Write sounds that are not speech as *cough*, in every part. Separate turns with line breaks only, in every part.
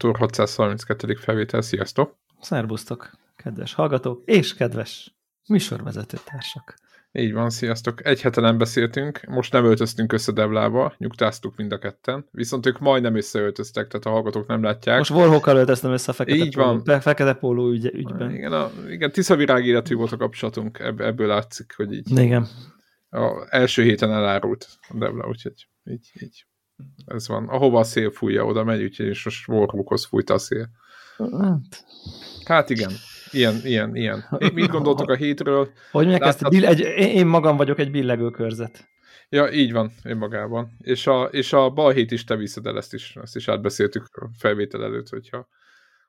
Connector 632. felvétel, sziasztok!
Szerbusztok, kedves hallgatók és kedves műsorvezetőtársak!
Így van, sziasztok! Egy hete nem beszéltünk, most nem öltöztünk össze Devlába, nyugtáztuk mind a ketten, viszont ők majdnem összeöltöztek, tehát a hallgatók nem látják.
Most Warhawkkal öltöztem össze a fekete, Így póló, van. fekete póló ügy, ügyben.
Igen, a, igen Tisza virág életű volt a kapcsolatunk, ebből látszik, hogy így.
Igen.
A első héten elárult a Devla, úgyhogy így, így. Ez van. Ahova a szél fújja, oda megy, úgyhogy és most Warhawkhoz fújta a szél. Hát, hát igen. Ilyen, ilyen, ilyen. Mit gondoltok a hétről?
Hogy mondják ezt? Bill, egy, én magam vagyok egy billegő körzet.
Ja, így van, önmagában. És a, és a bal hét is te viszed el, ezt is, ezt is átbeszéltük a felvétel előtt, hogyha,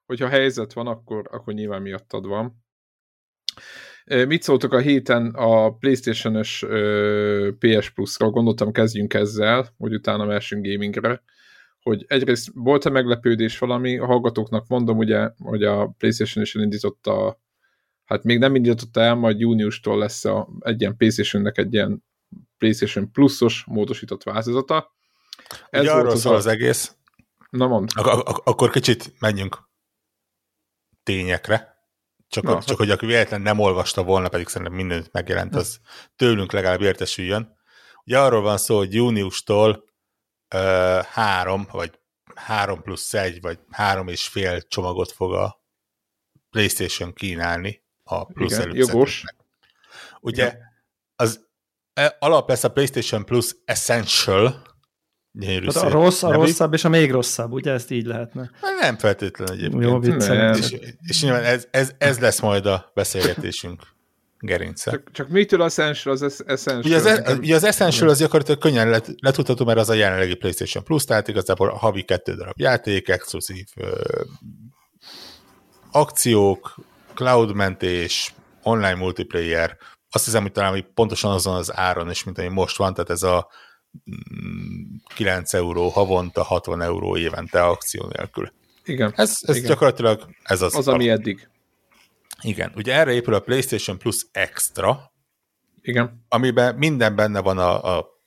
hogyha helyzet van, akkor, akkor nyilván miattad van. Mit szóltok a héten a PlayStation-ös PS Plus-ra? Gondoltam, kezdjünk ezzel, hogy utána mersünk gamingre hogy egyrészt volt-e meglepődés valami, a hallgatóknak mondom, ugye, hogy a PlayStation is elindította, hát még nem indította el, majd júniustól lesz a, egy ilyen PlayStation-nek egy ilyen PlayStation Plus-os módosított változata.
Ez ugye arról szól az, az egész.
Na mond.
Ak- ak- akkor kicsit menjünk tényekre. Csak, Na, csak hogy aki véletlen nem olvasta volna, pedig szerintem mindent megjelent, az tőlünk legalább értesüljön. Ugye arról van szó, hogy júniustól három, vagy három plusz egy, vagy három és fél csomagot fog a PlayStation kínálni a plusz
Igen, jogos.
Ugye Igen. az e, alap lesz a PlayStation Plus Essential,
Hát a rossz, a rosszabb és a még rosszabb, ugye ezt így lehetne?
Nem feltétlenül egyébként. Jó, viccelem. És, és nyilván ez, ez, ez lesz majd a beszélgetésünk gerince.
Csak, csak mitől Essential az Essential?
Ugye az, e, ugye az Essential az gyakorlatilag könnyen let, letudható, mert az a jelenlegi PlayStation Plus, tehát igazából a havi kettő darab játék, exkluzív ö, akciók, cloudmentés, online multiplayer, azt hiszem, hogy talán hogy pontosan azon az áron is, mint ami most van, tehát ez a 9 mm, euró havonta, 60 euró évente akció nélkül.
Igen.
Ez, ez
igen.
gyakorlatilag ez az.
Az, ami eddig.
Igen, ugye erre épül a PlayStation Plus Extra,
Igen.
amiben minden benne van a, a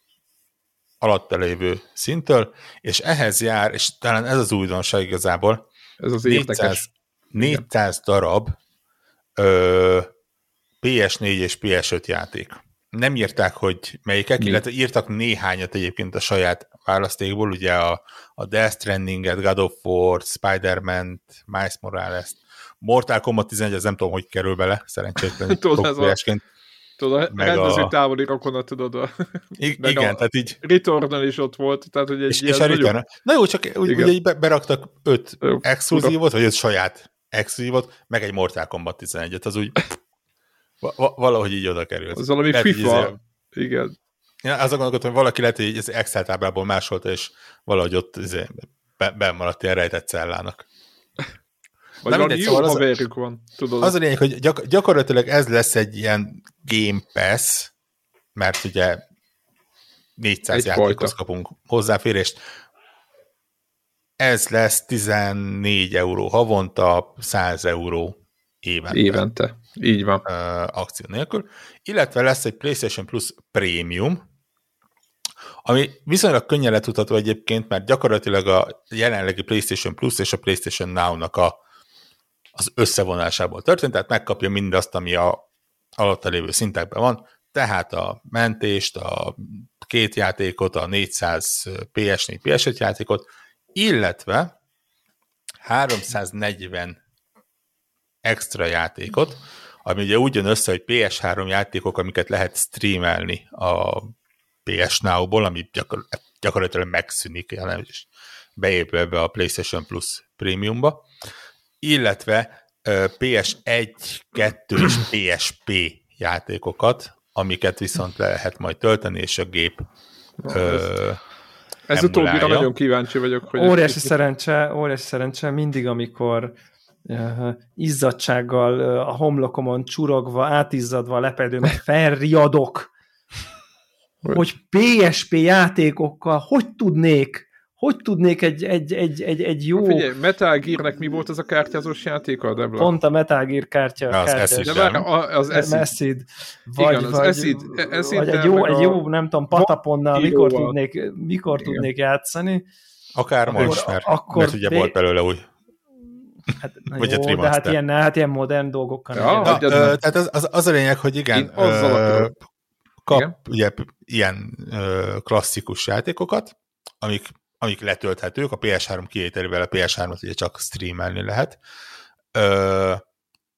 alatta lévő szintől, és ehhez jár, és talán ez az újdonság igazából,
ez az 400,
400 darab ö, PS4 és PS5 játék. Nem írták, hogy melyikek, Mi? illetve írtak néhányat egyébként a saját választékból, ugye a, a Death Stranding-et, God of War, Spider-Man-t, Miles Morales-t, Mortal Kombat 11, ez nem tudom, hogy kerül bele, szerencsétlen *laughs*
kopójásként. Tudod, a rendező a... távoli rokona, tudod. A...
I- *laughs* igen, a tehát így...
Returnal is ott volt, tehát hogy egy
és, és a Return. Na jó, csak úgy, ugye így beraktak öt exkluzívot, vagy öt saját exkluzívot, meg egy Mortal Kombat 11-et, az úgy va- valahogy így oda került.
Az valami lehet, FIFA, ezzel... igen.
Ja, azon gondolkodtam, hogy valaki lehet, hogy ez Excel táblából másolta, és valahogy ott izé, benn maradt ilyen rejtett cellának.
Vagy mindegy, szóval az, van, tudod.
Az a lényeg, hogy gyak, gyakorlatilag ez lesz egy ilyen Game Pass, mert ugye 400 egy játékhoz fajta. kapunk hozzáférést. Ez lesz 14 euró havonta, 100 euró évente.
Évente, így van.
Akció nélkül. Illetve lesz egy PlayStation Plus Premium, ami viszonylag könnyen letudható egyébként, mert gyakorlatilag a jelenlegi PlayStation Plus és a PlayStation Now-nak a az összevonásából történt, tehát megkapja mindazt, ami a alatta lévő szintekben van, tehát a mentést, a két játékot, a 400 PS4, PS5 játékot, illetve 340 extra játékot, ami ugye úgy jön össze, hogy PS3 játékok, amiket lehet streamelni a PS Now-ból, ami gyakor- gyakorlatilag megszűnik, és beépül ebbe a PlayStation Plus Premiumba, illetve PS1, 2 és PSP játékokat, amiket viszont lehet majd tölteni, és a gép
Na, ö, ez utóbbira nagyon kíváncsi vagyok.
Hogy óriási szerencse, óriási szerencse, mindig, amikor izzadsággal a homlokomon csurogva, átizzadva a lepedőmet felriadok, hogy PSP játékokkal hogy tudnék hogy tudnék egy, egy, egy, egy, egy jó...
Figyelj, Metal Gear-nek mi volt az a kártyázós játéka, Debla?
Pont a Metal Gear kártya.
Az
Acid.
De már az Acid.
Acid.
Vagy, Igen, az vagy, Acid,
Acid vagy egy jó, egy jó, nem tudom, pataponnal mikor tudnék, mikor tudnék játszani.
Akár
Akkor-
most, mert,
akkor
mert ugye volt belőle új.
Hát,
Vagy
jó,
a
de hát ilyen, hát ilyen modern dolgokkal
Ja,
Na, ö, tehát az, az, az a lényeg, hogy igen,
Én azzal
ö, kap
Igen.
ugye ilyen ö, klasszikus játékokat, amik, amik letölthetők, a PS3 kivételével a PS3-ot ugye csak streamelni lehet, ö,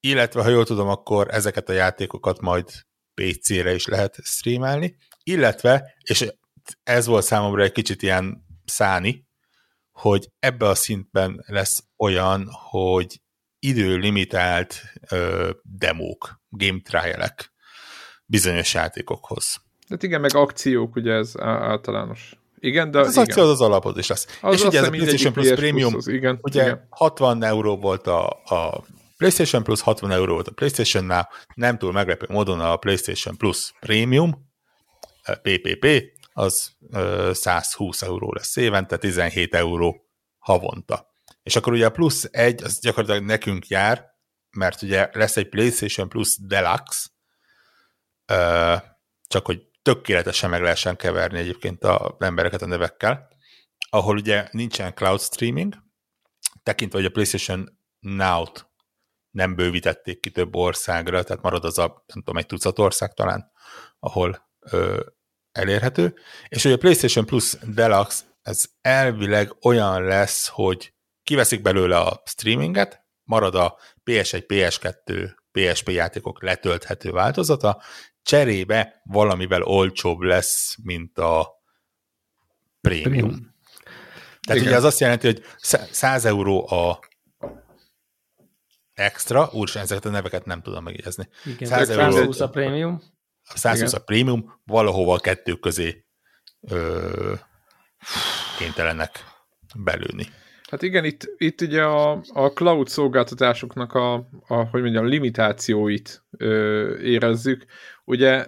illetve, ha jól tudom, akkor ezeket a játékokat majd PC-re is lehet streamelni, illetve, és ez volt számomra egy kicsit ilyen száni, hogy ebbe a szintben lesz olyan, hogy időlimitált ö, demók, game trialek bizonyos játékokhoz.
Hát igen, meg akciók, ugye ez általános. Igen, de
De az
igen.
akció az az alapod is lesz.
Az
és ugye ez a PlayStation Plus Premium,
az, igen,
ugye
igen.
60 euró volt a, a PlayStation Plus, 60 euró volt a PlayStation-nál, nem túl meglepő módon a PlayStation Plus Premium, eh, PPP, az ö, 120 euró lesz évente, 17 euró havonta. És akkor ugye a plusz egy, az gyakorlatilag nekünk jár, mert ugye lesz egy PlayStation Plus Deluxe, csak hogy tökéletesen meg lehessen keverni egyébként az embereket a nevekkel, ahol ugye nincsen cloud streaming, tekintve, hogy a PlayStation Now-t nem bővítették ki több országra, tehát marad az a, nem tudom, egy tucat ország talán, ahol elérhető, és hogy a PlayStation Plus Deluxe, ez elvileg olyan lesz, hogy kiveszik belőle a streaminget, marad a PS1, PS2, PSP játékok letölthető változata, cserébe valamivel olcsóbb lesz, mint a prémium.
Premium.
Tehát
Igen.
ugye az azt jelenti, hogy szá- 100 euró a extra, úristen, ezeket a neveket nem tudom megjegyezni.
Igen,
100
100
euró.
120 a prémium.
A 120 a prémium valahova a kettő közé ö, kénytelenek belőni.
Hát igen, itt, itt ugye a, a cloud szolgáltatásoknak a, a hogy mondjam, limitációit ö, érezzük. Ugye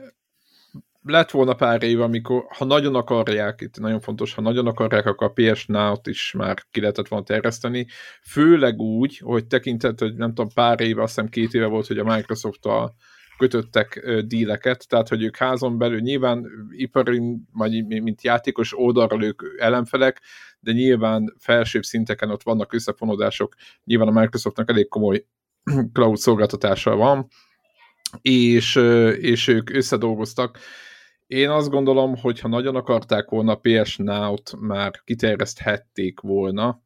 lett volna pár év, amikor, ha nagyon akarják, itt nagyon fontos, ha nagyon akarják, akkor a PS Now-t is már ki lehetett volna terjeszteni, főleg úgy, hogy tekintet, hogy nem tudom, pár éve, azt hiszem két éve volt, hogy a Microsoft-tal kötöttek díleket, tehát hogy ők házon belül nyilván ipari, vagy mint játékos oldalról ők ellenfelek, de nyilván felsőbb szinteken ott vannak összefonódások, nyilván a Microsoftnak elég komoly *clears throat* cloud szolgáltatása van, és, és ők összedolgoztak. Én azt gondolom, hogy ha nagyon akarták volna a PS Now-t, már kiterjeszthették volna.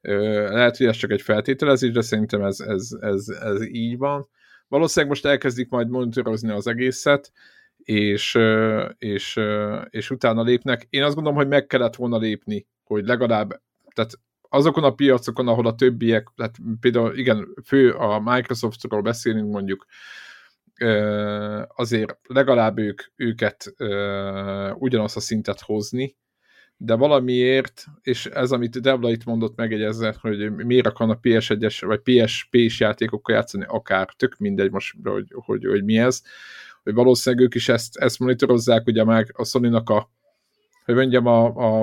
Lehet, hogy ez csak egy feltételezés, de szerintem ez, ez, ez, ez így van. Valószínűleg most elkezdik majd monitorozni az egészet, és, és, és utána lépnek. Én azt gondolom, hogy meg kellett volna lépni, hogy legalább, tehát azokon a piacokon, ahol a többiek, tehát például igen, fő a Microsoftról beszélünk mondjuk, azért legalább ők, őket ugyanazt a szintet hozni, de valamiért, és ez, amit Devla itt mondott megjegyezve, hogy miért akarnak PS1-es vagy PSP-s játékokkal játszani, akár tök mindegy most, hogy, hogy, hogy mi ez, hogy valószínűleg ők is ezt, ezt monitorozzák, ugye már a Sony-nak a, hogy mondjam, a, a,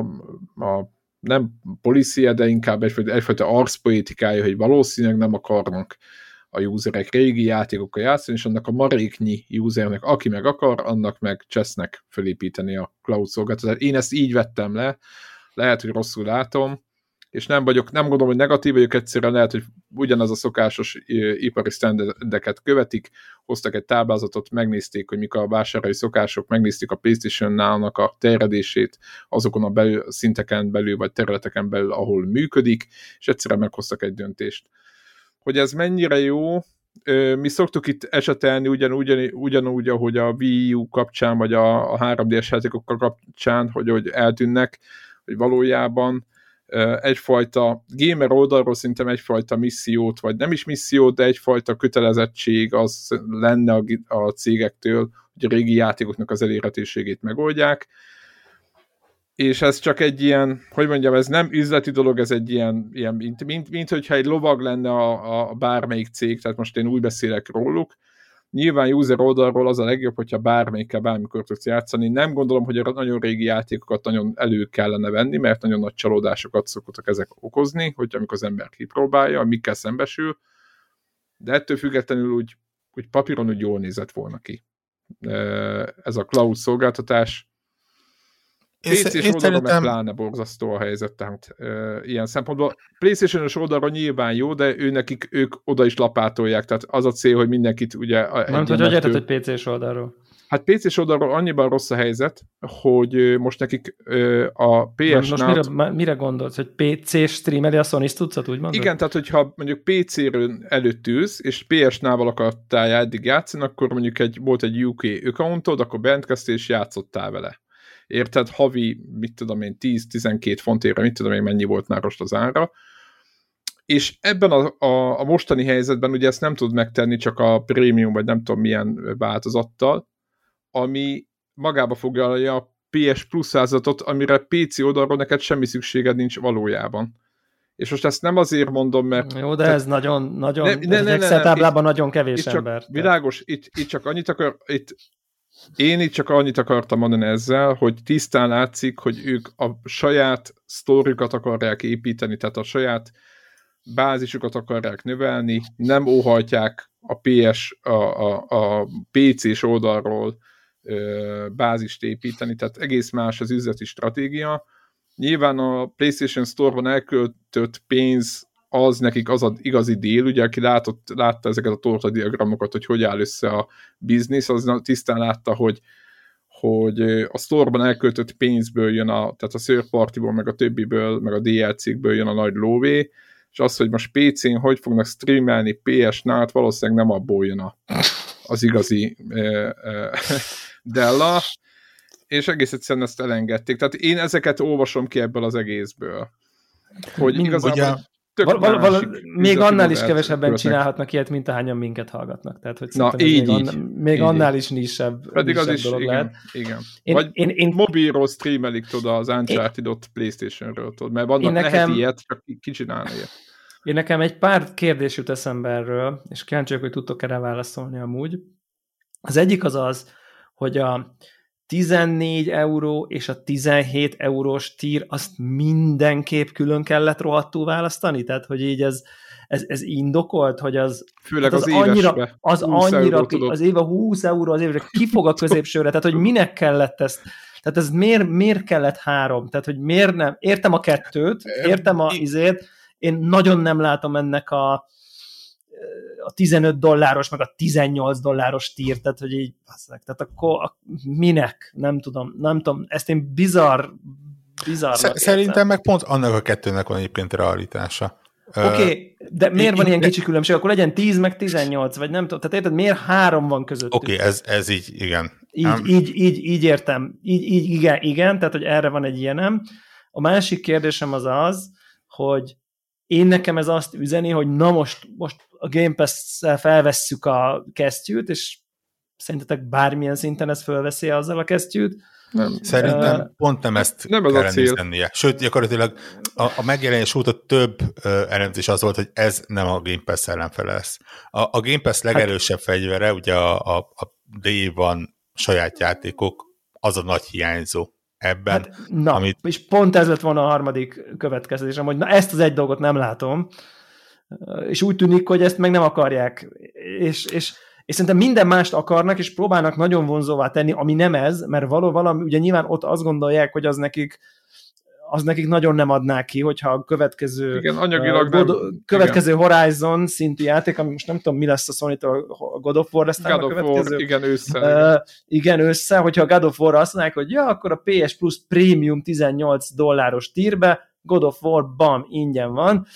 a nem policia, de inkább egyfajta, egyfajta arcpoétikája, hogy valószínűleg nem akarnak a userek régi játékokkal játszani, és annak a maréknyi usernek, aki meg akar, annak meg csesznek felépíteni a cloud szolgáltatást. Én ezt így vettem le, lehet, hogy rosszul látom, és nem vagyok, nem gondolom, hogy negatív vagyok, egyszerűen lehet, hogy ugyanaz a szokásos ipari standardeket követik, hoztak egy táblázatot, megnézték, hogy mik a vásárlói szokások, megnézték a PlayStation Now-nak a terjedését azokon a belül, szinteken belül, vagy területeken belül, ahol működik, és egyszerűen meghoztak egy döntést. Hogy ez mennyire jó, mi szoktuk itt esetelni ugyanúgy, ugyanúgy ahogy a Wii U kapcsán, vagy a, a 3D-es játékokkal kapcsán, hogy, hogy eltűnnek, hogy valójában egyfajta gamer oldalról szerintem egyfajta missziót, vagy nem is missziót, de egyfajta kötelezettség az lenne a, a cégektől, hogy a régi játékoknak az elérhetőségét megoldják, és ez csak egy ilyen, hogy mondjam, ez nem üzleti dolog, ez egy ilyen, ilyen mint, mint, mint hogyha egy lovag lenne a, a bármelyik cég, tehát most én úgy beszélek róluk, Nyilván user oldalról az a legjobb, hogyha bármelyikkel bármikor tudsz játszani. Nem gondolom, hogy a nagyon régi játékokat nagyon elő kellene venni, mert nagyon nagy csalódásokat szokottak ezek okozni, hogy amikor az ember kipróbálja, mikkel szembesül, de ettől függetlenül úgy, úgy papíron úgy jól nézett volna ki. Ez a cloud szolgáltatás, PC-s oldalon szerintem... meg pláne borzasztó a helyzet, tehát e, ilyen szempontból. PlayStation-os oldalra nyilván jó, de ő nekik, ők oda is lapátolják, tehát az a cél, hogy mindenkit ugye...
Nem hogy hogy érted, hogy PC-s oldalról?
Hát PC-s oldalról annyiban rossz a helyzet, hogy most nekik a ps
Most mire, mire gondolsz, hogy PC streameli a Sony tudsz, úgy mondod?
Igen, tehát hogyha mondjuk PC-ről előtt ülsz, és PS-nával akartál eddig játszani, akkor mondjuk egy, volt egy UK accountod, akkor bent és játszottál vele. Érted? Havi, mit tudom én, 10-12 fontére, mit tudom én, mennyi volt már most az ára. És ebben a, a, a mostani helyzetben ugye ezt nem tud megtenni csak a prémium, vagy nem tudom milyen változattal, ami magába foglalja a PS Plus házatot, amire PC oldalról neked semmi szükséged nincs valójában. És most ezt nem azért mondom, mert...
Jó, de ez nagyon, nagyon, ne, ne, ne, ne, táblában itt, nagyon kevés
itt
ember.
Csak, világos, itt, itt csak annyit akar, itt én itt csak annyit akartam mondani ezzel, hogy tisztán látszik, hogy ők a saját sztorikat akarják építeni, tehát a saját bázisukat akarják növelni, nem óhajtják a PS, a, a, a PC-s oldalról bázist építeni, tehát egész más az üzleti stratégia. Nyilván a PlayStation Store-ban elköltött pénz az nekik az az igazi dél, ugye aki látott, látta ezeket a tortadiagramokat, hogy hogy áll össze a biznisz, az tisztán látta, hogy, hogy a store elköltött pénzből jön a, tehát a szőrpartiból, meg a többiből, meg a DLC-kből jön a nagy lóvé, és az, hogy most PC-n hogy fognak streamelni PS-nál, valószínűleg nem abból jön a, az igazi eh, *laughs* Della, és egész egyszerűen ezt elengedték. Tehát én ezeket olvasom ki ebből az egészből. Hogy igazából ugye,
val- val- val- még annál is kevesebben követnek. csinálhatnak ilyet, mint ahányan minket hallgatnak. Tehát, hogy
Na, így, még,
így, még így, annál is nisebb,
Pedig
nisebb
az is,
dolog
igen,
lehet.
igen. Én, Vagy én, én, mobilról streamelik tudod az Uncharted-ot Playstation-ről, tudod, mert vannak nekem, lehet ilyet, csak ki csinálni ilyet.
Én nekem egy pár kérdés jut eszembe erről, és kíváncsi hogy tudtok erre válaszolni amúgy. Az egyik az az, hogy a 14 euró és a 17 eurós tír azt mindenképp külön kellett rohadtul választani? Tehát, hogy így ez, ez, ez indokolt, hogy az...
Főleg
az,
az, annyira,
az annyira, az éve 20 euró az évre kifog a középsőre, tehát hogy *laughs* minek kellett ezt tehát ez miért, miért kellett három? Tehát, hogy miért nem? Értem a kettőt, értem a izét, én nagyon nem látom ennek a, a 15 dolláros, meg a 18 dolláros tír, tehát hogy így, tehát akkor minek? Nem tudom, nem tudom, ezt én bizarr, bizarr.
Szerintem meg pont annak a kettőnek van egyébként realitása.
Oké, okay, de miért van ilyen kicsi különbség? Akkor legyen 10 meg 18, vagy nem tudom. Tehát érted, miért három van között?
Oké, okay, ez, ez így, igen.
Így, um, így, így, így értem. Így, így, igen, igen, tehát hogy erre van egy ilyenem. A másik kérdésem az az, hogy én nekem ez azt üzeni, hogy na most, most a Game Pass-szel felvesszük a kesztyűt, és szerintetek bármilyen szinten ez fölveszi azzal a kesztyűt?
Nem. Szerintem uh, pont nem ezt nem kellene a cél. Néznie. Sőt, gyakorlatilag a, a megjelenés óta több uh, elemzés az volt, hogy ez nem a Game Pass ellenfele lesz. A, a Game Pass legerősebb hát, fegyvere, ugye a, a, a Day van saját játékok, az a nagy hiányzó ebben. Hát,
na, amit... és pont ez lett volna a harmadik következésem, hogy na ezt az egy dolgot nem látom, és úgy tűnik, hogy ezt meg nem akarják. És, és, és szerintem minden mást akarnak, és próbálnak nagyon vonzóvá tenni, ami nem ez, mert való valami, ugye nyilván ott azt gondolják, hogy az nekik az nekik nagyon nem adná ki, hogyha a következő,
igen, anyagilag uh, God,
nem, következő igen. Horizon szintű játék, ami most nem tudom, mi lesz a sony a God of War lesz God a következő.
War, igen, össze. Uh,
igen, össze, hogyha a God of War azt mondják, hogy ja, akkor a PS Plus Premium 18 dolláros tírbe, God of War, bam, ingyen van,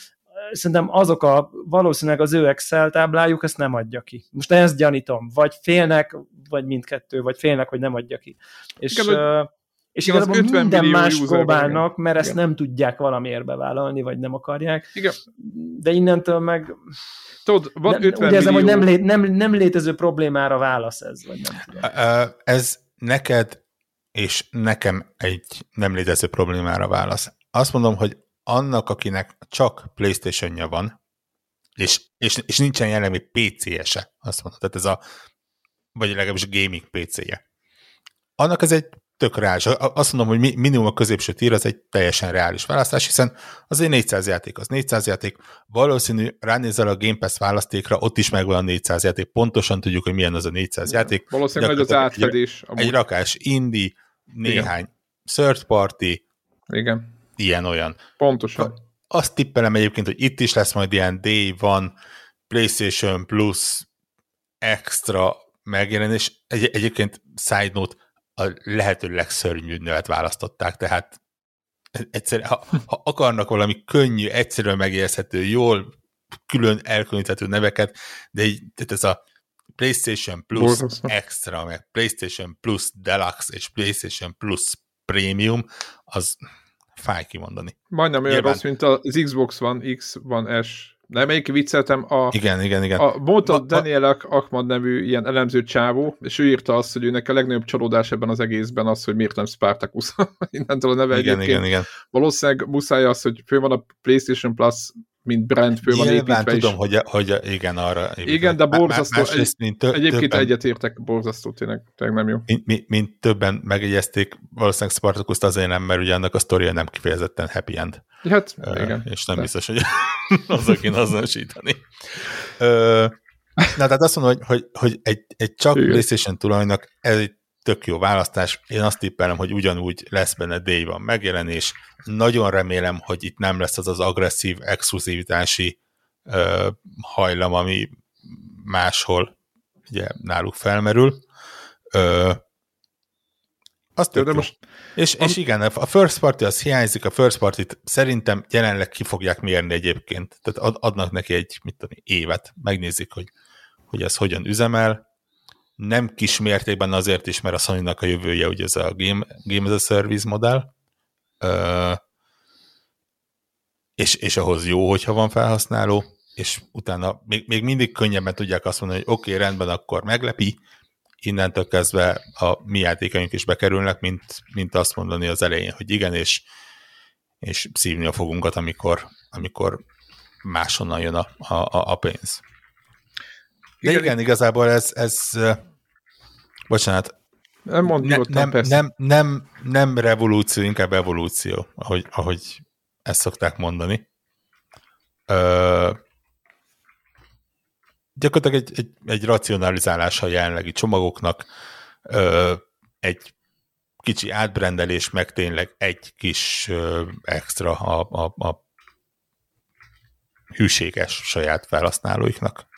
szerintem azok a, valószínűleg az ő Excel táblájuk ezt nem adja ki. Most ezt gyanítom, vagy félnek, vagy mindkettő, vagy félnek, hogy nem adja ki. És, igen, uh, és igen, igazából minden más próbálnak, mert ezt igen. nem tudják valamiért bevállalni, vagy nem akarják.
Igen.
De innentől meg...
Tudod, van
ne, 50 úgy érzem, hogy nem, lé, nem, nem létező problémára válasz ez, vagy nem tudom.
Ez neked és nekem egy nem létező problémára válasz. Azt mondom, hogy annak, akinek csak Playstation-ja van, és, és, és nincsen jelenleg PC-je azt mondom, tehát ez a, vagy legalábbis gaming PC-je. Annak ez egy tök reális. Azt mondom, hogy minimum a középső tír az egy teljesen reális választás, hiszen az egy 400 játék, az 400 játék. Valószínű, ránézel a Game Pass választékra, ott is megvan a 400 játék. Pontosan tudjuk, hogy milyen az a 400 játék.
Valószínűleg hogy az átfedés.
Egy, egy rakás indi, néhány third party,
Igen.
ilyen-olyan.
Pontosan.
Azt tippelem egyébként, hogy itt is lesz majd ilyen Day van, PlayStation Plus extra megjelenés. Egy, egyébként side note, a lehető legszörnyűbb nevet választották, tehát egyszerűen, ha, ha akarnak valami könnyű, egyszerűen megérezhető, jól külön elkülöníthető neveket, de így, tehát ez a PlayStation Plus
Borzasztó.
Extra, meg PlayStation Plus Deluxe és PlayStation Plus Premium, az fáj kimondani.
Majdnem olyan
Nyilván-
rossz, mint az Xbox One X, One S. De melyik vicceltem, a,
Igen, igen, igen.
a mondta
ma-
Daniel Akmad nevű ilyen elemző csávó, és ő írta azt, hogy őnek a legnagyobb csalódás ebben az egészben az, hogy miért nem Spartacus. *laughs* Innentől a neve
igen,
egyébként.
igen, igen.
Valószínűleg muszáj az, hogy fő van a PlayStation Plus, mint brand, fő van építve
tudom,
is.
hogy, hogy igen, arra.
Igen, de borzasztó.
Másrészt, mint tö-
Egyébként
többen,
egyetértek, borzasztó, tényleg, tényleg nem jó.
mint, mint, mint többen megjegyezték, valószínűleg Spartacus azért nem, mert ugye annak a sztoria nem kifejezetten happy end.
Hát,
Ö,
igen.
És nem
De.
biztos, hogy *laughs* azzal kéne azonosítani. Ö, *laughs* Na, tehát azt mondom, hogy, hogy, hogy egy, egy csak
Igen.
PlayStation tulajnak ez egy tök jó választás. Én azt tippelem, hogy ugyanúgy lesz benne Day van megjelenés. Nagyon remélem, hogy itt nem lesz az az agresszív exkluzivitási ö, hajlam, ami máshol ugye náluk felmerül. Ö, azt tök
de
jó.
most
És, és igen, a first party az hiányzik, a first party szerintem jelenleg ki fogják mérni egyébként. Tehát ad- adnak neki egy, mit tudom, évet, megnézik, hogy, hogy ez hogyan üzemel. Nem kis mértékben azért is, mert a sony a jövője ugye ez a Game, game as a Service modell, Ö, és, és ahhoz jó, hogyha van felhasználó, és utána még, még mindig könnyebben tudják azt mondani, hogy oké, okay, rendben, akkor meglepi, innentől kezdve a mi játékaink is bekerülnek, mint, mint azt mondani az elején, hogy igen, és, és szívni a fogunkat, amikor, amikor máshonnan jön a, a- a pénz. De igen,
Igen,
igazából ez, ez bocsánat,
nem mond
ne, nem,
persze.
nem, nem, nem revolúció, inkább evolúció, ahogy, ahogy ezt szokták mondani. Ö, gyakorlatilag egy, egy, egy racionalizálása a jelenlegi csomagoknak, ö, egy kicsi átbrendelés, meg tényleg egy kis ö, extra a, a, a hűséges saját felhasználóiknak.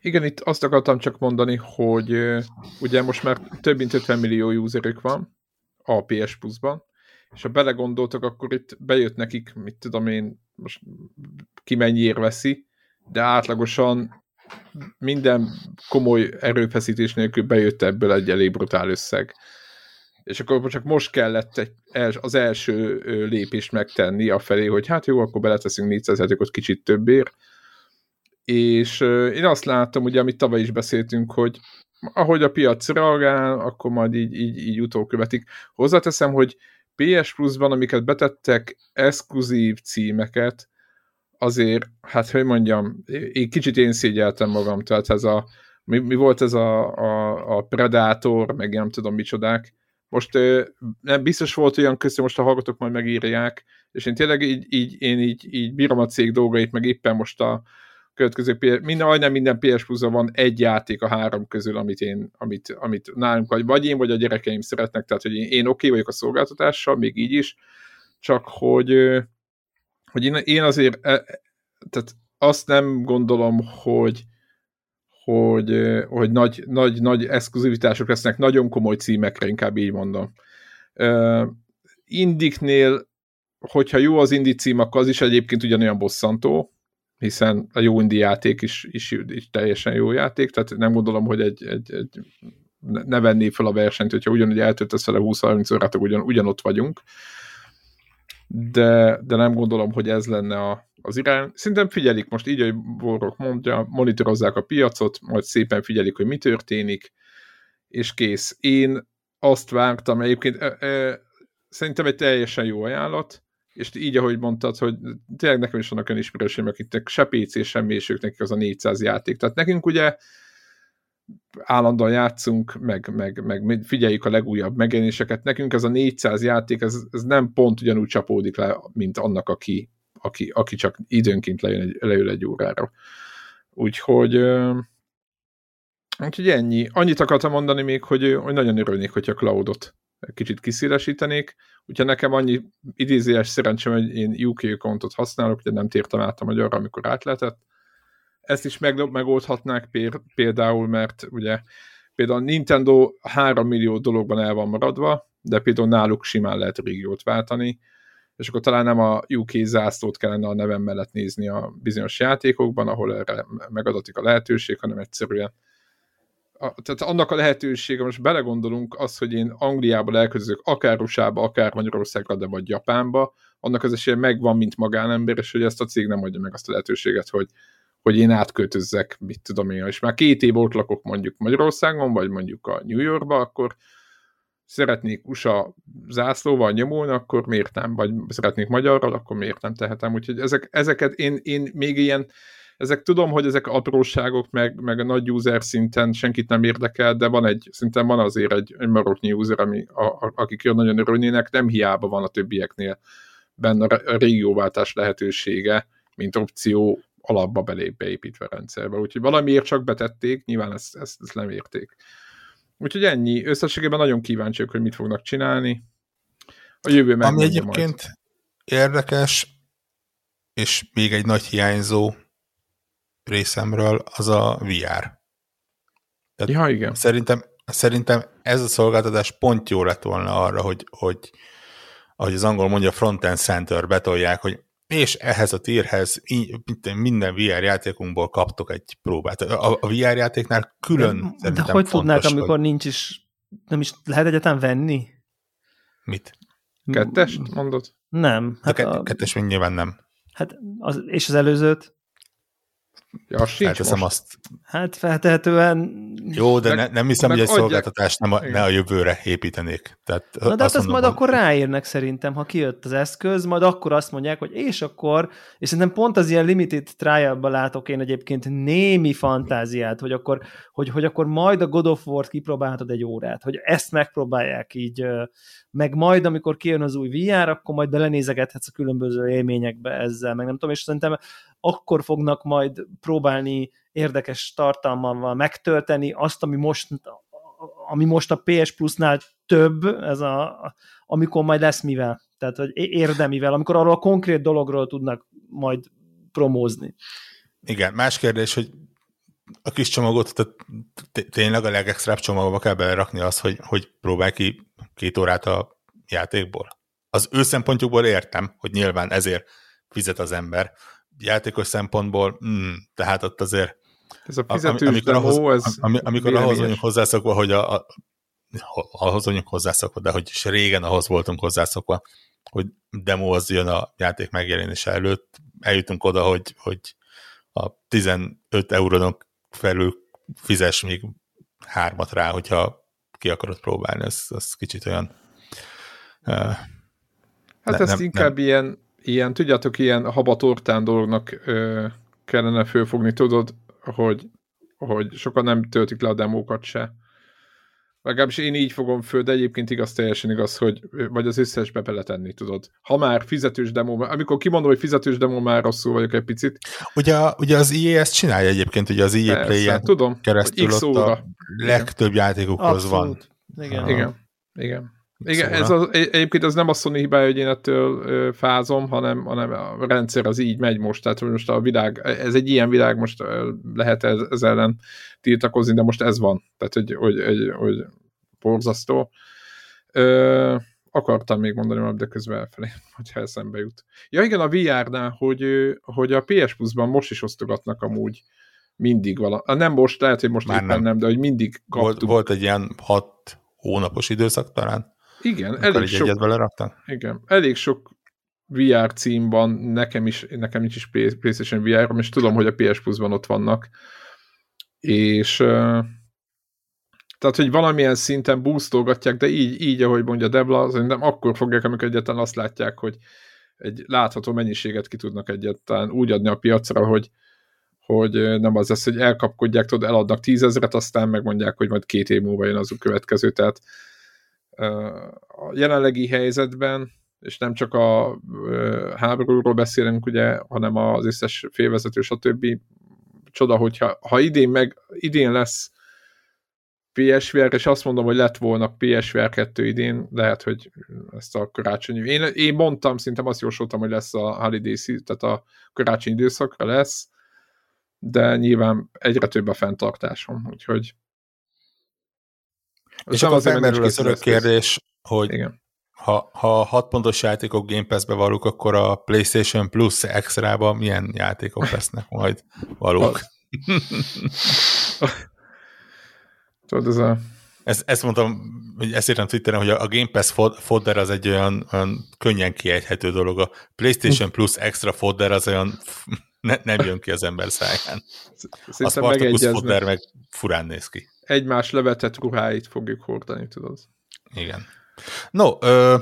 Igen, itt azt akartam csak mondani, hogy ugye most már több mint 50 millió userük van a PS Plus-ban, és ha belegondoltak, akkor itt bejött nekik, mit tudom én, most ki mennyiért veszi, de átlagosan minden komoly erőfeszítés nélkül bejött ebből egy elég brutál összeg. És akkor csak most kellett egy, az első lépést megtenni a felé, hogy hát jó, akkor beleteszünk 400 játékot kicsit többért, és én azt látom, ugye, amit tavaly is beszéltünk, hogy ahogy a piac reagál, akkor majd így, így, így utókövetik. Hozzáteszem, hogy PS Plus-ban, amiket betettek, exkluzív címeket, azért, hát hogy mondjam, én kicsit én szégyeltem magam, tehát ez a, mi, mi volt ez a, a, a Predator, meg nem tudom micsodák. Most nem biztos volt olyan között, most a hallgatók majd megírják, és én tényleg így, így, én így, így bírom a cég dolgait, meg éppen most a következő minden, majdnem minden PS plus van egy játék a három közül, amit én, amit, amit nálunk vagy, vagy én, vagy a gyerekeim szeretnek, tehát hogy én, én oké okay vagyok a szolgáltatással, még így is, csak hogy, hogy én, én azért e, tehát azt nem gondolom, hogy hogy, hogy nagy, nagy, nagy exkluzivitások lesznek, nagyon komoly címekre, inkább így mondom. Uh, Indiknél, hogyha jó az indi cím, akkor az is egyébként ugyanolyan bosszantó, hiszen a jó indi játék is, is, is teljesen jó játék, tehát nem gondolom, hogy egy, egy, egy ne venné fel a versenyt, hogyha ugyanúgy eltöltesz vele 20-30 órát, ugyan, ugyanott vagyunk. De, de nem gondolom, hogy ez lenne a, az irány. Szerintem figyelik most így, hogy Borok mondja, monitorozzák a piacot, majd szépen figyelik, hogy mi történik, és kész. Én azt vártam, egyébként e, e, szerintem egy teljesen jó ajánlat, és így, ahogy mondtad, hogy tényleg nekem is vannak olyan ismerőseim, akiknek se PC, semmi, és ők nekik az a 400 játék. Tehát nekünk ugye állandóan játszunk, meg, meg, meg figyeljük a legújabb megjelenéseket. Nekünk ez a 400 játék, ez, ez nem pont ugyanúgy csapódik le, mint annak, aki, aki, aki csak időnként lejön egy, leül egy órára. Úgyhogy, úgyhogy ennyi. Annyit akartam mondani még, hogy, hogy nagyon örülnék, hogyha cloudot kicsit kiszélesítenék, úgyhogy nekem annyi idézéses szerencsém, hogy én UK accountot használok, de nem tértem át a magyarra, amikor át lehetett. Ezt is meg, megoldhatnák például, mert ugye például a Nintendo 3 millió dologban el van maradva, de például náluk simán lehet régiót váltani, és akkor talán nem a UK zászlót kellene a nevem mellett nézni a bizonyos játékokban, ahol erre megadatik a lehetőség, hanem egyszerűen a, tehát annak a lehetősége, most belegondolunk az, hogy én Angliába elközök, akár USA-ba, akár Magyarországra, de vagy Japánba, annak az esélye megvan, mint magánember, és hogy ezt a cég nem adja meg azt a lehetőséget, hogy, hogy én átköltözzek, mit tudom én, és már két év ott lakok mondjuk Magyarországon, vagy mondjuk a New Yorkba, akkor szeretnék USA zászlóval nyomulni, akkor miért nem? Vagy szeretnék magyarral, akkor miért nem tehetem? Úgyhogy ezek, ezeket én, én még ilyen, ezek tudom, hogy ezek apróságok, meg, meg a nagy user szinten senkit nem érdekel, de van egy, szinten van azért egy, egy maroknyi user, ami, a, a, akik nagyon örülnének, nem hiába van a többieknél benne a régióváltás lehetősége, mint opció alapba belé beépítve a rendszerbe. Úgyhogy valamiért csak betették, nyilván ezt, ezt, ezt nem érték. Úgyhogy ennyi. Összességében nagyon kíváncsiak, hogy mit fognak csinálni. A jövő
Ami egyébként majd. érdekes, és még egy nagy hiányzó részemről, az a VR.
Tehát ja, igen.
Szerintem, szerintem ez a szolgáltatás pont jó lett volna arra, hogy, hogy ahogy az angol mondja, front-end center betolják, hogy és ehhez a tírhez minden VR játékunkból kaptok egy próbát. A, a VR játéknál külön
De, de hogy tudnák, hogy... amikor nincs is, nem is lehet egyetem venni?
Mit?
Kettest mondod?
Nem.
Hát a, a kettes még nyilván nem.
Hát az, és az előzőt?
Ja,
Felteszem
most.
azt.
Hát feltehetően...
Jó, de meg, ne, nem hiszem, hogy egy adják. szolgáltatást nem a, ne a jövőre építenék. Tehát
Na de hát azt, azt majd akkor ráírnak szerintem, ha kijött az eszköz, majd akkor azt mondják, hogy és akkor, és szerintem pont az ilyen limited trial látok én egyébként némi fantáziát, hogy akkor, hogy, hogy akkor majd a God of War-t kipróbálhatod egy órát, hogy ezt megpróbálják így, meg majd, amikor kijön az új VR, akkor majd belenézegethetsz a különböző élményekbe ezzel, meg nem tudom, és szerintem akkor fognak majd próbálni érdekes tartalmával megtölteni azt, ami most, ami most a PS Plus-nál több, ez a, amikor majd lesz mivel, tehát hogy érdemivel, amikor arról a konkrét dologról tudnak majd promózni.
Igen, más kérdés, hogy a kis csomagot, tehát tényleg a legextrább csomagba kell belerakni az, hogy, hogy próbálj ki két órát a játékból. Az ő szempontjukból értem, hogy nyilván ezért fizet az ember, játékos szempontból, mm, tehát ott azért
ez a fizetős amikor demo, ahhoz, ez
am, amikor ahhoz vagyunk hozzászokva, hogy a, a, ahhoz vagyunk hozzászokva, de hogy is régen ahhoz voltunk hozzászokva, hogy demo az jön a játék megjelenése előtt, eljutunk oda, hogy, hogy a 15 eurónak felül fizes még hármat rá, hogyha ki akarod próbálni, ez, az kicsit olyan uh,
Hát ne, ezt nem, inkább nem. ilyen ilyen, tudjátok, ilyen habatortán dolognak ö, kellene fölfogni, tudod, hogy, hogy sokan nem töltik le a demókat se. Legalábbis én így fogom föl, de egyébként igaz, teljesen igaz, hogy vagy az összesbe beletenni, tudod. Ha már fizetős demo, amikor kimondom, hogy fizetős demo, már rosszul vagyok egy picit.
Ugye, ugye az EA ezt csinálja egyébként, ugye az EA Play-en
tudom,
keresztül ott a legtöbb játékokhoz Abszolút.
van. Igen. Igen. Igen. Igen, ez az, egyébként az nem a Sony hibája, hogy én ettől fázom, hanem, hanem a rendszer az így megy most, tehát most a világ, ez egy ilyen világ, most lehet ez, ez ellen tiltakozni, de most ez van, tehát hogy, hogy, hogy, hogy borzasztó. Ö, akartam még mondani valamit, de közben elfelé, *laughs* hogyha eszembe jut. Ja igen, a VR-nál, hogy, hogy a PS Plus-ban most is osztogatnak amúgy mindig vala. Nem most, lehet, hogy most Már éppen nem. nem, de hogy mindig
kaptuk. Volt, volt egy ilyen hat hónapos időszak talán.
Igen, elég sok,
egyet
igen, elég sok VR cím van, nekem is, nekem is, is PlayStation VR, és tudom, hogy a PS Plus-ban ott vannak. És tehát, hogy valamilyen szinten boostolgatják, de így, így ahogy mondja Debla, szerintem akkor fogják, amikor egyáltalán azt látják, hogy egy látható mennyiséget ki tudnak egyáltalán úgy adni a piacra, hogy, hogy nem az lesz, hogy elkapkodják, tudod, eladnak tízezret, aztán megmondják, hogy majd két év múlva jön az a következő, tehát a jelenlegi helyzetben, és nem csak a háborúról beszélünk, ugye, hanem az összes félvezető, stb. Csoda, hogyha ha idén, meg, idén lesz PSVR, és azt mondom, hogy lett volna PSVR 2 idén, lehet, hogy ezt a karácsonyi... Én, én mondtam, szerintem azt jósoltam, hogy lesz a holiday tehát a karácsonyi időszakra lesz, de nyilván egyre több a fenntartásom, úgyhogy
és akkor felmerül az örök kérdés, hogy Igen. ha, ha 6 pontos játékok Game Pass-be valók, akkor a PlayStation Plus Extra-ba milyen játékok lesznek majd valók? *laughs* *laughs*
Tudod, ez a...
Ezt, ezt mondtam, hogy ezt írtam Twitteren, hogy a Game Pass fodder az egy olyan, olyan könnyen kiejthető dolog. A PlayStation Plus Extra fodder az olyan ne, nem jön ki az ember száján. Szerintem a Spartacus fodder meg furán néz ki.
Egymás levetett ruháit fogjuk hordani, tudod.
Igen. No, ö,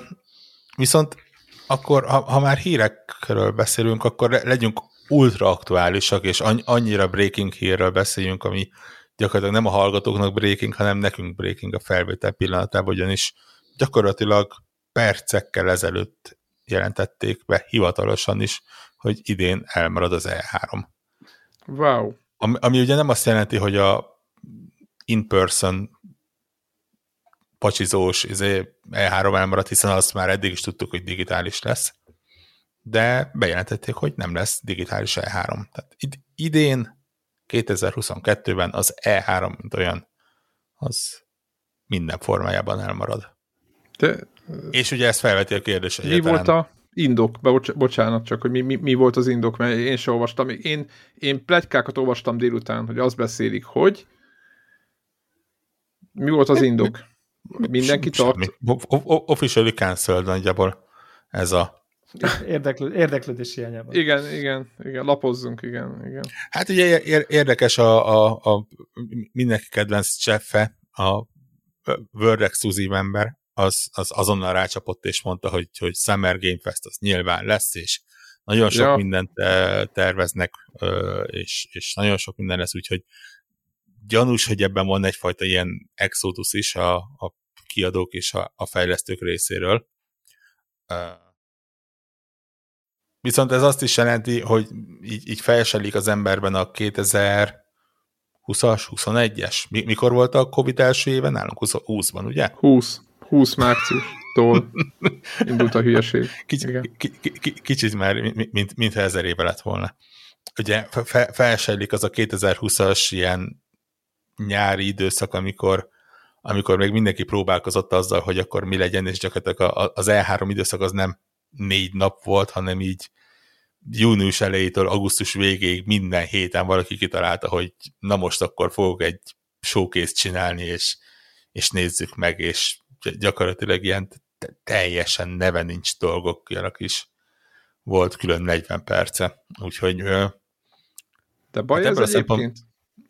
viszont akkor, ha, ha már hírekről beszélünk, akkor legyünk ultra aktuálisak, és annyira breaking hírről beszéljünk, ami gyakorlatilag nem a hallgatóknak breaking, hanem nekünk breaking a felvétel pillanatában, ugyanis gyakorlatilag percekkel ezelőtt jelentették be hivatalosan is, hogy idén elmarad az E3.
Wow.
Ami, ami ugye nem azt jelenti, hogy a in-person pacsizós izé, E3 elmarad, hiszen azt már eddig is tudtuk, hogy digitális lesz, de bejelentették, hogy nem lesz digitális E3. Tehát id- idén 2022-ben az E3, mint olyan, az minden formájában elmarad. De, És ugye ez felveti a kérdés
Mi volt a indok? Bocs, bocsánat, csak hogy mi, mi, mi, volt az indok, mert én sem olvastam. Én, én plegykákat olvastam délután, hogy azt beszélik, hogy mi volt az indok? Mindenki tart?
Officially cancelled nagyjából ez a
Érdeklő, érdeklődés hiányában.
Igen, igen, igen, lapozzunk, igen, igen.
Hát ugye érdekes a, a, a mindenki kedvenc cseffe, a World Exclusive member, az, az azonnal rácsapott és mondta, hogy, hogy Summer Game Fest az nyilván lesz, és nagyon sok ja. mindent terveznek, és, és nagyon sok minden lesz, úgyhogy gyanús, hogy ebben van egyfajta ilyen exodus is a, a kiadók és a, a fejlesztők részéről. Viszont ez azt is jelenti, hogy így, így felselik az emberben a 2020-as, 21-es. Mikor volt a Covid első éve nálunk? 20-ban, ugye?
20. 20 márciustól *laughs* indult a hülyeség.
Kicsit, kicsit már, mint, mint ezer éve lett volna. Ugye fe, felsejlik az a 2020-as ilyen nyári időszak, amikor amikor még mindenki próbálkozott azzal, hogy akkor mi legyen, és gyakorlatilag az E3 időszak az nem négy nap volt, hanem így június elejétől augusztus végéig minden héten valaki kitalálta, hogy na most akkor fogok egy showcase csinálni, és, és nézzük meg, és gyakorlatilag ilyen teljesen neve nincs dolgokjának is volt külön 40 perce. Úgyhogy
de baj hát ez egyébként? Szempont...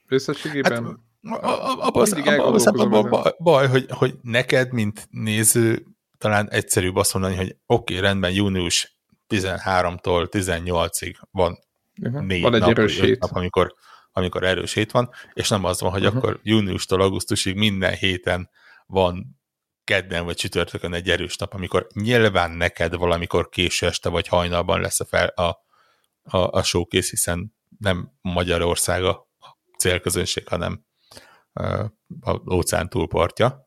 Összességében?
Hát, abban a szempontból baj, hogy, hogy neked, mint néző, talán egyszerűbb azt mondani, hogy oké, okay, rendben, június 13-tól 18-ig van uh-huh. négy van egy nap, erős hét. nap, amikor, amikor erős hét van, és nem az van, hogy uh-huh. akkor júniustól augusztusig minden héten van kedden vagy csütörtökön egy erős nap, amikor nyilván neked valamikor késő este vagy hajnalban lesz a, fel, a, a, a showcase, hiszen nem Magyarország a célközönség, hanem a óceán túlpartja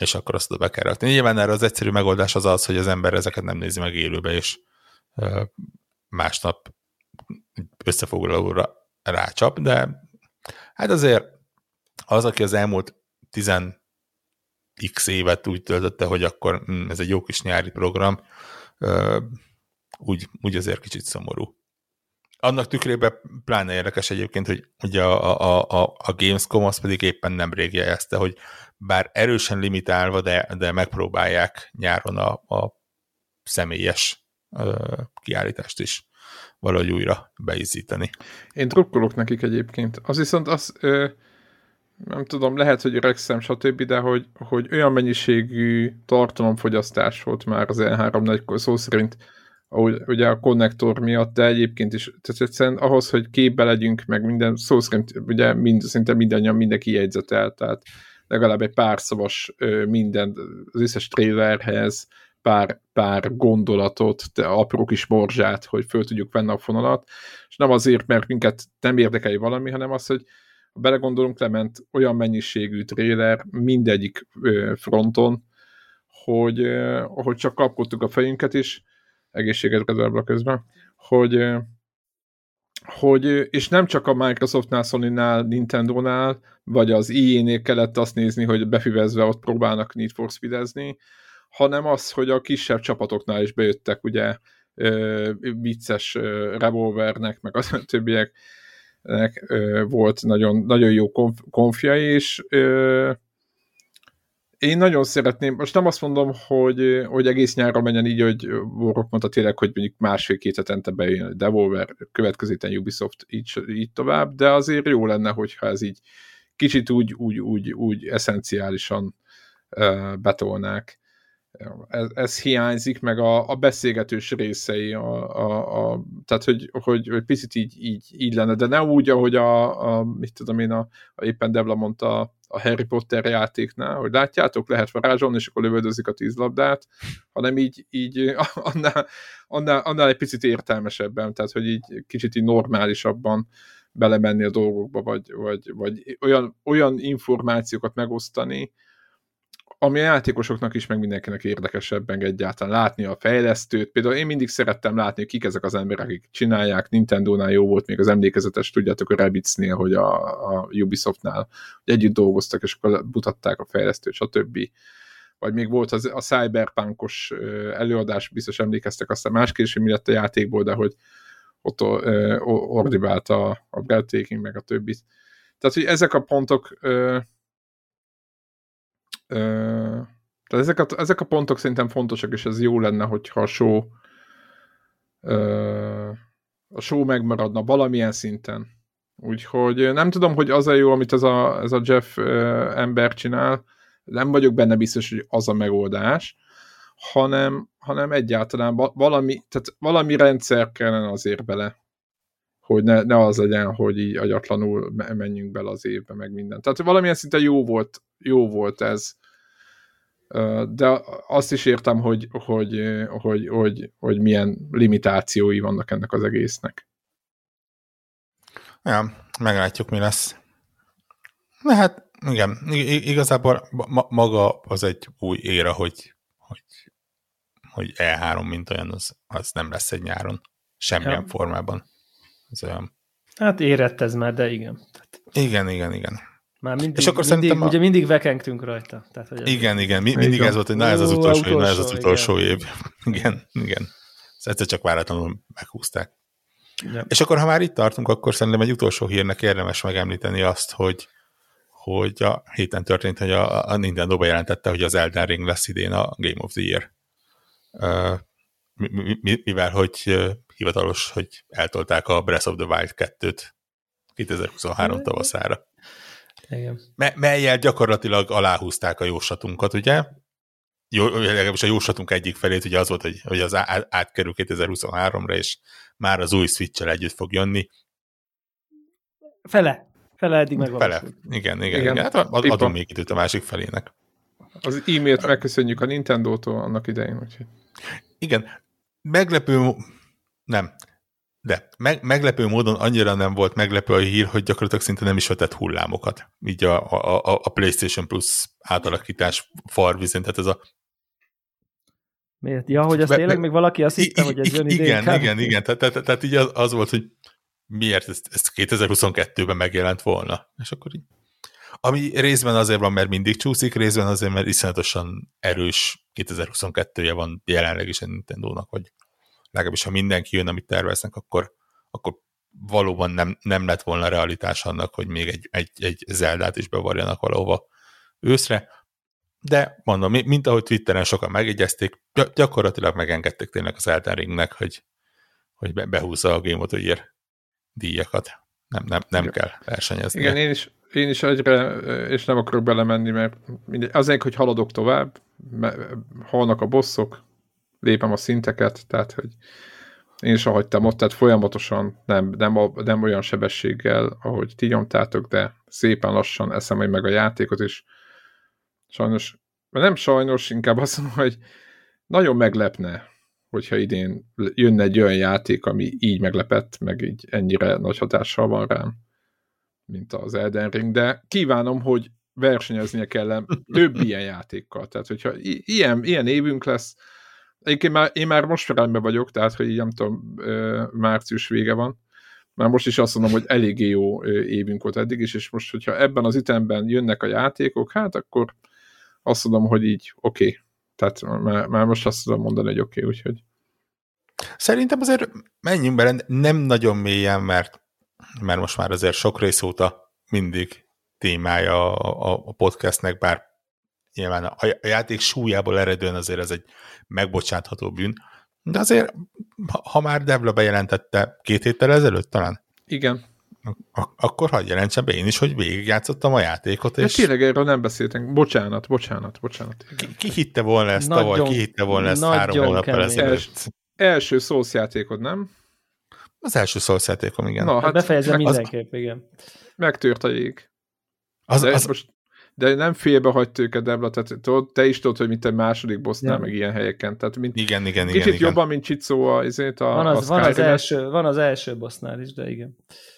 és akkor azt oda be kell rakni. Nyilván erre az egyszerű megoldás az az, hogy az ember ezeket nem nézi meg élőbe, és másnap összefoglalóra rácsap, de hát azért az, aki az elmúlt 10 x évet úgy töltötte, hogy akkor hm, ez egy jó kis nyári program, úgy, úgy azért kicsit szomorú. Annak tükrében pláne érdekes egyébként, hogy ugye a, a, a, a Gamescom az pedig éppen nem rég jelezte, hogy bár erősen limitálva, de, de megpróbálják nyáron a, a személyes ö, kiállítást is valahogy újra beizíteni.
Én drukkolok nekik egyébként. Az viszont az, ö, nem tudom, lehet, hogy öregszem, stb., de hogy, hogy olyan mennyiségű tartalomfogyasztás volt már az E3 nagy szó szerint, ahogy, ugye a konnektor miatt, de egyébként is, tehát egyszerűen ahhoz, hogy képbe legyünk, meg minden, szó szerint ugye mind, szinte mindannyian mindenki jegyzetel, tehát legalább egy pár szavas minden, az összes trailerhez, pár, pár gondolatot, te apró kis morzsát, hogy föl tudjuk venni a fonalat, és nem azért, mert minket nem érdekeli valami, hanem az, hogy, ha belegondolunk, lement olyan mennyiségű trailer mindegyik fronton, hogy, hogy csak kapkodtuk a fejünket is, egészséget kedvelve közben, hogy, hogy, és nem csak a Microsoftnál, Sony-nál, Nintendo-nál, vagy az EA-nél kellett azt nézni, hogy befivezve ott próbálnak Need for Speed-ezni, hanem az, hogy a kisebb csapatoknál is bejöttek ugye vicces revolvernek, meg az *laughs* többieknek volt nagyon, nagyon jó konf, konfjai, és én nagyon szeretném, most nem azt mondom, hogy, hogy egész nyára menjen így, hogy Warrock mondta tényleg, hogy mondjuk másfél-két hetente bejön a Devolver, következő Ubisoft, így, így tovább, de azért jó lenne, hogyha ez így kicsit úgy, úgy, úgy, úgy eszenciálisan uh, betolnák. Ez, ez hiányzik, meg a, a beszélgetős részei, a, a, a, tehát hogy, hogy, hogy picit így, így, így lenne, de ne úgy, ahogy a, a mit tudom én, a, a éppen Debla mondta a Harry Potter játéknál, hogy látjátok, lehet varázsolni, és akkor lövöldözik a tíz labdát, hanem így, így *laughs* annál, annál, annál egy picit értelmesebben, tehát hogy így kicsit így normálisabban belemenni a dolgokba, vagy, vagy, vagy olyan, olyan információkat megosztani, ami a játékosoknak is, meg mindenkinek érdekesebben egyáltalán látni a fejlesztőt. Például én mindig szerettem látni, kik ezek az emberek, akik csinálják. Nintendo-nál jó volt még az emlékezetes, tudjátok, a Rabbids-nél, hogy a, a Ubisoft-nál hogy együtt dolgoztak, és akkor mutatták a fejlesztőt, stb. Vagy még volt az, a cyberpunkos előadás, biztos emlékeztek aztán más hogy mi lett a játékból, de hogy ott ordibált a, a breathtaking, meg a többi. Tehát, hogy ezek a pontok tehát ezek a, ezek a pontok szerintem fontosak, és ez jó lenne, hogyha a show a show megmaradna valamilyen szinten. Úgyhogy nem tudom, hogy az a jó, amit ez a, ez a Jeff ember csinál, nem vagyok benne biztos, hogy az a megoldás, hanem, hanem egyáltalán valami, tehát valami rendszer kellene azért bele, hogy ne, ne az legyen, hogy így agyatlanul menjünk bele az évbe, meg minden. Tehát valamilyen szinte jó volt, jó volt ez, de azt is értem, hogy, hogy, hogy, hogy, hogy milyen limitációi vannak ennek az egésznek.
Ja, meglátjuk, mi lesz. Na hát, igen, igazából ma, maga az egy új éra, hogy, hogy, hogy E3 mint olyan, az, az nem lesz egy nyáron. Semmilyen ja. formában. Ez olyan.
Hát érett ez már, de igen.
Igen, igen, igen.
Már mindig, és akkor mindig, a... ugye mindig vekengtünk rajta. Tehát, hogy
igen, ez igen, mindig igen. ez volt, hogy na ez az utolsó, utolsó év, na ez az utolsó igen. év. *laughs* Igen, igen. Ezt egyszer csak váratlanul meghúzták. Igen. És akkor, ha már itt tartunk, akkor szerintem egy utolsó hírnek érdemes megemlíteni azt, hogy, hogy a héten történt, hogy a, a Nintendo bejelentette, hogy az Elden Ring lesz idén a Game of the Year. Mivel, hogy hivatalos, hogy eltolták a Breath of the Wild 2-t 2023 tavaszára. Igen. Me- melyel gyakorlatilag aláhúzták a jóslatunkat, ugye? Jó, legalábbis a jóslatunk egyik felét ugye az volt, hogy, hogy az átkerül 2023-ra, és már az új switch együtt fog jönni.
Fele. Fele eddig meg
Fele. Igen, igen, igen. igen. Hát adom még időt a másik felének.
Az e-mailt megköszönjük a Nintendo-tól annak idején. Úgyhogy.
Igen. Meglepő, nem. De meg, meglepő módon annyira nem volt meglepő a hír, hogy gyakorlatilag szinte nem is vetett hullámokat. Így a, a, a PlayStation Plus átalakítás farvizén, tehát ez a
Miért? Ja, hogy azt tényleg még valaki azt hitte, hogy ez jön
idén. Igen, igen, igen. Tehát, tehát, tehát így az, az volt, hogy miért ezt, ezt 2022-ben megjelent volna. És akkor így. Ami részben azért van, mert mindig csúszik, részben azért, mert iszonyatosan erős 2022-je van jelenleg is a Nintendo-nak, hogy legalábbis ha mindenki jön, amit terveznek, akkor, akkor valóban nem, nem lett volna realitás annak, hogy még egy, egy, egy Zeldát is bevarjanak valahova őszre, de mondom, mint ahogy Twitteren sokan megjegyezték, gyakorlatilag megengedték tényleg az Elden Ringnek, hogy, hogy behúzza a Game of the Year díjakat. Nem, nem, nem Igen. kell versenyezni.
Igen, én is, én is egyre, és nem akarok belemenni, mert mindegy, azért, hogy haladok tovább, halnak a bosszok, lépem a szinteket, tehát hogy én is hagytam ott, tehát folyamatosan nem, nem, nem olyan sebességgel, ahogy ti nyomtátok, de szépen lassan eszem hogy meg a játékot, és sajnos, nem sajnos, inkább azt mondom, hogy nagyon meglepne, hogyha idén jönne egy olyan játék, ami így meglepett, meg így ennyire nagy hatással van rám. mint az Elden Ring, de kívánom, hogy versenyeznie kell több ilyen játékkal. Tehát, hogyha ilyen, ilyen évünk lesz, Egyébként már, én már most rendben vagyok, tehát, hogy így nem tudom, március vége van, már most is azt mondom, hogy eléggé jó évünk volt eddig is, és most, hogyha ebben az ütemben jönnek a játékok, hát akkor azt mondom, hogy így oké. Okay. Tehát már, már most azt tudom mondani, hogy oké, okay, úgyhogy.
Szerintem azért menjünk bele, nem nagyon mélyen, mert, mert most már azért sok rész óta mindig témája a, a podcastnek, bár nyilván a, játék súlyából eredően azért ez egy megbocsátható bűn, de azért, ha már Devla bejelentette két héttel ezelőtt talán?
Igen.
Ak- akkor hagyj jelentsem be én is, hogy végigjátszottam a játékot.
És... De tényleg erről nem beszéltünk. Bocsánat, bocsánat, bocsánat.
Ki, ki hitte volna ezt nagyon, tavaly, ki hitte volna ezt három hónappal ezelőtt? Els,
első szósz játékod, nem?
Az első szósz játékom, igen.
Na, hát Befejezem mindenképp, igen.
Megtört a jég. Az, az, most de nem félbe hagyt őket Debla, tehát te is tudod, hogy mint egy második bossnál, ja. meg ilyen helyeken. Tehát mint
igen, igen,
kicsit
igen,
jobban, mint Csicó a, azért a,
van az, a van, az első, van az első bossnál is, de igen.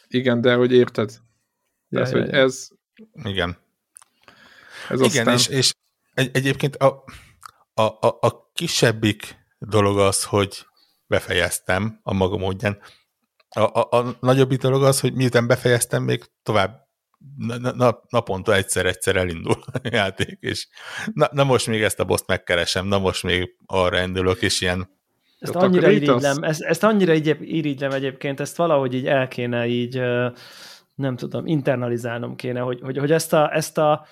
Igen, de hogy érted? Ja, Tehát, ja, hogy ja. ez...
Igen.
Ez
igen, aztán... és, és egy, egyébként a, a, a, a kisebbik dolog az, hogy befejeztem a maga módján. A, a, a nagyobbik dolog az, hogy miután befejeztem, még tovább na, naponta egyszer-egyszer elindul a *laughs* játék, és na, na most még ezt a boszt megkeresem, na most még arra indulok, és ilyen
ezt annyira irigylem, ezt, ezt annyira irigylem egyébként, ezt valahogy így el kéne így, nem tudom, internalizálnom kéne, hogy, hogy, hogy ezt, a, ezt a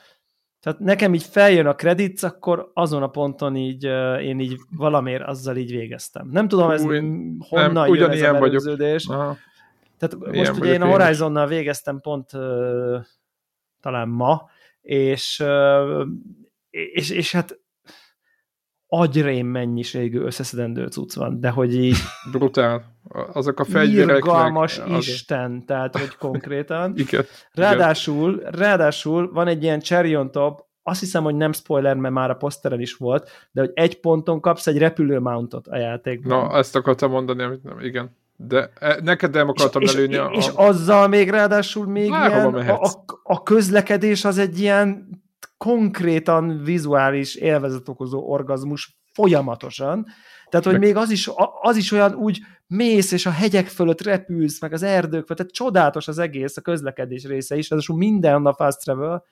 tehát nekem így feljön a kredit, akkor azon a ponton így én így valamiért azzal így végeztem. Nem tudom, ez Új, honnan nem, jön ez a. Vagyok. Tehát Ilyen most ugye én a Horizonnal végeztem pont uh, talán ma, és, uh, és, és hát agyrém mennyiségű összeszedendő cucc van, de hogy így... *laughs*
Brutál. Azok a fegyverek...
Irgalmas meg, Isten, tehát hogy konkrétan. *laughs*
Igen.
Ráadásul, Igen. ráadásul van egy ilyen cherry on top, azt hiszem, hogy nem spoiler, mert már a poszteren is volt, de hogy egy ponton kapsz egy repülő mountot a játékban.
Na, ezt akartam mondani, amit nem, igen. De e, neked nem akartam és,
előni. És, a... és azzal még ráadásul még Bárhova ilyen, a, a közlekedés az egy ilyen konkrétan vizuális élvezet okozó orgazmus folyamatosan. Tehát, hogy meg... még az is, az is olyan úgy mész, és a hegyek fölött repülsz, meg az erdők fölött, tehát csodálatos az egész, a közlekedés része is, ráadásul minden a fast travel,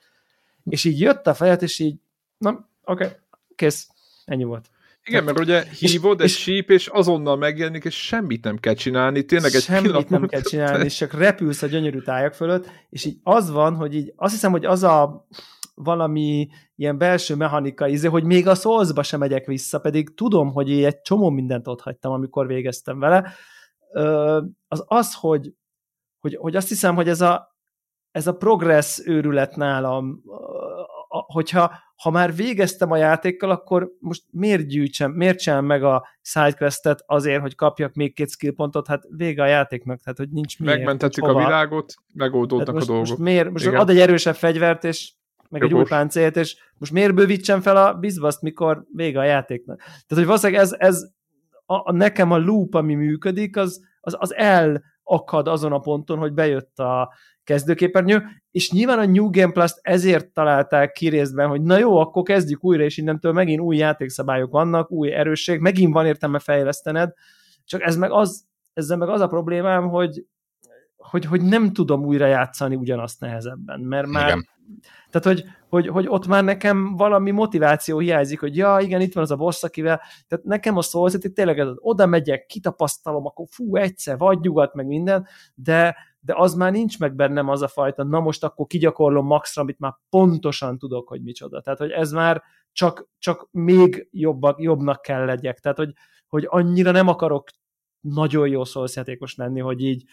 és így jött a fejet, és így, na, oké, okay, kész, ennyi volt.
Igen, mert ugye hívod és, egy síp, és azonnal megjelenik, és semmit nem kell csinálni, tényleg egy
Semmit nem kell csinálni, és csak repülsz a gyönyörű tájak fölött, és így az van, hogy így azt hiszem, hogy az a valami ilyen belső mechanika izé, hogy még a szózba sem megyek vissza, pedig tudom, hogy én egy csomó mindent ott hagytam, amikor végeztem vele. Az az, hogy, hogy, hogy azt hiszem, hogy ez a, ez a progress őrület nálam, hogyha ha már végeztem a játékkal, akkor most miért gyűjtsem, miért csinálom meg a sidequestet azért, hogy kapjak még két skill pontot, hát vége a játéknak, tehát hogy nincs miért.
Megmentettük a világot, megoldódnak
most,
a dolgok.
Most, miért, most ad egy erősebb fegyvert, és meg Jogos. egy új páncélt, és most miért bővítsem fel a bizbaszt, mikor vége a játéknak? Tehát, hogy valószínűleg ez, ez a, a, nekem a loop, ami működik, az, az, az elakad azon a ponton, hogy bejött a, kezdőképernyő, és nyilván a New Game Plus-t ezért találták ki részben, hogy na jó, akkor kezdjük újra, és innentől megint új játékszabályok vannak, új erősség, megint van értelme fejlesztened, csak ez meg az, ezzel meg az a problémám, hogy, hogy, hogy nem tudom újra játszani ugyanazt nehezebben, mert már igen. Tehát, hogy, hogy, hogy ott már nekem valami motiváció hiányzik, hogy ja, igen, itt van az a boss, akivel, tehát nekem a Souls hogy tényleg oda megyek, kitapasztalom, akkor fú, egyszer, vagy nyugat, meg minden, de, de az már nincs meg bennem az a fajta, na most akkor kigyakorlom maxra, amit már pontosan tudok, hogy micsoda. Tehát, hogy ez már csak, csak még jobbak, jobbnak kell legyek. Tehát, hogy, hogy annyira nem akarok nagyon jó szószjátékos lenni, hogy így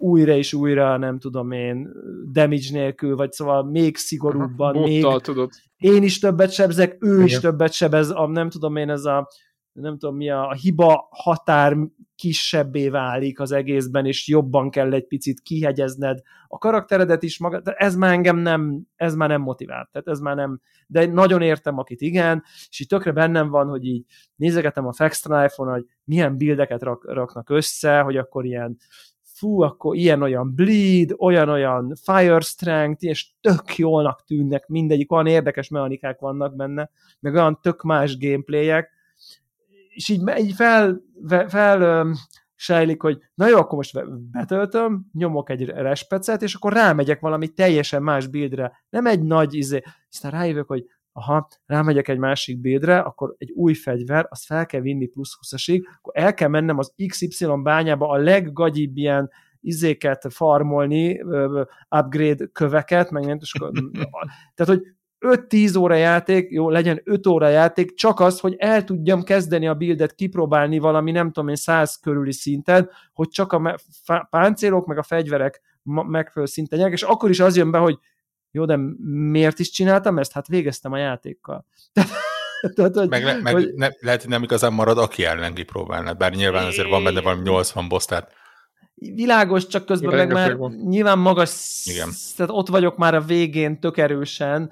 újra és újra, nem tudom én, damage nélkül, vagy szóval még szigorúbban, Aha, még
tudod.
én is többet sebzek, ő Igen. is többet sebez, a, nem tudom én, ez a nem tudom mi a, a hiba határ kisebbé válik az egészben, és jobban kell egy picit kihegyezned a karakteredet is maga, de ez már engem nem, ez már nem motivált, tehát ez már nem, de nagyon értem, akit igen, és így tökre bennem van, hogy így nézegetem a Fextra iPhone, hogy milyen bildeket rak, raknak össze, hogy akkor ilyen fú, akkor ilyen-olyan bleed, olyan-olyan fire strength, és tök jólnak tűnnek mindegyik, olyan érdekes mechanikák vannak benne, meg olyan tök más gameplayek, és így, így fel, fel sejlik, hogy na jó, akkor most betöltöm, nyomok egy respecet, és akkor rámegyek valami teljesen más buildre. Nem egy nagy izé. Aztán rájövök, hogy aha, rámegyek egy másik buildre, akkor egy új fegyver, azt fel kell vinni plusz 20-asig, akkor el kell mennem az XY bányába a leggagyibb ilyen izéket farmolni, upgrade köveket, meg nem tudom, *laughs* tehát, hogy 5-10 óra játék, jó, legyen 5 óra játék, csak az, hogy el tudjam kezdeni a buildet, kipróbálni valami, nem tudom én, 100 körüli szinten, hogy csak a páncélok, meg a fegyverek megfelelő szinten nyerek, és akkor is az jön be, hogy jó, de miért is csináltam ezt? Hát végeztem a játékkal. *laughs*
Tehát, hogy, meg, le, meg hogy... Ne, lehet, hogy nem igazán marad, aki ellen kipróbálnád, bár nyilván azért van benne valami 80 boss, tehát
világos, csak közben meg már nyilván magas, Igen. tehát ott vagyok már a végén tök erősen,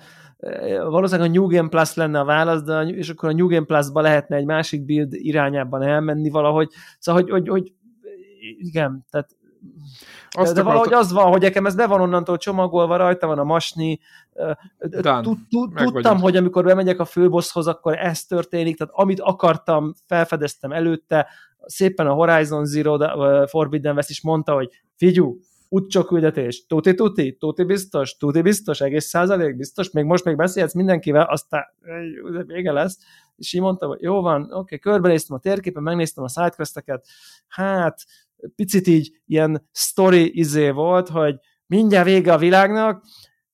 valószínűleg a New Game Plus lenne a válasz, de, és akkor a New Game Plus-ba lehetne egy másik build irányában elmenni valahogy. Szóval, hogy, hogy, hogy igen, tehát azt de, de valahogy az van, hogy nekem ez be van onnantól csomagolva, rajta van a masni. Tudtam, hogy amikor bemegyek a főbosshoz, akkor ez történik, tehát amit akartam, felfedeztem előtte, szépen a Horizon Zero Forbidden West is mondta, hogy figyú, utcsó küldetés, tuti tuti, tuti biztos, tuti biztos, egész százalék biztos, még most még beszélsz mindenkivel, aztán vége lesz, és így mondta, hogy jó van, oké, okay, körbenéztem a térképen, megnéztem a sidequesteket, hát picit így ilyen story izé volt, hogy mindjárt vége a világnak,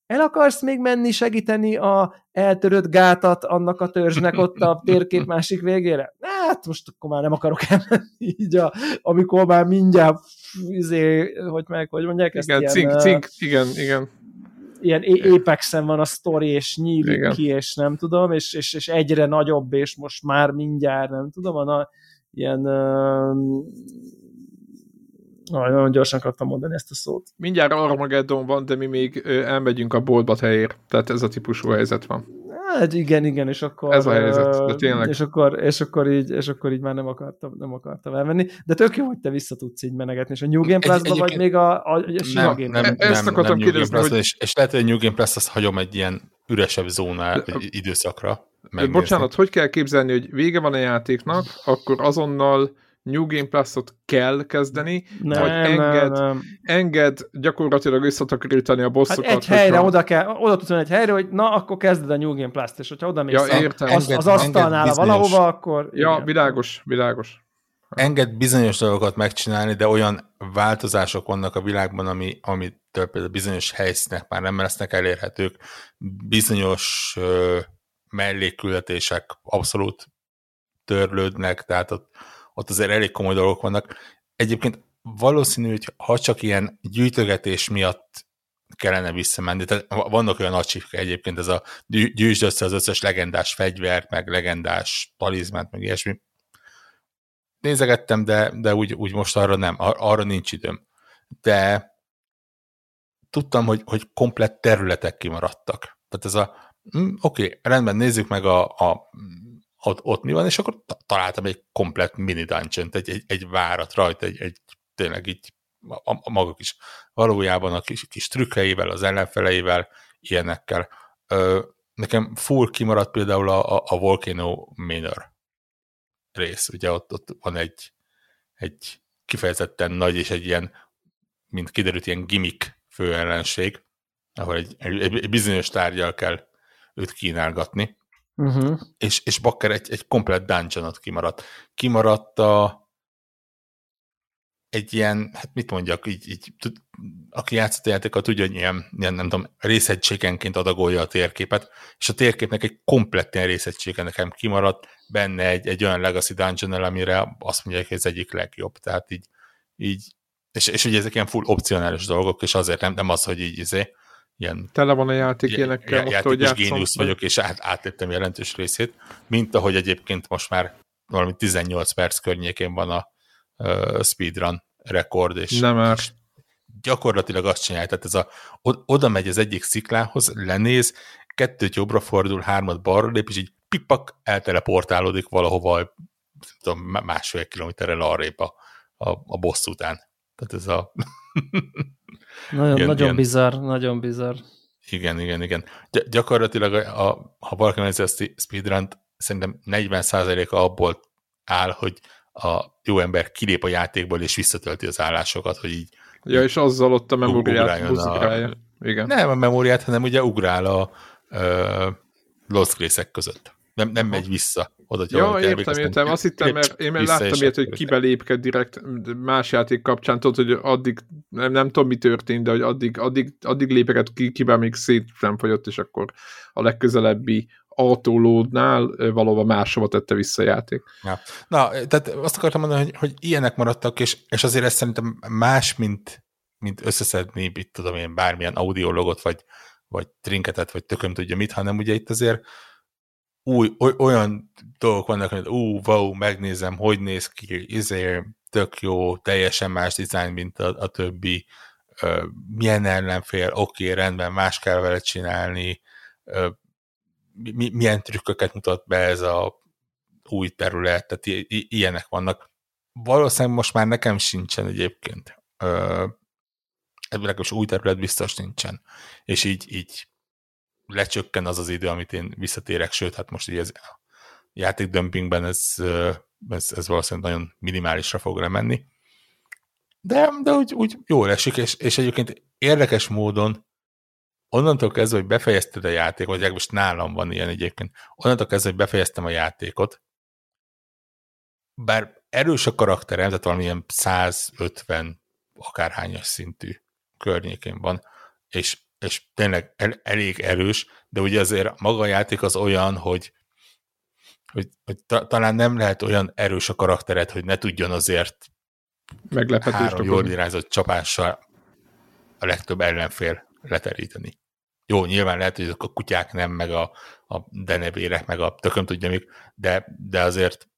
el akarsz még menni segíteni a eltörött gátat annak a törzsnek ott a térkép másik végére? Hát most akkor már nem akarok elmenni, így a, amikor már mindjárt izé, hogy meg, hogy mondják
ezt igen, ilyen, cink, cink, igen, igen.
Ilyen Apexen van a sztori, és nyílik igen. ki, és nem tudom, és, és, és egyre nagyobb, és most már mindjárt, nem tudom, van a ilyen nagyon gyorsan akartam mondani ezt a szót.
Mindjárt Armageddon van, de mi még elmegyünk a boltba helyér. Tehát ez a típusú helyzet van.
Hát igen, igen, és akkor...
Ez a helyzet, de tényleg.
És akkor, és akkor, így, és akkor így már nem akartam, nem akartam elmenni. De tök jó, hogy te vissza tudsz így menegetni. És a New Game Plus-ba vagy még a, a, a sima nem,
Game nem, nem, Ezt akartam kérdezni, hogy... És, és lehet, hogy a New Game Plus azt hagyom egy ilyen üresebb zónál, de, időszakra.
Megnézni. Bocsánat, hogy kell képzelni, hogy vége van a játéknak, akkor azonnal New Game Plus-ot kell kezdeni, nem, vagy enged, nem, nem. enged gyakorlatilag összetakarítani a bosszokat.
Hát egy helyre, oda, kell, oda tudsz egy helyre, hogy na, akkor kezded a New Game Plus-t, és hogyha oda mész ja, értem. Az, enged, az asztalnál valahova, akkor...
Ja, igen. világos, világos.
Enged bizonyos dolgokat megcsinálni, de olyan változások vannak a világban, ami, amit például bizonyos helyszínek már nem lesznek elérhetők, bizonyos ö, mellékküldetések abszolút törlődnek, tehát ott ott azért elég komoly dolgok vannak. Egyébként valószínű, hogy ha csak ilyen gyűjtögetés miatt kellene visszamenni, tehát vannak olyan acsik egyébként, ez a gyűjtsd össze az összes legendás fegyvert, meg legendás talizmánt, meg ilyesmi. Nézegettem, de, de úgy, úgy most arra nem, ar- arra nincs időm. De tudtam, hogy, hogy komplett területek kimaradtak. Tehát ez a, hm, oké, okay, rendben, nézzük meg a, a ott, ott mi van, és akkor találtam egy komplet mini dungeon egy, egy, egy várat rajta, egy, egy tényleg így a, a maguk is valójában a kis, kis trükkeivel, az ellenfeleivel, ilyenekkel. Ö, nekem full kimaradt például a, a, a Volcano Manor rész, ugye ott, ott van egy, egy kifejezetten nagy és egy ilyen, mint kiderült, ilyen gimmick főellenség, ahol egy, egy, egy bizonyos tárgyal kell őt kínálgatni, Uh-huh. És, és Bakker egy, egy komplet dungeonot kimaradt. Kimaradt a egy ilyen, hát mit mondjak, így, így aki játszott a játékkal, tudja, hogy ilyen, ilyen, nem tudom, részegységenként adagolja a térképet, és a térképnek egy komplet ilyen részegysége nekem kimaradt, benne egy, egy olyan legacy dungeon amire azt mondják, hogy ez egyik legjobb. Tehát így, így és, és ugye ezek ilyen full opcionális dolgok, és azért nem, nem az, hogy így izé, ilyen...
Tele van a játék ilyenekkel.
Most, játékos géniusz vagyok, és át, átléptem jelentős részét, mint ahogy egyébként most már valami 18 perc környékén van a uh, speedrun rekord, és,
Nem már.
és gyakorlatilag azt csinálja, tehát ez a, oda megy az egyik sziklához, lenéz, kettőt jobbra fordul, hármat balra lép, és így pipak elteleportálódik valahova tudom, másfél kilométerrel arrébb a, a, a boss után. Tehát ez a... *laughs*
nagyon, ilyen, nagyon ilyen... bizarr, nagyon bizarr.
Igen, igen, igen. Gy- gyakorlatilag, a, ha valaki megnézi a speedrun szerintem 40%-a abból áll, hogy a jó ember kilép a játékból és visszatölti az állásokat, hogy így
Ja, és azzal ott a memóriát muzikálja. Igen.
Nem a memóriát, hanem ugye ugrál a uh, lost részek között. Nem, nem megy vissza oda,
Ja, értem, értem. Azt hittem, mert én már láttam ilyet, hogy kibelépked direkt más játék kapcsán, tudod, hogy addig, nem, nem tudom, mi történt, de hogy addig, addig, addig lépeket ki, kiben még szét nem fogyott, és akkor a legközelebbi autolódnál valóban máshova tette vissza a játék.
Ja. Na, tehát azt akartam mondani, hogy, hogy ilyenek maradtak, és, és azért ez szerintem más, mint, mint összeszedni, itt tudom én, bármilyen audiologot, vagy, vagy trinketet, vagy tököm tudja mit, hanem ugye itt azért új, olyan dolgok vannak, hogy ú, wow, megnézem, hogy néz ki, izé, tök jó, teljesen más dizájn, mint a, a többi, uh, milyen ellenfél, oké, rendben, más kell vele csinálni, uh, mi, milyen trükköket mutat be ez a új terület, tehát i- i- ilyenek vannak. Valószínűleg most már nekem sincsen egyébként. Ebből is új terület biztos nincsen. És így, így lecsökken az az idő, amit én visszatérek, sőt, hát most így ez a játékdömpingben ez, ez, ez valószínűleg nagyon minimálisra fog lemenni. De, de úgy, úgy jól esik, és, és egyébként érdekes módon onnantól kezdve, hogy befejezted a játékot, vagy most nálam van ilyen egyébként, onnantól kezdve, hogy befejeztem a játékot, bár erős a karakterem, tehát valamilyen 150 akárhányas szintű környékén van, és, és tényleg el, elég erős, de ugye azért maga a játék az olyan, hogy, hogy, hogy ta, talán nem lehet olyan erős a karaktered, hogy ne tudjon azért
Meglepetést
három jól irányzott csapással a legtöbb ellenfél leteríteni. Jó, nyilván lehet, hogy a kutyák nem, meg a, a denevérek, meg a tököm tudja még, de, de azért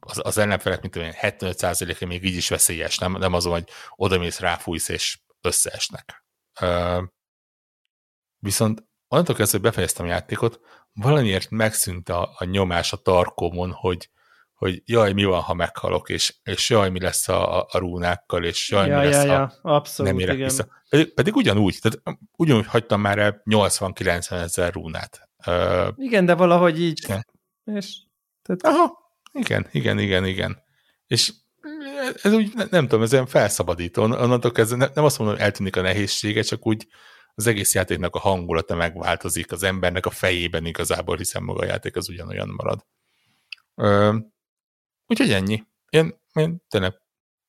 az, az ellenfelek, mint olyan 75%-a még így is veszélyes, nem, nem azon, hogy odamész, ráfújsz, és összeesnek. Uh, viszont onnantól kezdve, hogy befejeztem a játékot, valamiért megszűnt a, a nyomás a tarkomon, hogy, hogy jaj, mi van, ha meghalok, és, és jaj, mi lesz a, a, a rúnákkal, és jaj, ja, mi lesz, ja, ha
Abszolút,
nem érek
igen.
vissza. Pedig, pedig ugyanúgy, tehát ugyanúgy hagytam már el 80-90 ezer rúnát. Uh,
igen, de valahogy így. Igen. És,
tehát... Aha, igen, igen, igen, igen. És ez úgy, nem, nem tudom, ez olyan felszabadító. Onnantól kezdve nem azt mondom, hogy eltűnik a nehézsége, csak úgy az egész játéknak a hangulata megváltozik, az embernek a fejében igazából, hiszen maga a játék az ugyanolyan marad. Uh, Úgyhogy ennyi. Én, én tényleg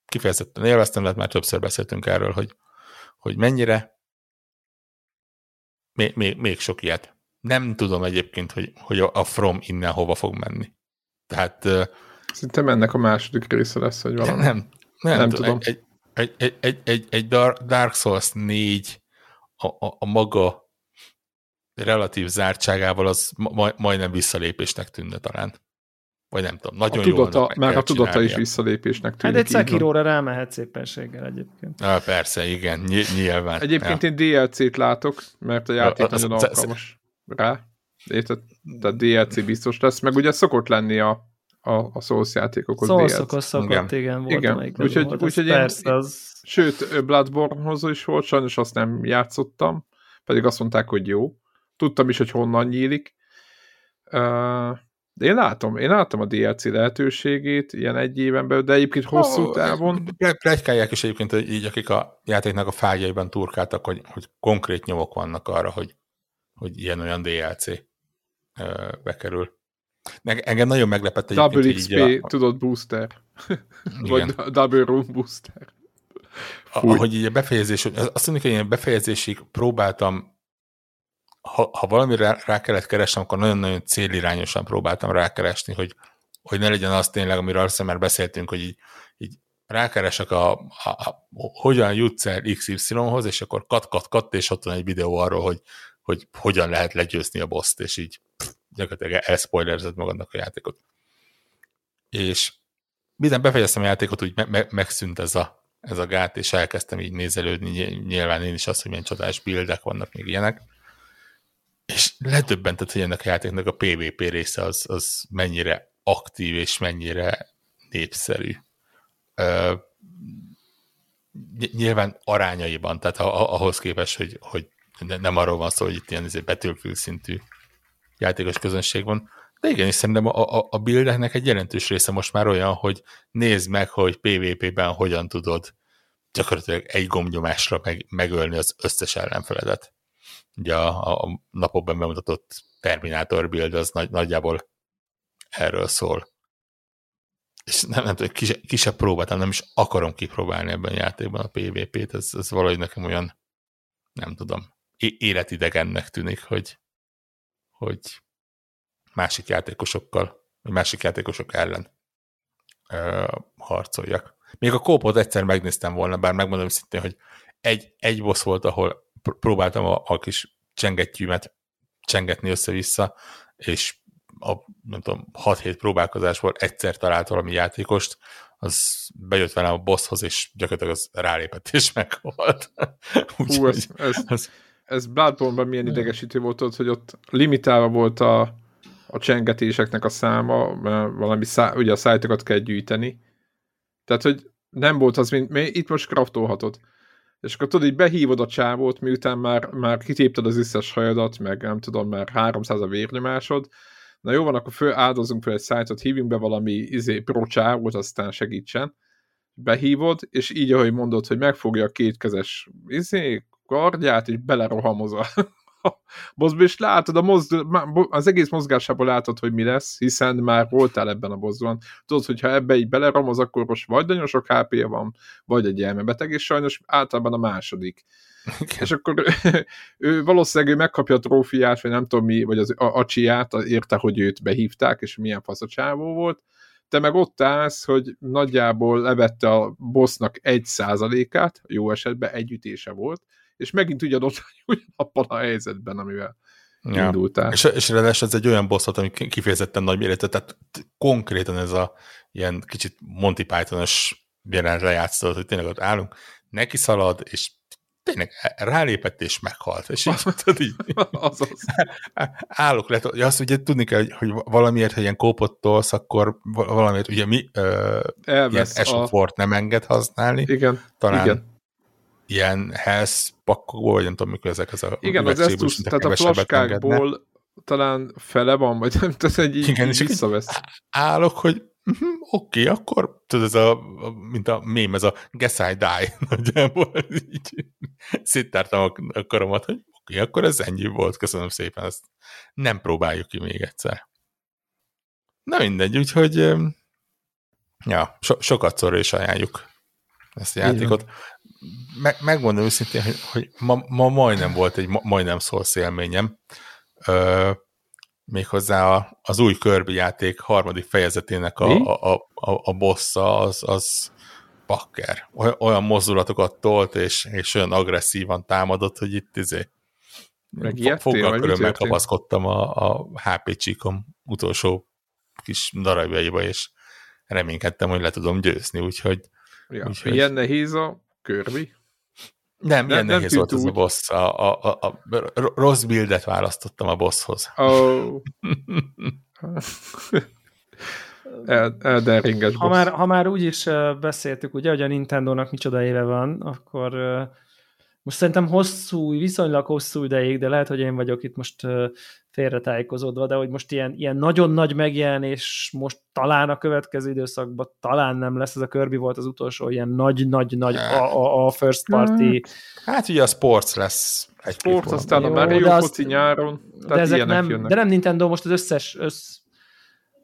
kifejezetten élveztem, lehet már többször beszéltünk erről, hogy, hogy mennyire még, még, még sok ilyet. Nem tudom egyébként, hogy, hogy a From innen hova fog menni. Tehát...
Szerintem ennek a második része lesz, hogy valami.
Nem, nem, nem tudom. Egy, egy, egy, egy, egy, egy Dark Souls 4 a, a, a maga relatív zártságával az ma, majdnem visszalépésnek tűnne talán vagy nem tudom, nagyon
a tudata, jól Már a tudata is visszalépésnek
tűnik. Hát egy Sekiróra rámehet széppenséggel egyébként.
Ah, persze, igen, nyilván.
Egyébként ja. én DLC-t látok, mert a játék a, nagyon az, alkalmas rá. Érted? De DLC biztos lesz, meg ugye szokott lenni a, a, a Souls játékokhoz
Souls DLC. szokott, igen, igen volt
igen. Úgyhogy, úgyhogy persze, én, az... Sőt, Bloodborne-hoz is volt, sajnos azt nem játszottam, pedig azt mondták, hogy jó. Tudtam is, hogy honnan nyílik. De én látom, én látom a DLC lehetőségét ilyen egy éven belül, de egyébként hosszú oh, távon...
Plegykálják is egyébként, hogy így akik a játéknak a fájjaiban turkáltak, hogy, hogy konkrét nyomok vannak arra, hogy, hogy ilyen-olyan DLC bekerül. Engem nagyon meglepett
egyébként, WXP, így a... tudod, booster. *laughs* Vagy double room booster.
Fúj. Ahogy így a befejezés, azt mondjuk, hogy én befejezésig próbáltam ha, ha valamire rá kellett keresnem, akkor nagyon-nagyon célirányosan próbáltam rákeresni, hogy, hogy ne legyen az tényleg, amiről azt már beszéltünk, hogy így, így rákeresek a, a, a, hogyan jutsz el XY-hoz, és akkor kat-kat-kat, és ott van egy videó arról, hogy, hogy hogyan lehet legyőzni a boszt, és így pff, gyakorlatilag elspoilerzett magadnak a játékot. És minden befejeztem a játékot, úgy me- me- megszűnt ez a, ez a gát, és elkezdtem így nézelődni, nyilván én is azt, hogy milyen csodás bildek vannak még ilyenek és ledöbbentett, hogy ennek a játéknak a PvP része az, az mennyire aktív és mennyire népszerű. nyilván arányaiban, tehát ahhoz képest, hogy, hogy nem arról van szó, hogy itt ilyen Battlefield szintű játékos közönség van, de igen, és szerintem a, a, a buildeknek egy jelentős része most már olyan, hogy nézd meg, hogy PvP-ben hogyan tudod gyakorlatilag egy gombnyomásra meg, megölni az összes ellenfeledet. Ugye a, a napokban bemutatott Terminator build az nagy, nagyjából erről szól. És nem, nem tudom, kise, kisebb próbáltam, nem is akarom kipróbálni ebben a játékban a PvP-t, ez, ez valahogy nekem olyan, nem tudom, életidegennek tűnik, hogy, hogy másik játékosokkal, vagy másik játékosok ellen ö, harcoljak. Még a kópot egyszer megnéztem volna, bár megmondom szintén, hogy egy, egy boss volt, ahol próbáltam a, a kis csengettyűmet csengetni össze-vissza, és a nem tudom, 6-7 próbálkozásból egyszer talált valami játékost, az bejött velem a bosshoz, és gyakorlatilag az rálépett és meghalt. *laughs*
Hú, ez, ez, ez, Bloodborne-ban milyen idegesítő volt ott, hogy ott limitálva volt a, a csengetéseknek a száma, valami szá, ugye a szájtokat kell gyűjteni. Tehát, hogy nem volt az, mint itt most kraftolhatod. És akkor tudod, így behívod a csávót, miután már, már kitépted az összes hajadat, meg nem tudom, már 300 a vérnyomásod, na jó van, akkor föl áldozunk fel egy szájtot, hívjunk be valami izé, pro csávót, aztán segítsen. Behívod, és így, ahogy mondod, hogy megfogja a kétkezes izé, kardját, és belerohamoz *laughs* *laughs* a bossba, és látod, a mozdul, az egész mozgásából látod, hogy mi lesz, hiszen már voltál ebben a bossban. Tudod, hogyha ebbe így beleramoz, akkor most vagy nagyon sok hp van, vagy egy elmebeteg, és sajnos általában a második. Igen. És akkor ő valószínűleg ő megkapja a trófiát, vagy nem tudom mi, vagy az acsiát, érte, hogy őt behívták, és milyen faszacsávó volt, te meg ott állsz, hogy nagyjából levette a bossnak egy százalékát, jó esetben egy ütése volt, és megint ugyanott *laughs* ugyanabban a helyzetben, amivel ja. indultál.
És, és ráadásul ez egy olyan boss ami kifejezetten nagy méretű, tehát konkrétan ez a ilyen kicsit Monty Python-os jelenre játszott, hogy tényleg ott állunk, neki szalad, és tényleg rálépett és meghalt. És így, *laughs* tudod, így Azaz. állok le, ja, azt ugye tudni kell, hogy valamiért, ha ilyen kópot tolsz, akkor valamiért, ugye mi uh, Elvesz ilyen a... nem enged használni.
Igen,
talán
igen
ilyen health pakkokból, vagy nem tudom, mikor ezek az a
Igen, az Estus, tehát a flaskákból talán fele van, vagy nem tudom, hogy így, Igen, így visszavesz.
Állok, hogy uh-huh, oké, okay, akkor tudod, ez a, mint a mém, ez a guess I die, *laughs* nagyjából így széttártam a, karomat, hogy oké, okay, akkor ez ennyi volt, köszönöm szépen, ezt nem próbáljuk ki még egyszer. Na mindegy, úgyhogy ja, so, sokat szorra is ajánljuk ezt a játékot me, megmondom őszintén, hogy, hogy ma, ma majdnem volt egy ma, majdnem szólsz élményem. Ö, méghozzá a, az új Kirby játék harmadik fejezetének a, a, a, a bossa az, az pakker. Olyan mozdulatokat tolt, és, és olyan agresszívan támadott, hogy itt izé foggal körömmel kapaszkodtam a, a HP csíkom utolsó kis darabjaiba, és reménykedtem, hogy le tudom győzni, úgyhogy...
Ja, úgyhogy... Ilyen nehéz a Kirby?
Nem, ilyen nem, nehéz volt ez a boss. A, a, a, a rossz buildet választottam a bosshoz.
Oh. *laughs* Elden ringes
ha boss. Már, ha már úgy is beszéltük, ugye, hogy a Nintendo-nak micsoda éve van, akkor most szerintem hosszú, viszonylag hosszú ideig, de lehet, hogy én vagyok itt most félretájékozódva, de hogy most ilyen, ilyen nagyon nagy megjelenés most talán a következő időszakban talán nem lesz, ez a Kirby volt az utolsó ilyen nagy-nagy-nagy a, a, a first party.
Hát. Ugye a Sports lesz
egy Sports, aztán a Mario Foci nyáron,
de, ezek nem, de nem Nintendo, most az összes össz,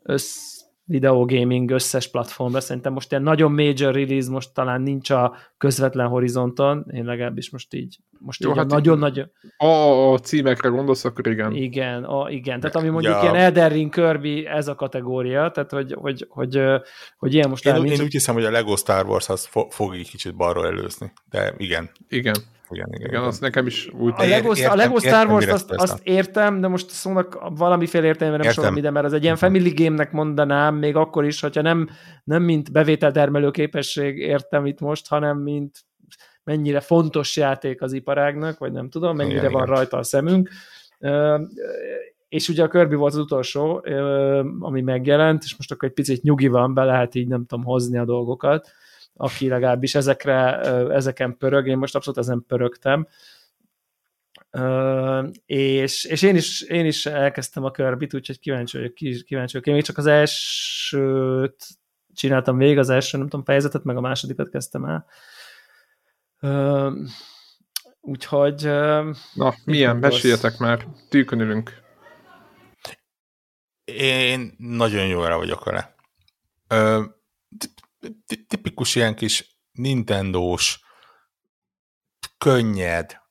össz videogaming összes platformra. Szerintem most ilyen nagyon major release most talán nincs a közvetlen horizonton, én legalábbis most így, most Jó, így hát nagyon nagy...
A, a címekre gondolsz, akkor igen.
Igen, a, igen. Tehát ami mondjuk ja. ilyen Elden Ring, Kirby, ez a kategória, tehát hogy, hogy, hogy, hogy ilyen most...
Én, én nincs... úgy hiszem, hogy a Lego Star Wars az fog egy kicsit balról előzni, de igen.
Igen igen, igen. Igen, az nekem is úgy...
A Lego, értem, a Lego Star Wars azt, azt értem, de most szónak valamiféle értelemben nem soha ide, mert az egy ilyen family game-nek mondanám, még akkor is, hogyha nem, nem mint bevételtermelő képesség értem itt most, hanem mint mennyire fontos játék az iparágnak, vagy nem tudom, mennyire igen, van igen. rajta a szemünk. És ugye a Kirby volt az utolsó, ami megjelent, és most akkor egy picit nyugi van, be lehet így nem tudom hozni a dolgokat, aki legalábbis ezekre, ezeken pörög, én most abszolút ezen pörögtem, Uh, és, és én, is, én is elkezdtem a körbit, úgyhogy kíváncsi vagyok, kíváncsi vagyok. Én még csak az elsőt csináltam végig, az első, nem tudom, fejezetet, meg a másodikat kezdtem el. Uh, úgyhogy... Uh,
Na, milyen? Meséljetek már, tűkönülünk.
Én nagyon jó rá vagyok vele. Tipikus ilyen kis Nintendo-s, könnyed,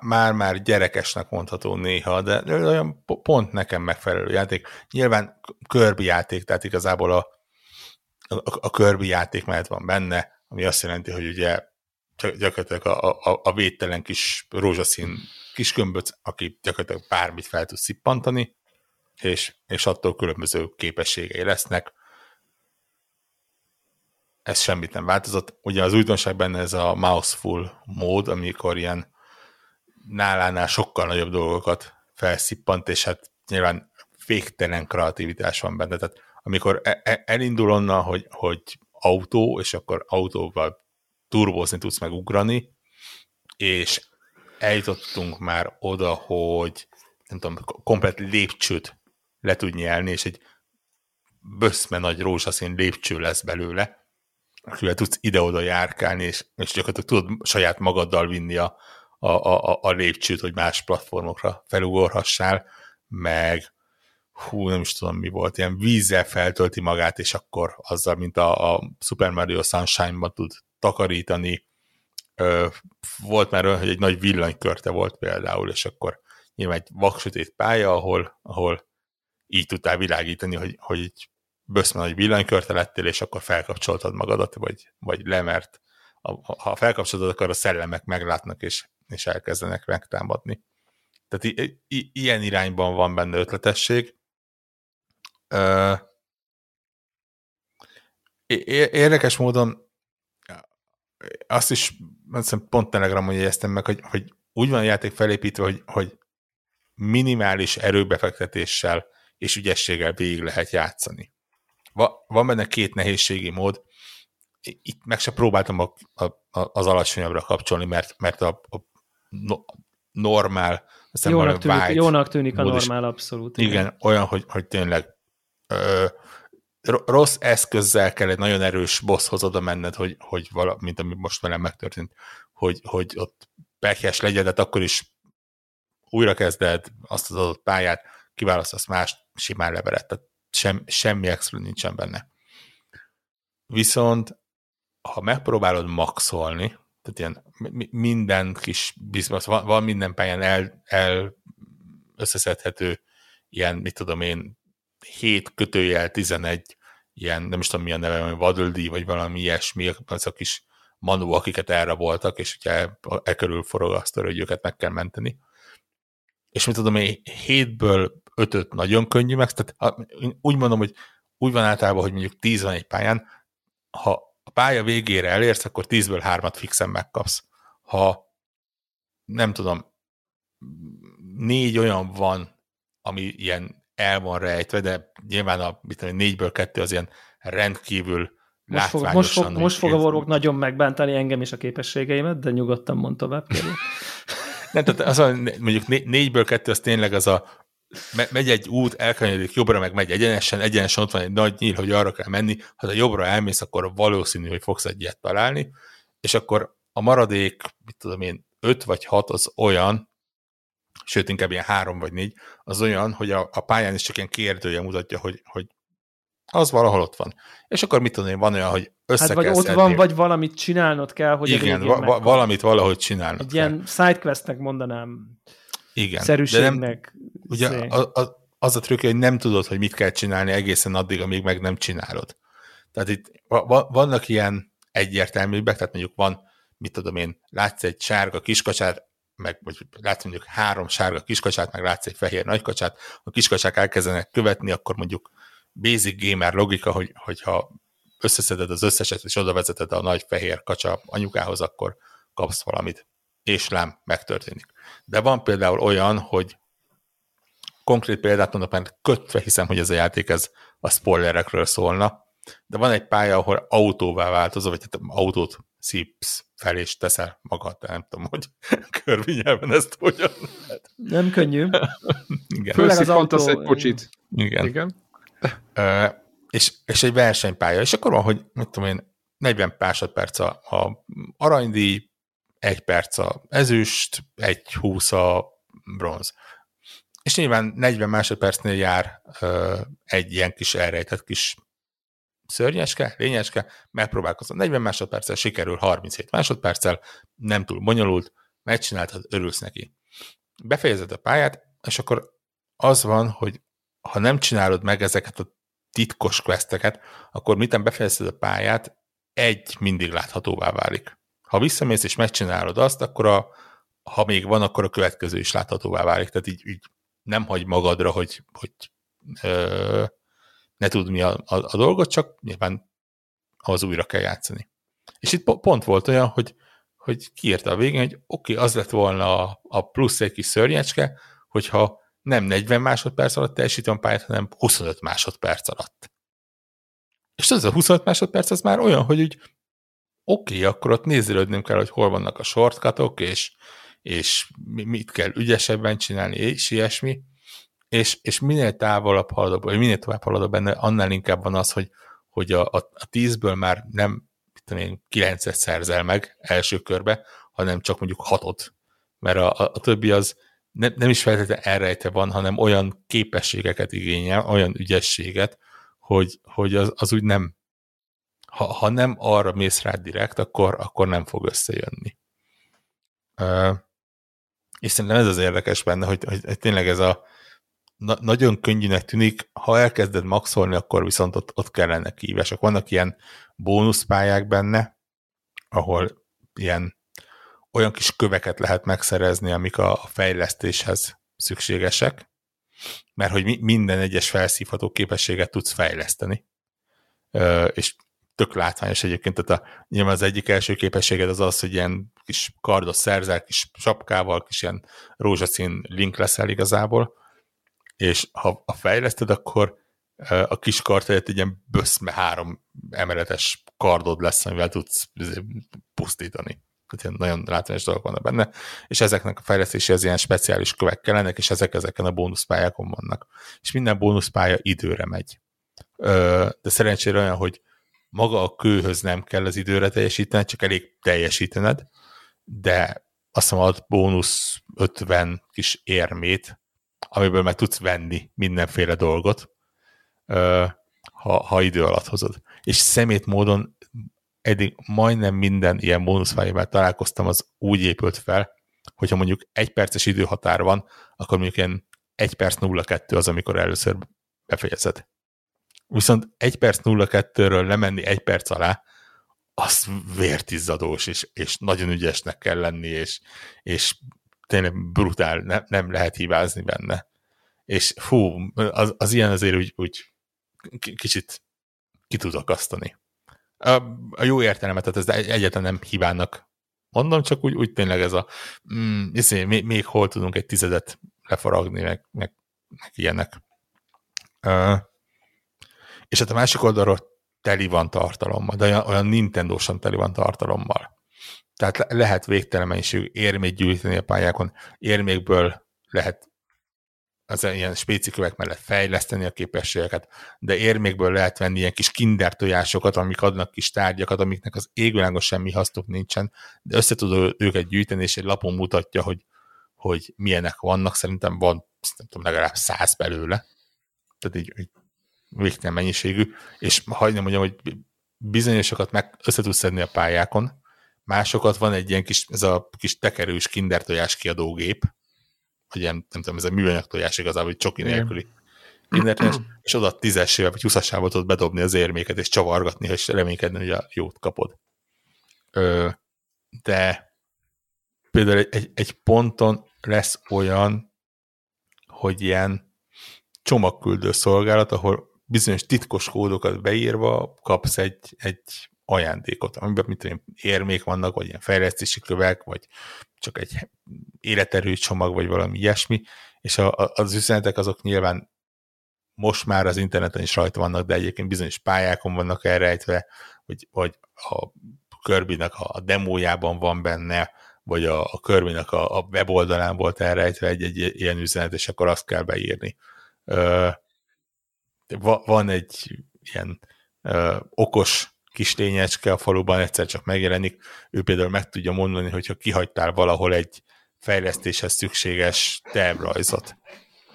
már-már gyerekesnek mondható néha, de olyan pont nekem megfelelő játék. Nyilván körbi játék, tehát igazából a, a, a körbi játék mellett van benne, ami azt jelenti, hogy ugye gyakorlatilag a, a, a védtelen kis rózsaszín kis gömböc, aki gyakorlatilag bármit fel tud szippantani, és, és attól különböző képességei lesznek. Ez semmit nem változott. Ugye az újdonság benne ez a mouseful mód, amikor ilyen nálánál sokkal nagyobb dolgokat felszippant, és hát nyilván végtelen kreativitás van benne. Tehát amikor e, e, elindul onnan, hogy, hogy autó, és akkor autóval turbózni tudsz megugrani, és eljutottunk már oda, hogy nem tudom, komplet lépcsőt le tud nyelni, és egy böszme nagy rózsaszín lépcső lesz belőle, akivel tudsz ide-oda járkálni, és, és gyakorlatilag tudod saját magaddal vinni a, a, a, a lépcsőt, hogy más platformokra felugorhassál, meg hú, nem is tudom mi volt, ilyen vízzel feltölti magát, és akkor azzal, mint a, a Super Mario Sunshine-ban tud takarítani. Ö, volt már olyan, hogy egy nagy villanykörte volt például, és akkor nyilván egy vaksötét pálya, ahol, ahol így tudtál világítani, hogy, hogy böszme nagy villanykörte lettél, és akkor felkapcsoltad magadat, vagy, vagy lemert. Ha felkapcsolod, akkor a szellemek meglátnak, és és elkezdenek megtámadni. Tehát ilyen irányban van benne ötletesség. Ö, érdekes módon azt is azt pont Telegramon jegyeztem meg, hogy, hogy úgy van a játék felépítve, hogy, hogy minimális erőbefektetéssel és ügyességgel végig lehet játszani. Va, van benne két nehézségi mód, itt meg se próbáltam a, a, az alacsonyabbra kapcsolni, mert, mert a, a no, normál,
aztán jónak tűnik, jónak tűnik a normál, abszolút.
Igen, igen olyan, hogy, hogy tényleg ö, rossz eszközzel kell egy nagyon erős bosshoz oda menned, hogy, hogy vala, mint ami most velem megtörtént, hogy, hogy ott pekhes legyen, de akkor is újra kezded azt az adott pályát, kiválasztasz mást, simán levered, tehát sem, semmi extra nincsen benne. Viszont, ha megpróbálod maxolni, tehát ilyen minden kis biztos, van, van minden pályán el, el összeszedhető ilyen, mit tudom én, 7 kötőjel 11 ilyen, nem is tudom milyen neve, Waddle vagy valami ilyesmi, a kis manú, akiket voltak, és ugye e körül forog azt, hogy őket meg kell menteni. És mit tudom én, hétből ötöt nagyon könnyű meg, tehát úgy mondom, hogy úgy van általában, hogy mondjuk 10 van egy pályán, ha a pálya végére elérsz, akkor 10-ből 3-at fixen megkapsz. Ha nem tudom, négy olyan van, ami ilyen el van rejtve, de nyilván a tudom, négyből kettő az ilyen rendkívül most fog,
most fog, most fog a vorok nagyon megbántani engem és a képességeimet, de nyugodtan mond tovább, kérlek.
Nem, tehát az, mondjuk négyből kettő az tényleg az a megy egy út, elkanyarodik jobbra, meg megy egyenesen, egyenesen ott van egy nagy nyíl, hogy arra kell menni, ha a jobbra elmész, akkor valószínű, hogy fogsz egy ilyet találni, és akkor a maradék, mit tudom én, öt vagy hat az olyan, sőt, inkább ilyen három vagy négy, az olyan, hogy a, a pályán is csak ilyen kérdője mutatja, hogy, hogy az valahol ott van. És akkor mit tudom én, van olyan, hogy össze hát
vagy ott szedni. van, vagy valamit csinálnod kell, hogy
Igen, va- va- valamit valahogy csinálnod Egy
kell. ilyen sidequestnek mondanám.
Igen.
Szerűségnek.
Ugye a, a, az a trükk, hogy nem tudod, hogy mit kell csinálni egészen addig, amíg meg nem csinálod. Tehát itt va, vannak ilyen egyértelműbbek, tehát mondjuk van, mit tudom én, látsz egy sárga kiskacsát, meg vagy látsz mondjuk három sárga kiskacsát, meg látsz egy fehér nagykacsát, a kiskacsák elkezdenek követni, akkor mondjuk basic gamer logika, hogy, hogyha összeszeded az összeset, és oda vezeted a nagy fehér kacsa anyukához, akkor kapsz valamit. És lám, megtörténik. De van például olyan, hogy konkrét példát mondok, mert kötve hiszem, hogy ez a játék ez a spoilerekről szólna, de van egy pálya, ahol autóvá változol, vagy hát autót szípsz fel, és teszel magad, de nem tudom, hogy *laughs* körvinyelven ezt hogyan lehet.
Nem könnyű. *laughs*
Igen. Főleg az autó... egy kocsit.
Igen. Igen. Uh, és, és egy versenypálya, és akkor van, hogy mit tudom én, 40 másodperc a, a aranydíj, egy perc a ezüst, egy húsz a bronz. És nyilván 40 másodpercnél jár uh, egy ilyen kis elrejtett kis szörnyeske, lényeske, megpróbálkozom 40 másodperccel, sikerül 37 másodperccel, nem túl bonyolult, megcsináltad, örülsz neki. Befejezed a pályát, és akkor az van, hogy ha nem csinálod meg ezeket a titkos questeket, akkor miten befejezed a pályát, egy mindig láthatóvá válik. Ha visszamész és megcsinálod azt, akkor a, ha még van, akkor a következő is láthatóvá válik. Tehát így, így nem hagy magadra, hogy, hogy ö, ne tud mi a, a, a dolgot, csak nyilván ahhoz újra kell játszani. És itt pont volt olyan, hogy, hogy kiírta a végén, hogy oké, okay, az lett volna a, a plusz egy kis szörnyecske, hogyha nem 40 másodperc alatt teljesítem a pályát, hanem 25 másodperc alatt. És az a 25 másodperc az már olyan, hogy úgy oké, okay, akkor ott nézelődnünk kell, hogy hol vannak a shortcutok, és, és mit kell ügyesebben csinálni, és ilyesmi, és, és minél távolabb haladok, vagy minél tovább haladok benne, annál inkább van az, hogy, hogy a, a, a tízből már nem tudom én, kilencet szerzel meg első körbe, hanem csak mondjuk hatot, mert a, a, a többi az ne, nem is feltétlenül elrejte van, hanem olyan képességeket igényel, olyan ügyességet, hogy, hogy az, az úgy nem, ha, ha nem arra mész rá direkt, akkor, akkor nem fog összejönni. És szerintem ez az érdekes benne, hogy, hogy, hogy tényleg ez a na, nagyon könnyűnek tűnik, ha elkezded maxolni, akkor viszont ott, ott kellene kívások. Vannak ilyen bónuszpályák benne, ahol ilyen olyan kis köveket lehet megszerezni, amik a fejlesztéshez szükségesek, mert hogy minden egyes felszívható képességet tudsz fejleszteni. És tök látványos egyébként, tehát a, nyilván az egyik első képességed az az, hogy ilyen kis kardot szerzel, kis sapkával, kis ilyen rózsaszín link leszel igazából, és ha a fejleszted, akkor a kis kart egy ilyen böszme három emeletes kardod lesz, amivel tudsz izé, pusztítani. Tehát nagyon látványos dolgok vannak benne, és ezeknek a fejlesztéséhez ilyen speciális kövek kellenek, és ezek ezeken a bónuszpályákon vannak. És minden bónuszpálya időre megy. De szerencsére olyan, hogy maga a kőhöz nem kell az időre teljesítened, csak elég teljesítened, de azt hiszem ad bónusz 50 kis érmét, amiből meg tudsz venni mindenféle dolgot, ha, ha idő alatt hozod. És szemét módon eddig majdnem minden ilyen bónuszfájával találkoztam, az úgy épült fel, hogyha mondjuk egy perces időhatár van, akkor mondjuk ilyen 1 perc 02 az, amikor először befejezed. Viszont 1 perc 02-ről lemenni egy perc alá, az vértizzadós, és, és nagyon ügyesnek kell lenni, és, és tényleg brutál, ne, nem lehet hibázni benne. És fú, az, az ilyen azért úgy, úgy kicsit ki tud akasztani. A, a jó értelemet, tehát ez egyáltalán nem hibának mondom, csak úgy, úgy tényleg ez a mm, izé, még, még hol tudunk egy tizedet lefaragni, meg, meg, meg ilyenek. Uh, és hát a másik oldalról teli van tartalommal, de olyan, olyan Nintendo-san teli van tartalommal. Tehát lehet végtelen mennyiségű érmét gyűjteni a pályákon, érmékből lehet az ilyen spécikövek mellett fejleszteni a képességeket, de érmékből lehet venni ilyen kis kinder tojásokat, amik adnak kis tárgyakat, amiknek az égvilágon semmi hasztuk nincsen, de össze őket gyűjteni, és egy lapon mutatja, hogy, hogy milyenek vannak, szerintem van nem tudom, legalább száz belőle, tehát így, így végtelen mennyiségű, és hagyd mondjam, hogy bizonyosokat meg össze tudsz szedni a pályákon, másokat van egy ilyen kis, ez a kis tekerős kinder tojás kiadógép, hogy ilyen, nem tudom, ez a műanyag tojás igazából, hogy csoki nélküli kinder *clears throat* és oda tízesével vagy húszasából tudod bedobni az érméket, és csavargatni, és reménykedni, hogy a jót kapod. Ö, de például egy, egy, egy ponton lesz olyan, hogy ilyen csomagküldő szolgálat, ahol bizonyos titkos kódokat beírva kapsz egy, egy ajándékot, amiben mit tudom, érmék vannak, vagy ilyen fejlesztési kövek, vagy csak egy életerő csomag, vagy valami ilyesmi, és a, az üzenetek azok nyilván most már az interneten is rajta vannak, de egyébként bizonyos pályákon vannak elrejtve, hogy, hogy a Körbinek a demójában van benne, vagy a, a Körbinek a, a weboldalán volt elrejtve egy, egy ilyen üzenet, és akkor azt kell beírni. Ö, van egy ilyen ö, okos kis lényecske a faluban, egyszer csak megjelenik, ő például meg tudja mondani, hogyha kihagytál valahol egy fejlesztéshez szükséges tervrajzot.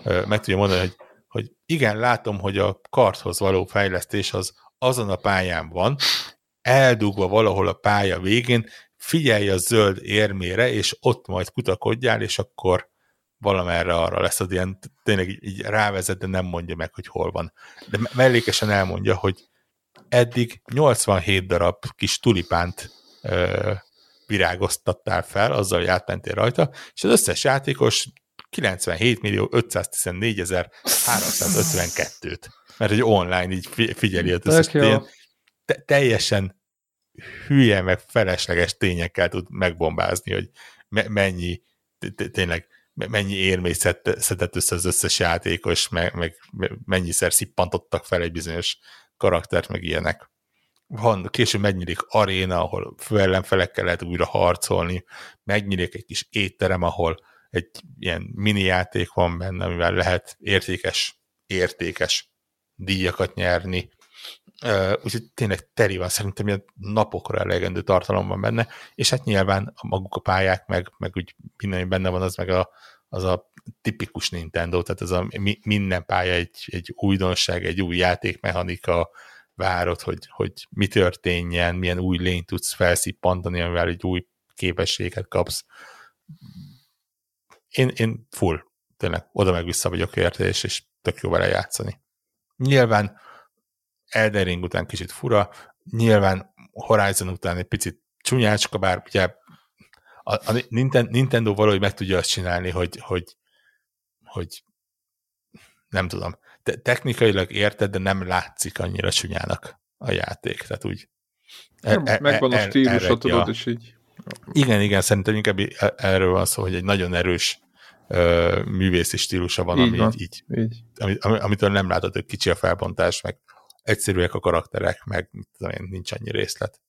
Meg tudja mondani, hogy, hogy igen, látom, hogy a karthoz való fejlesztés az azon a pályán van, eldugva valahol a pálya végén, figyelj a zöld érmére, és ott majd kutakodjál, és akkor valamerre arra lesz az ilyen, tényleg így, így rávezet, de nem mondja meg, hogy hol van. De mellékesen elmondja, hogy eddig 87 darab kis tulipánt ö, virágoztattál fel, azzal, hogy átmentél rajta, és az összes játékos 97 millió 514 ezer 352-t. Mert egy online így figyeli az összes tény, te, teljesen hülye, meg felesleges tényekkel tud megbombázni, hogy me, mennyi tényleg mennyi érmény szedett össze az összes játékos, meg, meg mennyiszer szippantottak fel egy bizonyos karaktert, meg ilyenek. Van, később megnyílik aréna, ahol ellenfelekkel lehet újra harcolni, megnyílik egy kis étterem, ahol egy ilyen mini játék van benne, amivel lehet értékes, értékes díjakat nyerni. Úgyhogy tényleg teri van, szerintem ilyen napokra elegendő tartalom van benne, és hát nyilván maguk a pályák, meg, meg úgy minden, benne van, az meg a, az a tipikus Nintendo, tehát ez a minden pálya egy, egy újdonság, egy új játékmechanika, várod, hogy, hogy mi történjen, milyen új lényt tudsz felszippantani, amivel egy új képességet kapsz. Én, én full, tényleg oda meg vissza vagyok érte, és, és tök jó vele játszani. Nyilván Elden Ring után kicsit fura, nyilván Horizon után egy picit csúnyácska, bár ugye a, a Nintendo valahogy meg tudja azt csinálni, hogy, hogy, hogy nem tudom, te, technikailag érted, de nem látszik annyira csúnyának a játék, tehát úgy
e, e, megvan a stílusa, tudod, és így.
Igen, igen, szerintem inkább e, erről van szó, hogy egy nagyon erős uh, művészi stílusa van, így ami van. így, így, így. Amit, amitől nem látod, hogy kicsi a felbontás, meg egyszerűek a karakterek, meg tudom én, nincs annyi részlet.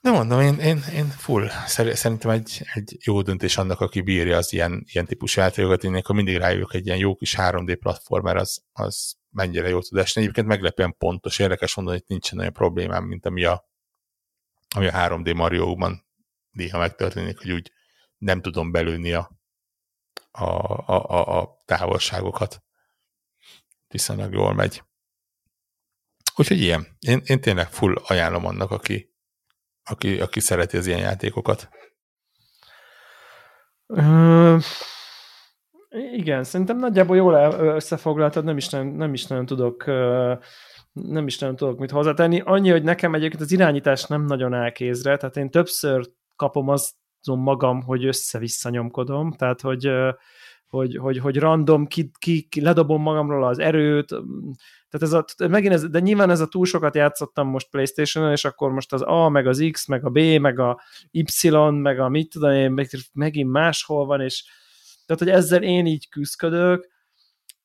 De mondom, én, én, én full. Szerintem egy, egy jó döntés annak, aki bírja az ilyen, ilyen típusú játékokat, én akkor mindig rájövök egy ilyen jó kis 3D platformer, az, az mennyire jó tud esni. Egyébként meglepően pontos, érdekes mondani, hogy nincsen olyan problémám, mint ami a, ami a 3D Mario-ban néha megtörténik, hogy úgy nem tudom belőni a, a, a, a, a távolságokat. Viszonylag jól megy. Úgyhogy ilyen. Én, én tényleg full ajánlom annak, aki, aki, aki szereti az ilyen játékokat.
Uh, igen, szerintem nagyjából jól összefoglaltad, nem is, nem, nem is nagyon tudok nem is nagyon tudok mit hozzátenni. Annyi, hogy nekem egyébként az irányítás nem nagyon áll kézre, tehát én többször kapom azon magam, hogy össze-vissza nyomkodom, tehát hogy, hogy, hogy, hogy random ki, ki, ki ledobom magamról az erőt, tehát ez a, megint ez, de nyilván ez a túl sokat játszottam most Playstation-on, és akkor most az A, meg az X, meg a B, meg a Y, meg a mit tudom én, meg, megint máshol van, és tehát, hogy ezzel én így küzdködök,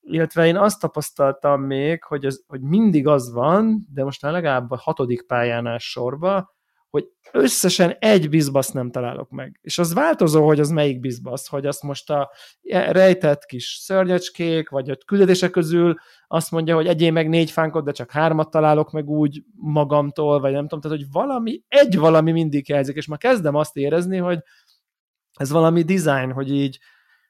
illetve én azt tapasztaltam még, hogy, ez, hogy mindig az van, de most már legalább a hatodik pályánál sorba, hogy összesen egy bizbasz nem találok meg. És az változó, hogy az melyik bizbasz, hogy azt most a rejtett kis szörnyecskék, vagy a küldetések közül azt mondja, hogy egyé meg négy fánkot, de csak hármat találok meg úgy magamtól, vagy nem tudom, tehát hogy valami, egy valami mindig jelzik, és már kezdem azt érezni, hogy ez valami design, hogy így,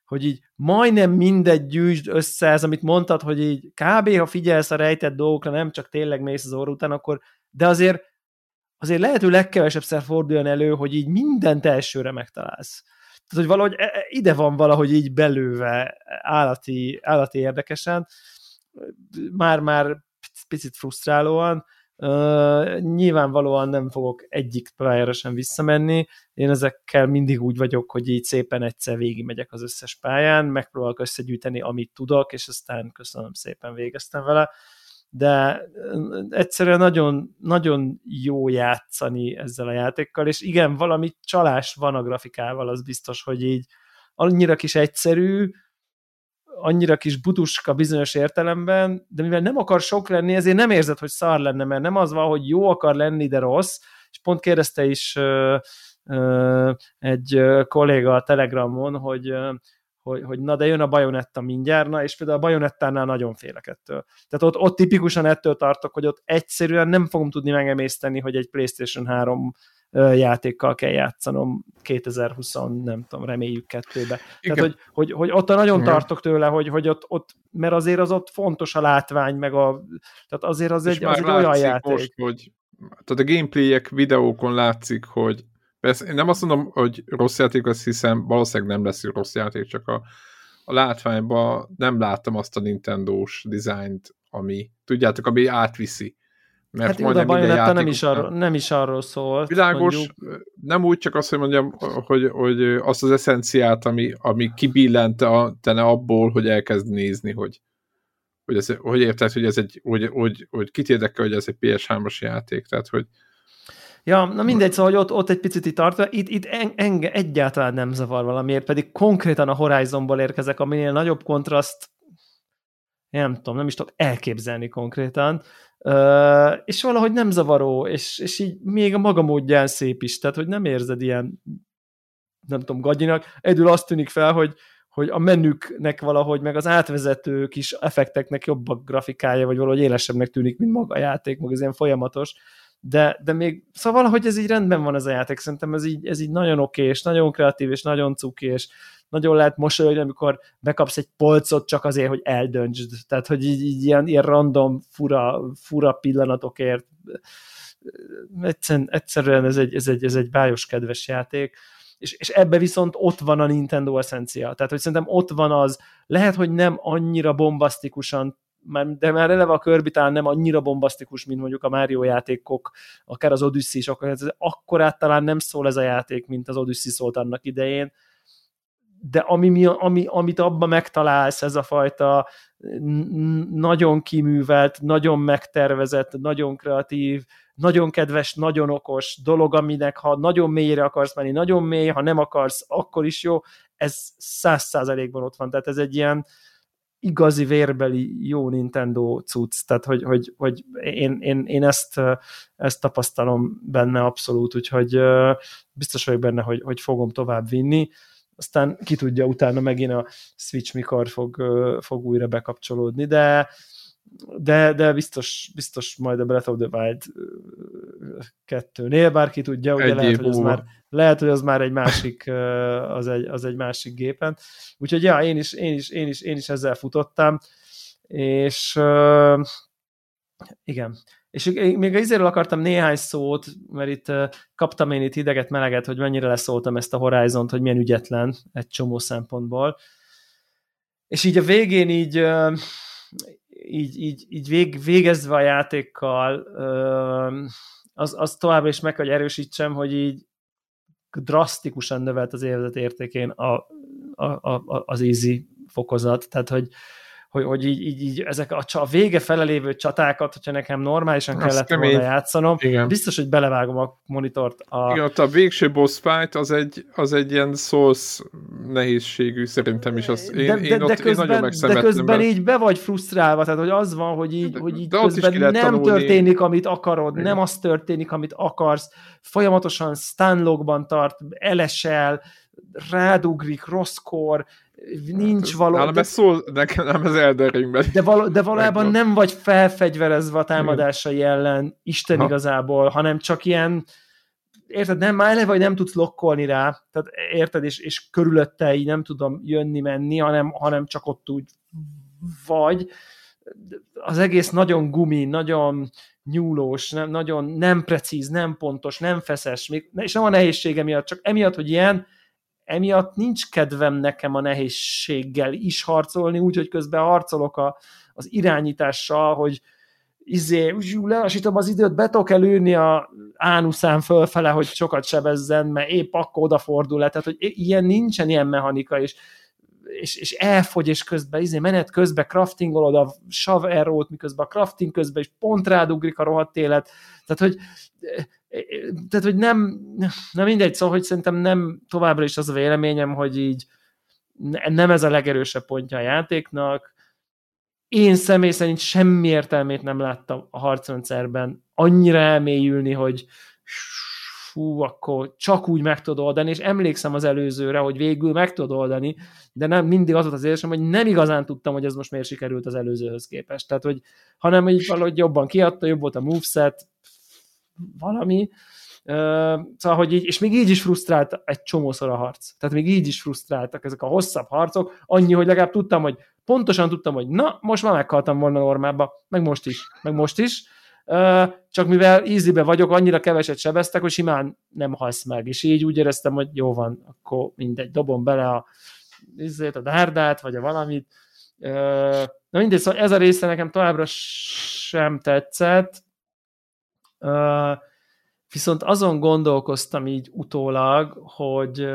hogy így majdnem mindegy gyűjtsd össze, ez amit mondtad, hogy így kb. ha figyelsz a rejtett dolgokra, nem csak tényleg mész az orr után, akkor, de azért azért lehető legkevesebb forduljon elő, hogy így mindent elsőre megtalálsz. Tehát, hogy valahogy e, e, ide van valahogy így belőve állati, állati érdekesen, már-már picit frusztrálóan, Uh, nyilvánvalóan nem fogok egyik pályára sem visszamenni. Én ezekkel mindig úgy vagyok, hogy így szépen egyszer végigmegyek az összes pályán, megpróbálok összegyűjteni, amit tudok, és aztán köszönöm szépen végeztem vele de egyszerűen nagyon, nagyon jó játszani ezzel a játékkal, és igen, valami csalás van a grafikával, az biztos, hogy így annyira kis egyszerű, annyira kis butuska bizonyos értelemben, de mivel nem akar sok lenni, ezért nem érzed, hogy szar lenne, mert nem az van, hogy jó akar lenni, de rossz, és pont kérdezte is uh, uh, egy kolléga a Telegramon, hogy hogy, hogy na de jön a bajonetta mindjárt, na és például a bajonettánál nagyon félek ettől. Tehát ott, ott tipikusan ettől tartok, hogy ott egyszerűen nem fogom tudni megemészteni, hogy egy PlayStation 3 játékkal kell játszanom 2020, nem tudom, reméljük kettőbe. Igen. Tehát, hogy, hogy, hogy ott nagyon Igen. tartok tőle, hogy, hogy ott, ott, mert azért az ott fontos a látvány, meg a, tehát azért az egy, az egy olyan játék. Most,
hogy tehát a gameplayek videókon látszik, hogy Persze, én nem azt mondom, hogy rossz játék, azt hiszem, valószínűleg nem lesz rossz játék, csak a, a látványban nem láttam azt a Nintendo-s dizájnt, ami, tudjátok, ami átviszi.
Mert hát majdnem minden játék nem is, arról, nem is arról szólt.
Világos, mondjuk. nem úgy csak azt, hogy mondjam, hogy, hogy azt az eszenciát, ami, ami kibillente a, tene abból, hogy elkezd nézni, hogy, hogy, ez, hogy érted, hogy ez egy, hogy, hogy, hogy kit érdekel, hogy ez egy PS3-as játék, tehát hogy,
Ja, na mindegy, szóval hogy ott, ott egy picit itt tartva, itt, itt enge egyáltalán nem zavar valamiért, pedig konkrétan a Horizonból érkezek, aminél nagyobb kontraszt nem tudom, nem is tudok elképzelni konkrétan, uh, és valahogy nem zavaró, és, és így még a maga módján szép is, tehát hogy nem érzed ilyen nem tudom, gagyinak. Egyedül azt tűnik fel, hogy, hogy a menüknek valahogy, meg az átvezető kis effekteknek jobb a grafikája, vagy valahogy élesebbnek tűnik, mint maga a játék, meg az ilyen folyamatos de, de még, szóval valahogy ez így rendben van ez a játék, szerintem ez így, ez így nagyon oké, és nagyon kreatív, és nagyon cuki, és nagyon lehet mosolyogni, amikor bekapsz egy polcot csak azért, hogy eldöntsd. Tehát, hogy így, így ilyen, ilyen random, fura, fura pillanatokért egyszerűen, egyszerűen ez egy, ez egy, ez egy bájos kedves játék, és, és ebbe viszont ott van a Nintendo eszencia. Tehát, hogy szerintem ott van az, lehet, hogy nem annyira bombasztikusan de már eleve a Kirby talán nem annyira bombasztikus, mint mondjuk a Mario játékok, akár az Odyssey is, akkor, akkor talán nem szól ez a játék, mint az Odyssey szólt annak idején, de ami, ami, amit abban megtalálsz, ez a fajta nagyon kiművelt, nagyon megtervezett, nagyon kreatív, nagyon kedves, nagyon okos dolog, aminek ha nagyon mélyre akarsz menni, nagyon mély, ha nem akarsz, akkor is jó, ez száz százalékban ott van, tehát ez egy ilyen, igazi vérbeli jó Nintendo cucc, tehát hogy, hogy, hogy én, én, én ezt, ezt tapasztalom benne abszolút, úgyhogy biztos vagyok benne, hogy, hogy fogom tovább vinni, aztán ki tudja utána megint a Switch mikor fog, fog újra bekapcsolódni, de de, de biztos, biztos majd a Breath of the Wild kettőnél, bárki tudja, ugye lehet, hogy az már, lehet, hogy az már egy másik, az egy, az egy másik gépen. Úgyhogy ja, én is, én is, én is, én is ezzel futottam, és igen. És még izéről akartam néhány szót, mert itt kaptam én itt hideget, meleget, hogy mennyire leszóltam ezt a Horizont, hogy milyen ügyetlen egy csomó szempontból. És így a végén így így, így, így vég, végezve a játékkal, az, az továbbra is meg, hogy erősítsem, hogy így drasztikusan növelt az érzet értékén a, a, a, az easy fokozat, tehát hogy, hogy, hogy így, így, így ezek a, a vége felelévő csatákat, hogyha nekem normálisan Azt kellett kemény. volna játszanom, Igen. biztos, hogy belevágom a monitort. A...
Igen, ott a végső boss fight az egy, az egy ilyen Souls nehézségű, szerintem is. Az, én, de, de, én, ott, de közben, én
De közben be. így be vagy frusztrálva, tehát hogy az van, hogy így, de, hogy így de közben nem tanulni. történik, amit akarod, Igen. nem az történik, amit akarsz, folyamatosan stunlockban tart, elesel, rádugrik, rosszkor, nincs hát való...
Nálam ez szó, nekem nem az Elden
De, val, de valójában Megvan. nem vagy felfegyverezve a támadásai ellen, Isten ha. igazából, hanem csak ilyen érted, nem, már eleve, vagy nem tudsz lokkolni rá, tehát érted, és, és körülötte így nem tudom jönni-menni, hanem, hanem csak ott úgy vagy. Az egész nagyon gumi, nagyon nyúlós, nem, nagyon nem precíz, nem pontos, nem feszes, még, és nem a nehézsége miatt, csak emiatt, hogy ilyen, emiatt nincs kedvem nekem a nehézséggel is harcolni, úgyhogy közben harcolok a, az irányítással, hogy izé, lelassítom az időt, be tudok előni a ánuszán fölfele, hogy sokat sebezzen, mert épp akkor odafordul le, tehát hogy ilyen nincsen ilyen mechanika, és, és, és elfogy, és közben izé, menet közben craftingolod a sav miközben a crafting közben is pont rádugrik a rohadt élet, tehát hogy tehát, hogy nem, nem mindegy, szóval, hogy szerintem nem továbbra is az a véleményem, hogy így nem ez a legerősebb pontja a játéknak. Én személy szerint semmi értelmét nem láttam a harcrendszerben annyira elmélyülni, hogy fú, akkor csak úgy meg tudod oldani, és emlékszem az előzőre, hogy végül meg tudod oldani, de nem mindig az volt az érzésem, hogy nem igazán tudtam, hogy ez most miért sikerült az előzőhöz képest. Tehát, hogy hanem hogy valahogy jobban kiadta, jobb volt a moveset, valami, szóval, hogy így, és még így is frusztrált egy csomószor a harc. Tehát még így is frusztráltak ezek a hosszabb harcok, annyi, hogy legalább tudtam, hogy pontosan tudtam, hogy na, most már meghaltam volna normába, meg most is, meg most is, csak mivel easybe vagyok, annyira keveset sebeztek, hogy simán nem halsz meg, és így úgy éreztem, hogy jó van, akkor mindegy, dobom bele a, a dárdát, vagy a valamit. Na mindegy, szóval ez a része nekem továbbra sem tetszett, viszont azon gondolkoztam így utólag, hogy,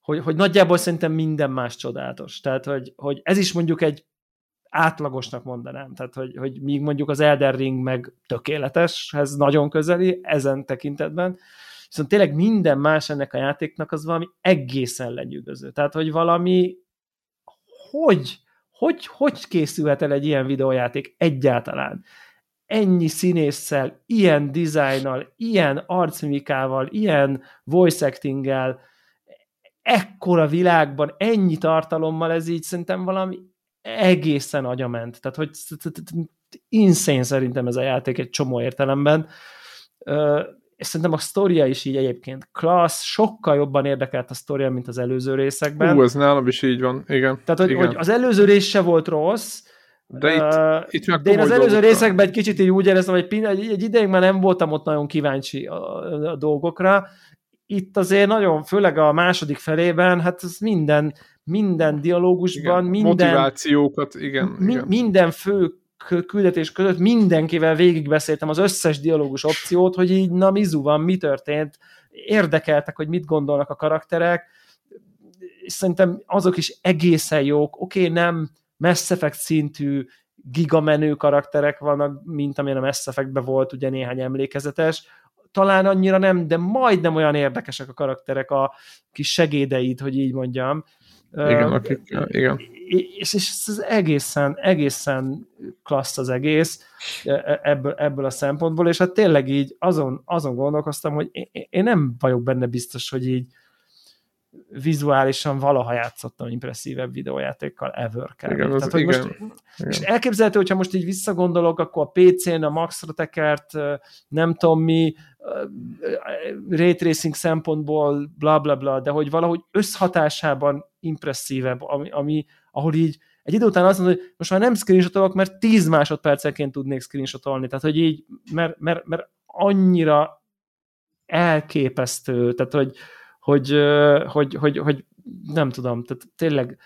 hogy, hogy nagyjából szerintem minden más csodálatos. Tehát, hogy, hogy ez is mondjuk egy átlagosnak mondanám. Tehát, hogy, hogy míg mondjuk az Elder Ring meg tökéletes, ez nagyon közeli ezen tekintetben, viszont tényleg minden más ennek a játéknak az valami egészen lenyűgöző. Tehát, hogy valami hogy, hogy, hogy készülhet el egy ilyen videójáték egyáltalán? Ennyi színésszel, ilyen dizájnnal, ilyen arcmimikával, ilyen voice actinggel, ekkora világban, ennyi tartalommal, ez így szerintem valami egészen agyament. Tehát, hogy insane szerintem ez a játék egy csomó értelemben. És szerintem a sztoria is így egyébként klassz, sokkal jobban érdekelt a sztoria, mint az előző részekben.
Hú, ez nálam is így van, igen.
Tehát, hogy,
igen.
hogy az előző rész se volt rossz,
de, itt, uh, itt
de én az előző részekben egy kicsit így úgy éreztem, hogy egy, egy ideig már nem voltam ott nagyon kíváncsi a, a dolgokra. Itt azért nagyon, főleg a második felében, hát ez minden, minden dialógusban,
igen.
minden...
Motivációkat, igen,
mi,
igen.
Minden fő küldetés között mindenkivel végigbeszéltem az összes dialógus opciót, hogy így, na mizu van, mi történt, érdekeltek, hogy mit gondolnak a karakterek, és szerintem azok is egészen jók, oké, okay, nem Mass Effect szintű gigamenő karakterek vannak, mint amilyen a Mass Effectben volt ugye néhány emlékezetes, talán annyira nem, de majdnem olyan érdekesek a karakterek, a kis segédeid, hogy így mondjam.
Igen, akik, igen.
És, és ez egészen, egészen klassz az egész e, e, ebből, ebből a szempontból, és hát tényleg így azon, azon gondolkoztam, hogy én, én nem vagyok benne biztos, hogy így vizuálisan valaha játszottam impresszívebb videójátékkal ever kell.
Igen,
Tehát, hogy
igen,
most,
igen.
És elképzelhető, hogyha most így visszagondolok, akkor a PC-n a maxra tekert, nem tudom mi, ray tracing szempontból bla bla bla, de hogy valahogy összhatásában impresszívebb, ami, ami ahol így egy idő után azt mondod, hogy most már nem screenshotolok, mert 10 másodpercenként tudnék screenshotolni, tehát hogy így, mert, mert, mert annyira elképesztő, tehát hogy, hogy, hogy, hogy, hogy nem tudom, tehát tényleg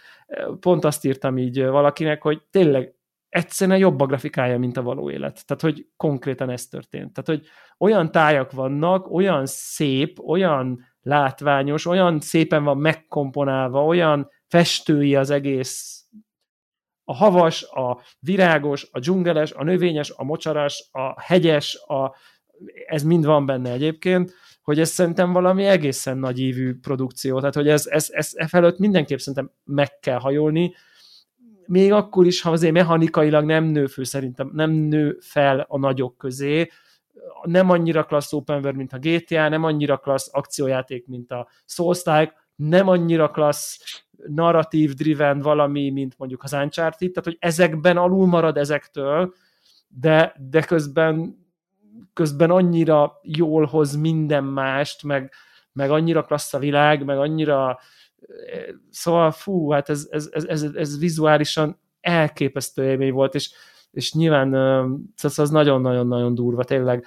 pont azt írtam így valakinek, hogy tényleg egyszerűen jobb a grafikája, mint a való élet. Tehát, hogy konkrétan ez történt. Tehát, hogy olyan tájak vannak, olyan szép, olyan látványos, olyan szépen van megkomponálva, olyan festői az egész a havas, a virágos, a dzsungeles, a növényes, a mocsaras, a hegyes, a, ez mind van benne egyébként, hogy ez szerintem valami egészen nagy ívű produkció, tehát hogy ez, ez, ez e felett mindenképp szerintem meg kell hajolni, még akkor is, ha azért mechanikailag nem nő fő, szerintem nem nő fel a nagyok közé, nem annyira klassz open world, mint a GTA, nem annyira klassz akciójáték, mint a Souls-like, nem annyira klassz narratív driven valami, mint mondjuk az Uncharted, tehát hogy ezekben alul marad ezektől, de, de közben közben annyira jól hoz minden mást, meg, meg annyira klassz a világ, meg annyira szóval fú, hát ez, ez, ez, ez, ez vizuálisan elképesztő élmény volt, és, és nyilván az nagyon-nagyon-nagyon durva, tényleg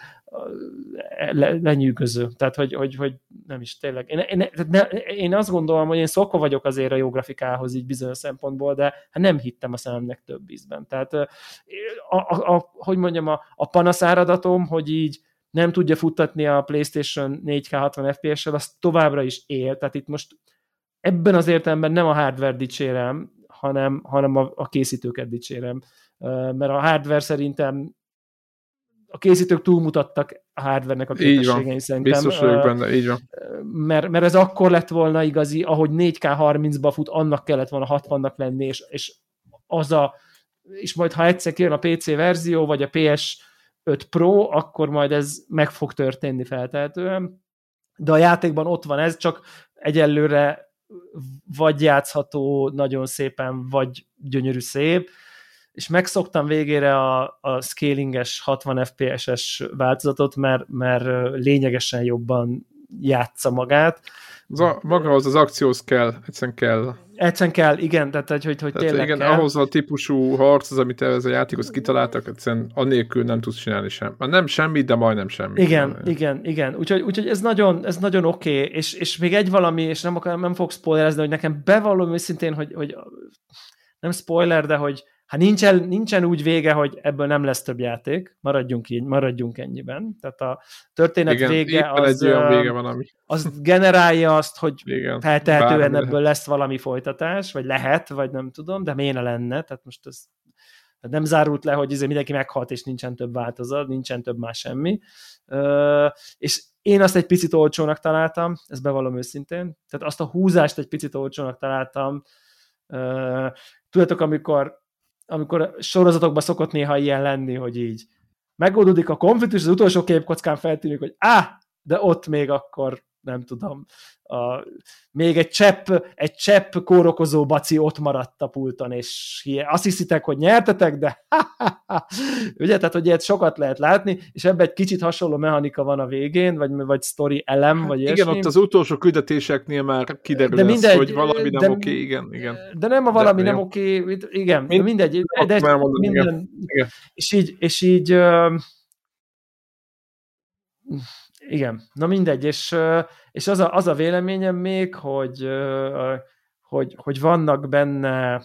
lenyűgöző. Tehát, hogy, hogy, hogy nem is tényleg. Én, én, ne, én azt gondolom, hogy én szokva vagyok azért a jó grafikához így bizonyos szempontból, de hát nem hittem a szememnek több ízben. Tehát, a, a, a, hogy mondjam, a, a panaszáradatom, hogy így nem tudja futtatni a PlayStation 4K 60 FPS-sel, az továbbra is él. Tehát itt most ebben az értelemben nem a hardware dicsérem, hanem, hanem a, a készítőket dicsérem. Mert a hardware szerintem a készítők túlmutattak a hardware-nek a képességein szerintem.
Biztos vagyok benne, így van.
mert, mert ez akkor lett volna igazi, ahogy 4K 30-ba fut, annak kellett volna 60-nak lenni, és, és az a, és majd ha egyszer kijön a PC verzió, vagy a PS5 Pro, akkor majd ez meg fog történni feltehetően. De a játékban ott van ez, csak egyelőre vagy játszható nagyon szépen, vagy gyönyörű szép, és megszoktam végére a, a scalinges 60 FPS-es változatot, mert, mert lényegesen jobban játsza magát.
Az a, maga az akcióhoz kell, egyszerűen kell.
Egyszerűen kell, igen, tehát hogy, hogy tehát tényleg
igen,
kell.
ahhoz a típusú harc, az, amit ez a játékhoz kitaláltak, egyszerűen annélkül nem tudsz csinálni sem. Nem semmi, de majdnem semmi.
Igen, igen, igen, igen. Úgyhogy, úgyhogy ez nagyon, ez nagyon oké, okay. és, és még egy valami, és nem, akar, nem fog spoilerezni, hogy nekem bevallom őszintén, hogy, hogy nem spoiler, de hogy hát nincsen, nincsen úgy vége, hogy ebből nem lesz több játék, maradjunk így, maradjunk ennyiben. Tehát a történet
Igen,
vége az,
egy olyan vége van, ami...
az generálja azt, hogy
Igen,
feltehetően ebből lehet. lesz valami folytatás, vagy lehet, vagy nem tudom, de miért ne lenne, tehát most ez nem zárult le, hogy izé mindenki meghalt, és nincsen több változat, nincsen több más semmi. És én azt egy picit olcsónak találtam, ezt bevallom őszintén, tehát azt a húzást egy picit olcsónak találtam. Tudjátok, amikor amikor sorozatokban szokott néha ilyen lenni, hogy így megoldódik a konfliktus, az utolsó képkockán feltűnik, hogy á, de ott még akkor nem tudom, a, még egy csepp, egy csepp kórokozó baci ott maradt a pulton, és azt hiszitek, hogy nyertetek, de *laughs* ugye, tehát hogy ilyet sokat lehet látni, és ebben egy kicsit hasonló mechanika van a végén, vagy, vagy story elem, vagy
hát Igen, ott az utolsó küldetéseknél már kiderül de mindegy, az, hogy valami nem oké, okay, igen, igen.
De nem a valami de, nem oké, okay, igen, Mind, mindegy, de egy, mondani, minden, igen. és így, és így igen, na mindegy, és, és az, a, az a véleményem még, hogy, hogy, hogy vannak benne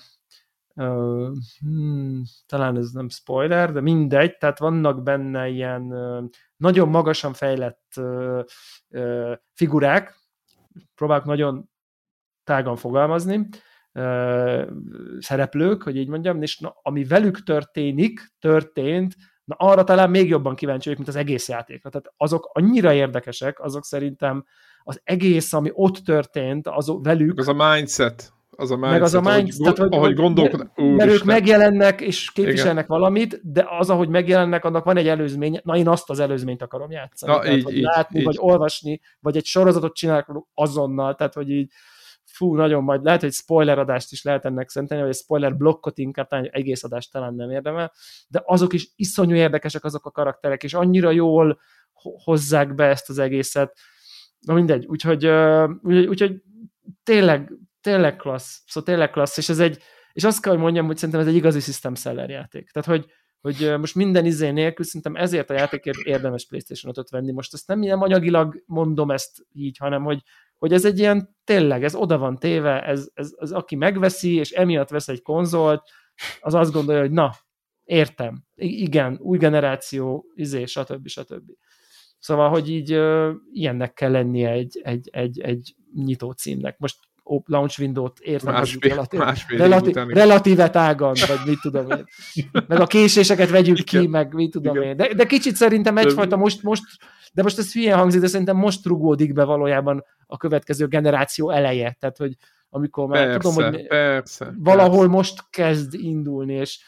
hmm, talán ez nem spoiler, de mindegy, tehát vannak benne ilyen nagyon magasan fejlett figurák, próbálok nagyon tágan fogalmazni, szereplők, hogy így mondjam, és na, ami velük történik, történt, Na arra talán még jobban kíváncsi vagyok, mint az egész játékra. Tehát azok annyira érdekesek, azok szerintem az egész, ami ott történt, azok velük.
Az a mindset. Az a mindset,
meg az a mindset,
ahogy, ahogy gondolkodnak.
Mert, mert ők megjelennek és képviselnek Igen. valamit, de az, ahogy megjelennek, annak van egy előzmény, na én azt az előzményt akarom játszani. Na, tehát, így, így, látni, így. vagy olvasni, vagy egy sorozatot csinálok azonnal, tehát hogy így fú, nagyon majd, lehet, hogy spoiler adást is lehet ennek szenteni, vagy egy spoiler blokkot inkább, talán egész adást talán nem érdemel, de azok is iszonyú érdekesek azok a karakterek, és annyira jól hozzák be ezt az egészet. Na mindegy, úgyhogy, úgyhogy, úgyhogy tényleg, tényleg klassz, szóval tényleg klassz, és ez egy, és azt kell, hogy mondjam, hogy szerintem ez egy igazi system seller játék. Tehát, hogy, hogy most minden izé nélkül szerintem ezért a játékért érdemes PlayStation 5-öt venni. Most ezt nem ilyen anyagilag mondom ezt így, hanem hogy, hogy ez egy ilyen, tényleg, ez oda van téve, ez, ez, ez aki megveszi, és emiatt vesz egy konzolt, az azt gondolja, hogy na, értem, igen, új generáció, izé, stb. stb. Szóval, hogy így uh, ilyennek kell lennie egy, egy, egy, egy nyitó címnek. Most launch window-t értem,
másfél, relatív, másfél
relatív, relatíve tágan, vagy mit tudom én. *laughs* Meg a késéseket vegyük ki, meg mit tudom Igen. én. De, de kicsit szerintem egyfajta most, most de most ez hülye hangzik, de szerintem most rugódik be valójában a következő generáció eleje. Tehát, hogy amikor már
persze,
tudom, hogy
persze,
valahol
persze.
most kezd indulni, és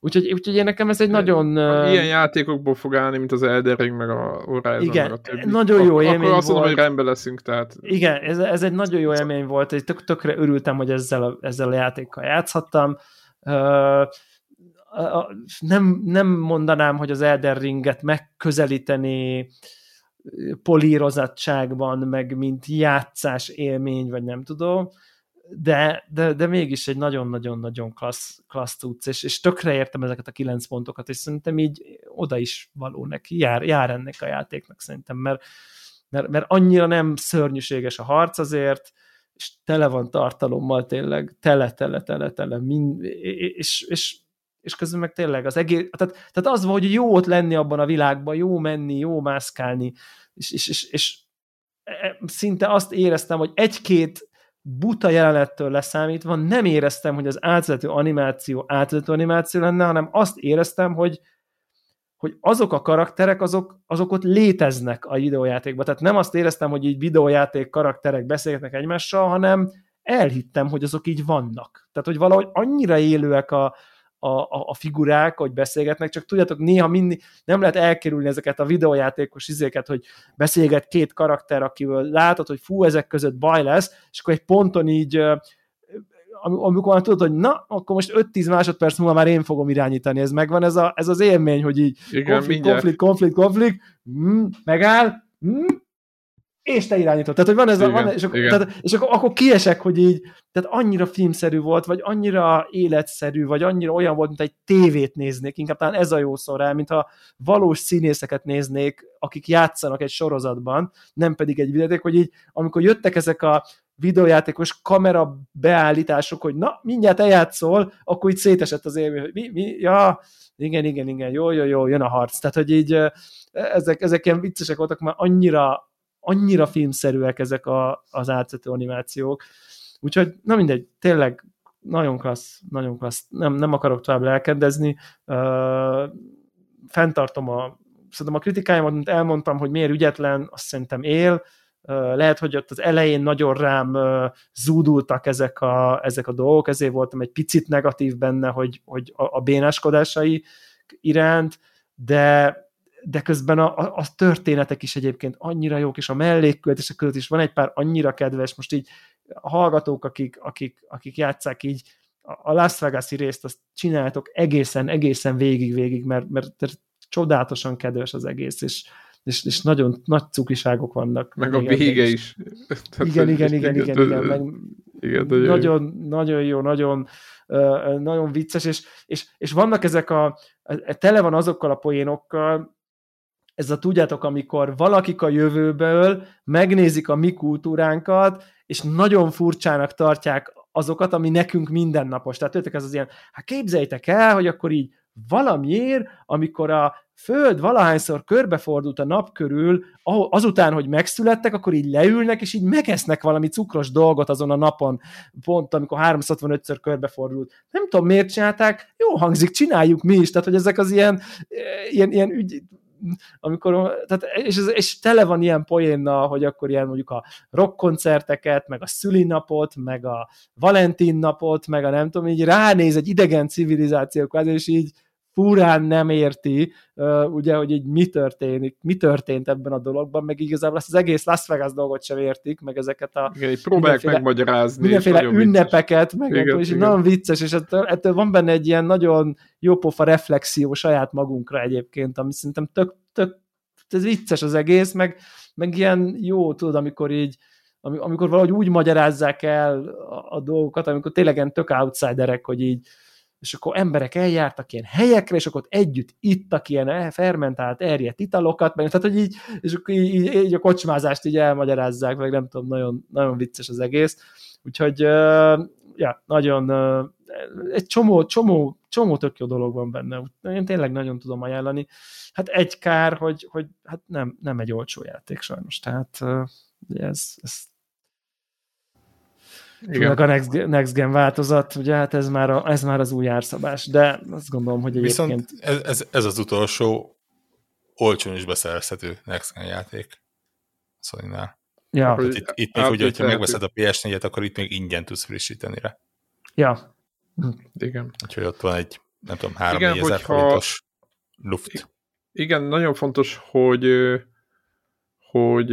Úgyhogy, úgyhogy én nekem ez egy nagyon...
Ilyen játékokból fog állni, mint az Elden Ring, meg a Horizon,
igen,
meg a többi.
nagyon jó élmény
Akkor azt
mondom,
hogy rendben leszünk, tehát...
Igen, ez, ez egy nagyon jó élmény volt, egy tök, tökre örültem, hogy ezzel a, ezzel a játékkal játszhattam. Uh, nem, nem mondanám, hogy az Elden Ringet megközelíteni polírozottságban, meg mint játszás élmény, vagy nem tudom, de, de, de mégis egy nagyon-nagyon-nagyon klassz, klassz tudsz, és, és tökre értem ezeket a kilenc pontokat, és szerintem így oda is való neki, jár, jár ennek a játéknak szerintem, mert, mert, mert annyira nem szörnyűséges a harc azért, és tele van tartalommal tényleg, tele, tele, tele, tele, mind, és, és, és közben meg tényleg az egész, tehát, tehát az van, hogy jó ott lenni abban a világban, jó menni, jó mászkálni, és, és, és, és e, szinte azt éreztem, hogy egy-két buta jelenettől leszámítva nem éreztem, hogy az átvezető animáció átvezető animáció lenne, hanem azt éreztem, hogy hogy azok a karakterek, azok, azok ott léteznek a videójátékban. Tehát nem azt éreztem, hogy így videójáték karakterek beszélgetnek egymással, hanem elhittem, hogy azok így vannak. Tehát, hogy valahogy annyira élőek a, a, a, a figurák, hogy beszélgetnek, csak tudjátok, néha mindig nem lehet elkerülni ezeket a videójátékos izéket, hogy beszélget két karakter, akivel látod, hogy fú, ezek között baj lesz, és akkor egy ponton így amikor már tudod, hogy na, akkor most 5-10 másodperc múlva már én fogom irányítani, ez megvan, ez, a, ez az élmény, hogy így
Igen,
konflikt, konflikt, konflikt, konflikt, mm, megáll, mm, és te irányítod. Tehát, hogy van ez
igen,
a, van, és, akkor, tehát, és akkor, akkor kiesek, hogy így, tehát annyira filmszerű volt, vagy annyira életszerű, vagy annyira olyan volt, mint egy tévét néznék, inkább talán ez a jó szó rá, mintha valós színészeket néznék, akik játszanak egy sorozatban, nem pedig egy videóték, hogy így, amikor jöttek ezek a videójátékos kamera beállítások, hogy na, mindjárt eljátszol, akkor így szétesett az élmény, hogy mi, mi, ja, igen, igen, igen, jó, jó, jó, jön a harc. Tehát, hogy így ezek, ezek ilyen viccesek voltak, már annyira, annyira filmszerűek ezek a, az átvető animációk. Úgyhogy, na mindegy, tényleg nagyon klassz, nagyon klassz. Nem, nem akarok tovább lelkedezni. Uh, fenntartom a szerintem a kritikáimat, mint elmondtam, hogy miért ügyetlen, azt szerintem él, lehet, hogy ott az elején nagyon rám zúdultak ezek a, ezek a dolgok, ezért voltam egy picit negatív benne, hogy, hogy a, a bénáskodásai iránt, de, de közben a, a, a történetek is egyébként annyira jók, és a mellékköltések között is van egy pár annyira kedves, most így a hallgatók, akik, akik, akik játszák így a Las vegas részt, azt csináltok egészen, egészen végig-végig, mert, mert csodálatosan kedves az egész, és, és, és nagyon nagy cukiságok vannak.
Meg a vége is. is.
igen, igen, igen, igen, igen, meg igen, nagyon, nagyon jó, nagyon, nagyon vicces, és, és, és vannak ezek a, tele van azokkal a poénokkal, ez a tudjátok, amikor valakik a jövőből megnézik a mi kultúránkat, és nagyon furcsának tartják azokat, ami nekünk mindennapos. Tehát ez az ilyen, hát képzeljétek el, hogy akkor így valamiért, amikor a Föld valahányszor körbefordult a nap körül, azután, hogy megszülettek, akkor így leülnek, és így megesznek valami cukros dolgot azon a napon, pont amikor 365-ször körbefordult. Nem tudom, miért csinálták, jó hangzik, csináljuk mi is, tehát hogy ezek az ilyen, ilyen, ilyen ügy, amikor, tehát, és, és tele van ilyen poénnal, hogy akkor ilyen mondjuk a rockkoncerteket, meg a szülinapot, meg a Valentin napot, meg a nem tudom, így ránéz egy idegen civilizáció, és így furán nem érti, ugye, hogy így mi történik, mi történt ebben a dologban, meg igazából ezt az egész Las Vegas dolgot sem értik, meg ezeket a
igen, próbálják megmagyarázni.
Mindenféle ünnepeket, meg igen, és igen. nagyon vicces, és ettől, ettől van benne egy ilyen nagyon jópofa reflexió saját magunkra egyébként, ami szerintem tök, tök ez vicces az egész, meg, meg ilyen jó, tudod, amikor így amikor valahogy úgy magyarázzák el a, a dolgokat, amikor tényleg ilyen tök outsiderek, hogy így és akkor emberek eljártak ilyen helyekre, és akkor együtt ittak ilyen fermentált, erjedt italokat, meg, tehát, hogy így, és akkor így, így, így a kocsmázást így elmagyarázzák, meg nem tudom, nagyon, nagyon vicces az egész. Úgyhogy, ja, nagyon, egy csomó, csomó, csomó tök jó dolog van benne. Én tényleg nagyon tudom ajánlani. Hát egy kár, hogy, hogy hát nem, nem egy olcsó játék sajnos, tehát ez, ez igen. Meg a next, next Gen változat, ugye hát ez már, a, ez már az új árszabás, de azt gondolom, hogy egyébként...
Viszont ez, ez, ez az utolsó olcsón is beszerezhető Next Gen játék Sony-nál.
Ja.
Itt, itt még ugye, hogyha megveszed a PS4-et, akkor itt még ingyen tudsz frissíteni rá.
Ja.
Igen.
Úgyhogy ott van egy, nem tudom, 3 4 ezer forintos luft.
Igen, nagyon fontos, hogy hogy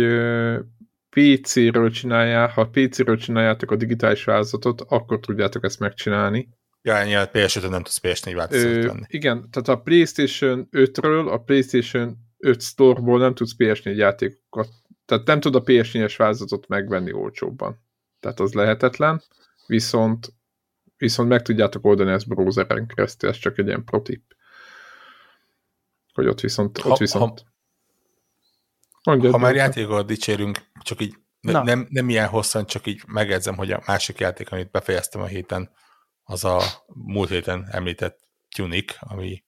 PC-ről csinálják, ha PC-ről csináljátok a digitális változatot, akkor tudjátok ezt megcsinálni.
Ja, nyilván PS5-ön nem tudsz PS4 változatot venni.
Igen, tehát a PlayStation 5-ről, a PlayStation 5 Store-ból nem tudsz PS4 játékokat, tehát nem tud a PS4-es változatot megvenni olcsóbban. Tehát az lehetetlen, viszont viszont meg tudjátok oldani ezt browseren keresztül, ez csak egy ilyen protip. Hogy ott viszont, ha, ott viszont... Ha,
Mondjad, ha már játékokat dicsérünk, csak így ne, nem, nem ilyen hosszan, csak így megedzem, hogy a másik játék, amit befejeztem a héten, az a múlt héten említett Tunic, ami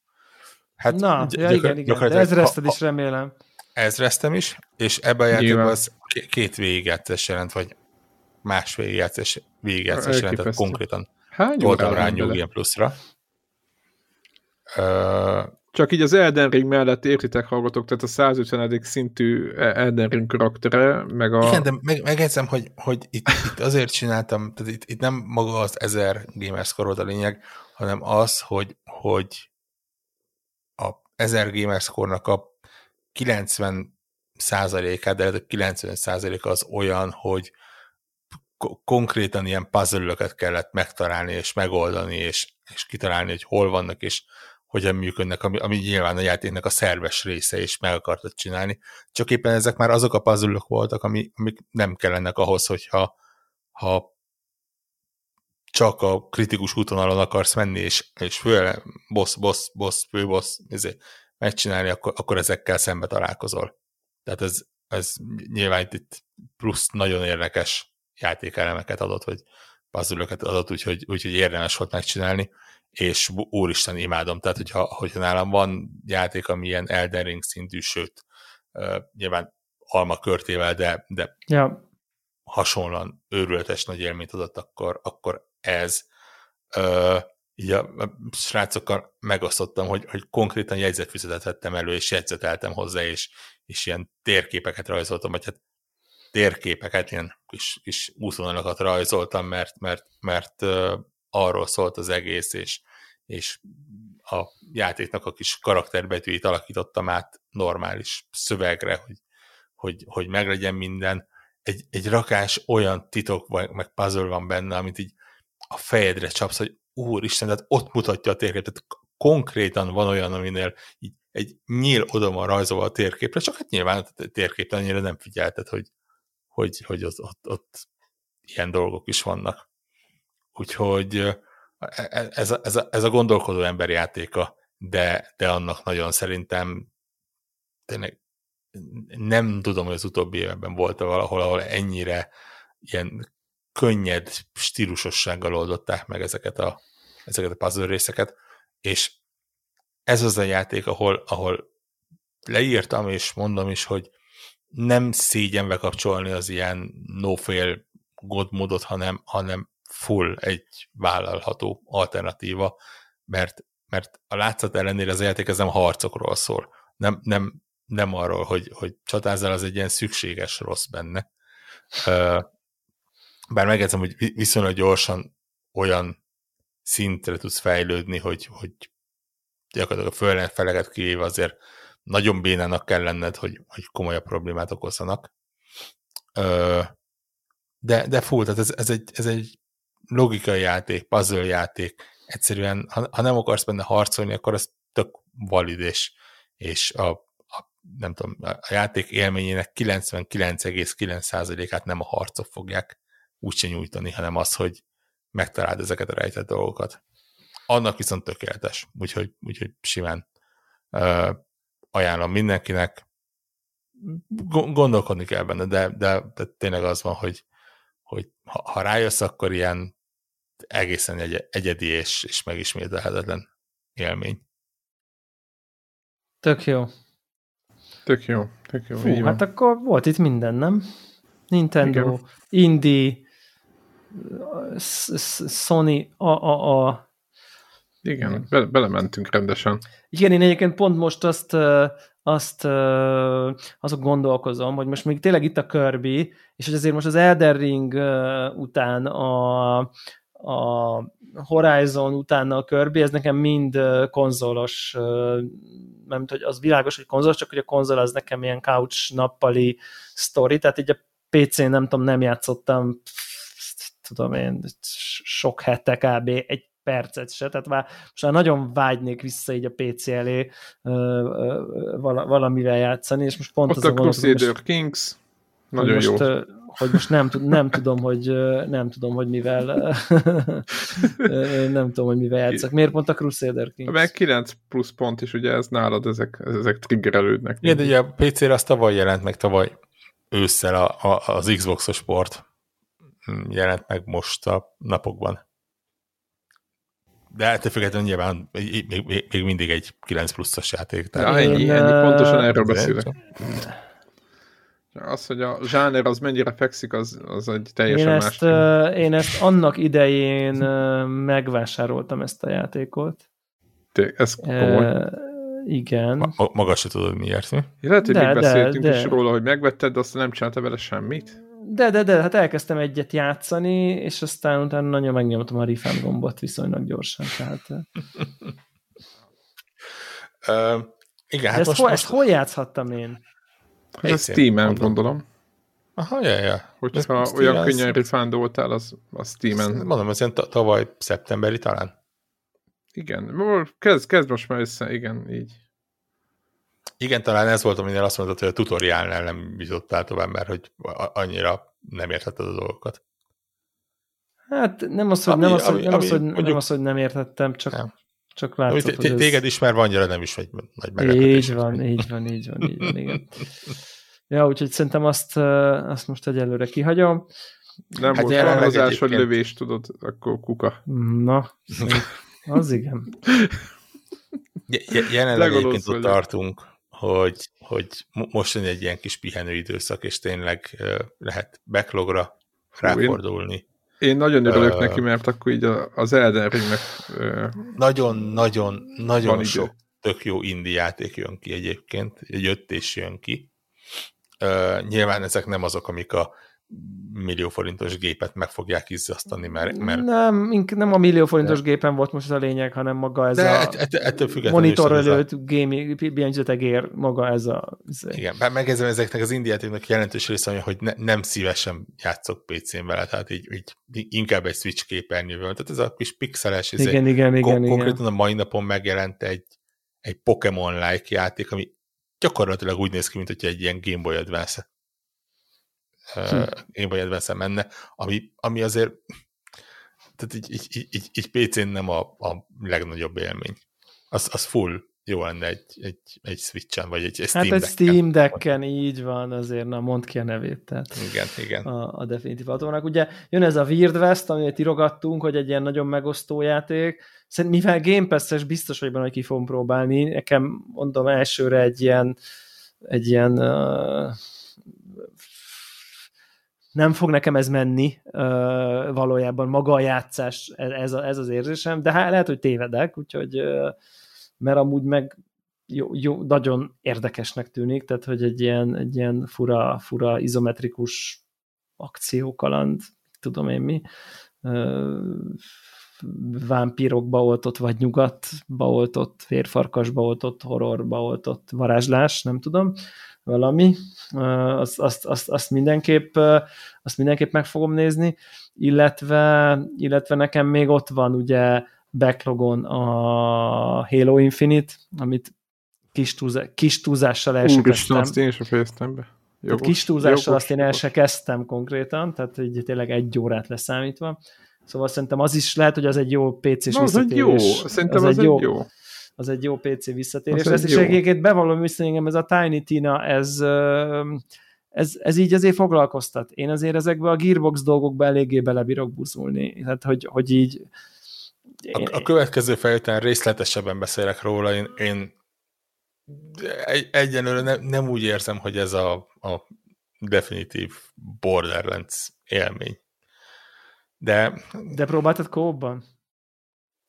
hát Na, ja, igen, igen, de ezrezted is remélem.
Ezreztem is, és ebben a játékban az két végigjátszás jelent, vagy más végigjátszás, végigjátszás jelent, tehát konkrétan.
Hány
voltam rá New Game Plus-ra.
Csak így az Elden Ring mellett értitek hallgatok, tehát a 150. szintű Elden Ring karaktere, meg a...
Igen, de meg, megjegyzem, hogy, hogy itt, itt azért csináltam, tehát itt, itt nem maga az 1000 Gamerscore volt a lényeg, hanem az, hogy, hogy a 1000 Gamerscore-nak a 90 százalékát, de a 90 százaléka az olyan, hogy konkrétan ilyen puzzle kellett megtalálni és megoldani, és, és kitalálni, hogy hol vannak, és hogyan működnek, ami, ami nyilván a játéknak a szerves része, és meg akartad csinálni. Csak éppen ezek már azok a puzzle voltak, ami, amik nem kellenek ahhoz, hogyha ha csak a kritikus útonalon akarsz menni, és, és főleg boss, boss, boss, fő boss, ezért megcsinálni, akkor, akkor ezekkel szembe találkozol. Tehát ez, ez nyilván itt plusz nagyon érdekes játékelemeket adott, vagy puzzle adott, úgyhogy, úgyhogy érdemes volt megcsinálni, és úristen imádom, tehát hogyha, hogyha nálam van játék, ami ilyen Elden Ring szintű, sőt, uh, nyilván alma körtével, de, de
ja.
hasonlóan őrületes nagy élményt adott, akkor, akkor ez. Uh, így a, a srácokkal megosztottam, hogy, hogy konkrétan jegyzetfüzetet vettem elő, és jegyzeteltem hozzá, és, és ilyen térképeket rajzoltam, vagy hát térképeket, ilyen kis, kis útvonalakat rajzoltam, mert, mert, mert uh, arról szólt az egész, és, és a játéknak a kis karakterbetűit alakítottam át normális szövegre, hogy, hogy, hogy meglegyen minden. Egy, egy rakás olyan titok vagy, meg puzzle van benne, amit így a fejedre csapsz, hogy úristen, tehát ott mutatja a térképet, tehát konkrétan van olyan, aminél így egy nyíl oda van rajzolva a térképre, csak hát nyilván a térképen annyira nem figyelted, hogy, hogy, hogy ott, ott, ott ilyen dolgok is vannak. Úgyhogy e, e, ez a, ez a, ez a gondolkodó ember játéka, de, de annak nagyon szerintem tényleg nem tudom, hogy az utóbbi években volt -e valahol, ahol ennyire ilyen könnyed stílusossággal oldották meg ezeket a, ezeket a puzzle részeket, és ez az a játék, ahol, ahol leírtam, és mondom is, hogy nem szégyenbe kapcsolni az ilyen no-fail god módot, hanem, hanem full egy vállalható alternatíva, mert, mert a látszat ellenére az játék ez nem harcokról szól. Nem, nem, nem arról, hogy, hogy csatázzal az egy ilyen szükséges rossz benne. Bár megjegyzem, hogy viszonylag gyorsan olyan szintre tudsz fejlődni, hogy, hogy gyakorlatilag a földön feleget kivéve azért nagyon bénának kell lenned, hogy, hogy komolyabb problémát okozzanak. De, de full, tehát ez, ez, egy, ez egy logikai játék, puzzle játék. Egyszerűen, ha, ha nem akarsz benne harcolni, akkor az tök valid, és, és a, a, nem tudom, a játék élményének 99,9%-át nem a harcok fogják úgyse nyújtani, hanem az, hogy megtaláld ezeket a rejtett dolgokat. Annak viszont tökéletes, úgyhogy, úgyhogy simán uh, ajánlom mindenkinek. Gondolkodni kell benne, de, de, de tényleg az van, hogy, hogy ha, ha rájössz, akkor ilyen egészen egy, egyedi és, és megismételhetetlen élmény.
Tök jó.
Tök jó, tök jó.
Fú, hát akkor volt itt minden, nem? Nintendo, Igen. Indie, Sony, a, a, a.
Igen, be, belementünk rendesen.
Igen, én egyébként pont most azt, azt azok gondolkozom, hogy most még tényleg itt a Kirby, és hogy azért most az Elder Ring után a, a Horizon utána a Kirby, ez nekem mind konzolos, nem hogy az világos, hogy konzolos, csak hogy a konzol az nekem ilyen couch nappali sztori, tehát így a PC-n nem tudom, nem játszottam tudom én, sok hete kb. egy percet se, tehát már most már nagyon vágynék vissza így a PC elé ö, ö, valamivel játszani, és most pont
Ott
az
a Crusader most, Kings, nagyon
most,
jó.
Hogy most nem, nem tudom, hogy nem tudom, hogy mivel nem tudom, hogy mivel játszak. Miért pont a Crusader Kings?
Meg 9 plusz pont is, ugye ez nálad, ezek, ezek triggerelődnek.
Igen, de ugye a PC-re az tavaly jelent meg, tavaly ősszel a, a, az Xbox-os port jelent meg most a napokban. De ettől függetlenül nyilván még, még, még mindig egy 9 pluszos játék.
Tehát ja, ennyi, ennyi, pontosan erről beszélek. Az, hogy a zsáner az mennyire fekszik, az, az egy teljesen
én
más.
Ezt, uh, én ezt annak idején uh, megvásároltam ezt a játékot.
Té, ez komoly. Uh,
Igen.
Ma- maga se tudod miért, mi?
Lehet, hogy
De,
még
de,
beszéltünk
de.
is róla, hogy megvetted, de aztán nem csinálta vele semmit.
De, de, de, hát elkezdtem egyet játszani, és aztán utána nagyon megnyomtam a refund gombot viszonylag gyorsan. Tehát,
Ö, igen, hát
ezt,
most,
hol,
most...
ezt hol játszhattam én?
Hát ez
PC-n,
Steam-en
mondom.
gondolom.
Aha, ja, ja.
Hogyha
Ez-
olyan
Steam,
könnyen
az-
refundoltál, az, az Steam-en.
Mondom, ez ilyen ta- tavaly szeptemberi talán.
Igen, kezd, kezd most már össze, igen, így.
Igen, talán ez volt, aminél azt mondtad, hogy a tutoriálnál nem jutottál tovább, mert hogy a- annyira nem értetted a dolgokat.
Hát nem az, hogy,
Ami-
nem, az, hogy,
ami-
nem, az,
ami
hogy, nem
mondjuk-
az, hogy nem értettem, csak,
Nem.
Csak látszott,
té-
hogy ez...
Téged ismerve annyira nem is vagy nagy meglepetés.
Így van, így van, így van, így van, igen. Ja, úgyhogy szerintem azt, azt most egyelőre kihagyom.
Nem
Hát
volt felhozás vagy lövés, tudod, akkor kuka.
Na, *laughs* az igen.
Je- je- Jelenleg egyébként ott tartunk, hogy, hogy mo- most jön egy ilyen kis pihenő időszak, és tényleg lehet backlogra ráfordulni.
Én nagyon örülök
Ö,
neki, mert akkor így az Elden Ringnek ö,
Nagyon-nagyon,
Van
nagyon
idő.
sok tök jó indie játék jön ki egyébként, egy öt jön ki. Uh, nyilván ezek nem azok, amik a millió forintos gépet meg fogják izzasztani, mert, mert
Nem, ink- nem a millió forintos gépen volt most a lényeg, hanem maga ez
de
a
ett- ett- ettől
monitor
a-
előtt gaming, billentyűzetek ér maga ez a... Ez
Igen, bár megérzem ezeknek az indie játéknak jelentős része, hogy ne, nem szívesen játszok PC-n vele, tehát így, így inkább egy Switch képernyővel. Tehát ez a kis pixeles, ez
igen, igen, igen,
kon-
igen.
konkrétan a mai napon megjelent egy, egy Pokémon-like játék, ami gyakorlatilag úgy néz ki, mint hogyha egy ilyen Game Boy Advance
Hm.
Game Boy Advance menne, ami, ami azért tehát így, így, így, így, PC-n nem a, a legnagyobb élmény. Az, az full jó lenne egy, egy, egy Switch-en, vagy egy, egy Steam
Hát egy. Steam Decken így van, azért na mondd ki a nevét. Tehát.
Igen, igen.
a, a definitív autónak. Ugye jön ez a Weird West, amit írogattunk, hogy egy ilyen nagyon megosztó játék. Szerintem, mivel Game Pass-es biztos vagy benne, hogy ki fogom próbálni, nekem mondom elsőre egy ilyen egy ilyen uh, nem fog nekem ez menni uh, valójában maga a játszás, ez, a, ez az érzésem, de hát lehet, hogy tévedek, úgyhogy uh, mert amúgy meg jó, jó, nagyon érdekesnek tűnik, tehát hogy egy ilyen, egy ilyen fura, fura izometrikus akciókaland, tudom én mi, vámpírokba oltott, vagy nyugatba oltott, vérfarkasba oltott, horrorba oltott varázslás, nem tudom, valami, azt, azt, azt, azt, mindenképp, azt mindenképp meg fogom nézni, illetve, illetve nekem még ott van ugye backlogon a Halo Infinite, amit kis, túlzá, kis túlzással el
Úristen, azt én sem fejeztem be.
Tehát kis túlzással azt én el se kezdtem konkrétan, tehát így tényleg egy órát leszámítva. Szóval szerintem az is lehet, hogy az egy jó PC-s
Na, az egy jó, szerintem az, az egy jó. jó.
Az egy jó PC visszatérés.
Egy
és egyébként bevallom vissza, engem ez a Tiny Tina, ez, ez, ez így azért foglalkoztat. Én azért ezekbe a Gearbox dolgokba eléggé belebírok buzulni. Tehát, hogy, hogy így...
A, a következő felvételen részletesebben beszélek róla, én, én egy, egyenlőre nem, nem úgy érzem, hogy ez a, a definitív Borderlands élmény. De...
De próbáltad kóban?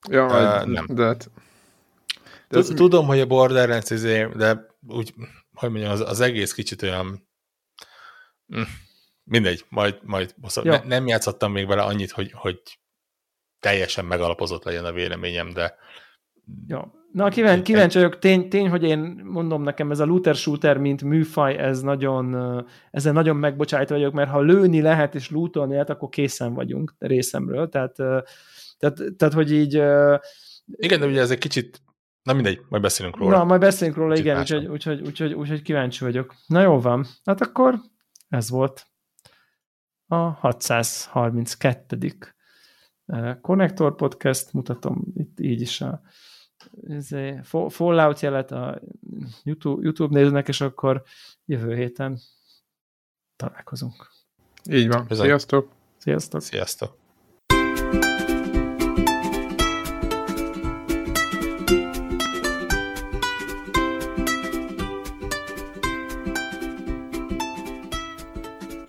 Ja,
Uh, nem.
De, hát-
ez Tudom, hogy a Borderlands izé, de úgy, hogy mondjam, az, az egész kicsit olyan hm, mindegy, majd, majd ne, nem játszottam még vele annyit, hogy, hogy teljesen megalapozott legyen a véleményem, de
Jó. Na, kíváncsi, kíváncsi vagyok. Tény, tény, hogy én mondom nekem, ez a looter shooter, mint műfaj, ez nagyon, ezzel nagyon megbocsájtva vagyok, mert ha lőni lehet és lootolni lehet, akkor készen vagyunk részemről. Tehát, tehát, tehát hogy így...
Igen, de ugye ez egy kicsit Na mindegy, majd beszélünk róla.
Na, majd beszélünk róla, igen, úgyhogy, úgyhogy, úgyhogy, úgyhogy kíváncsi vagyok. Na jó van, hát akkor ez volt a 632. Connector Podcast, mutatom itt így is a Fallout jelet a YouTube, YouTube nézőnek, és akkor jövő héten találkozunk.
Így van. Sziasztok!
Sziasztok!
Sziasztok!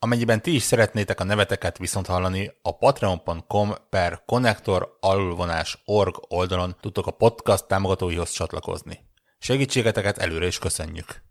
Amennyiben ti is szeretnétek a neveteket viszont hallani, a patreon.com per connector alulvonás org oldalon tudtok a podcast támogatóihoz csatlakozni. Segítségeteket előre is köszönjük!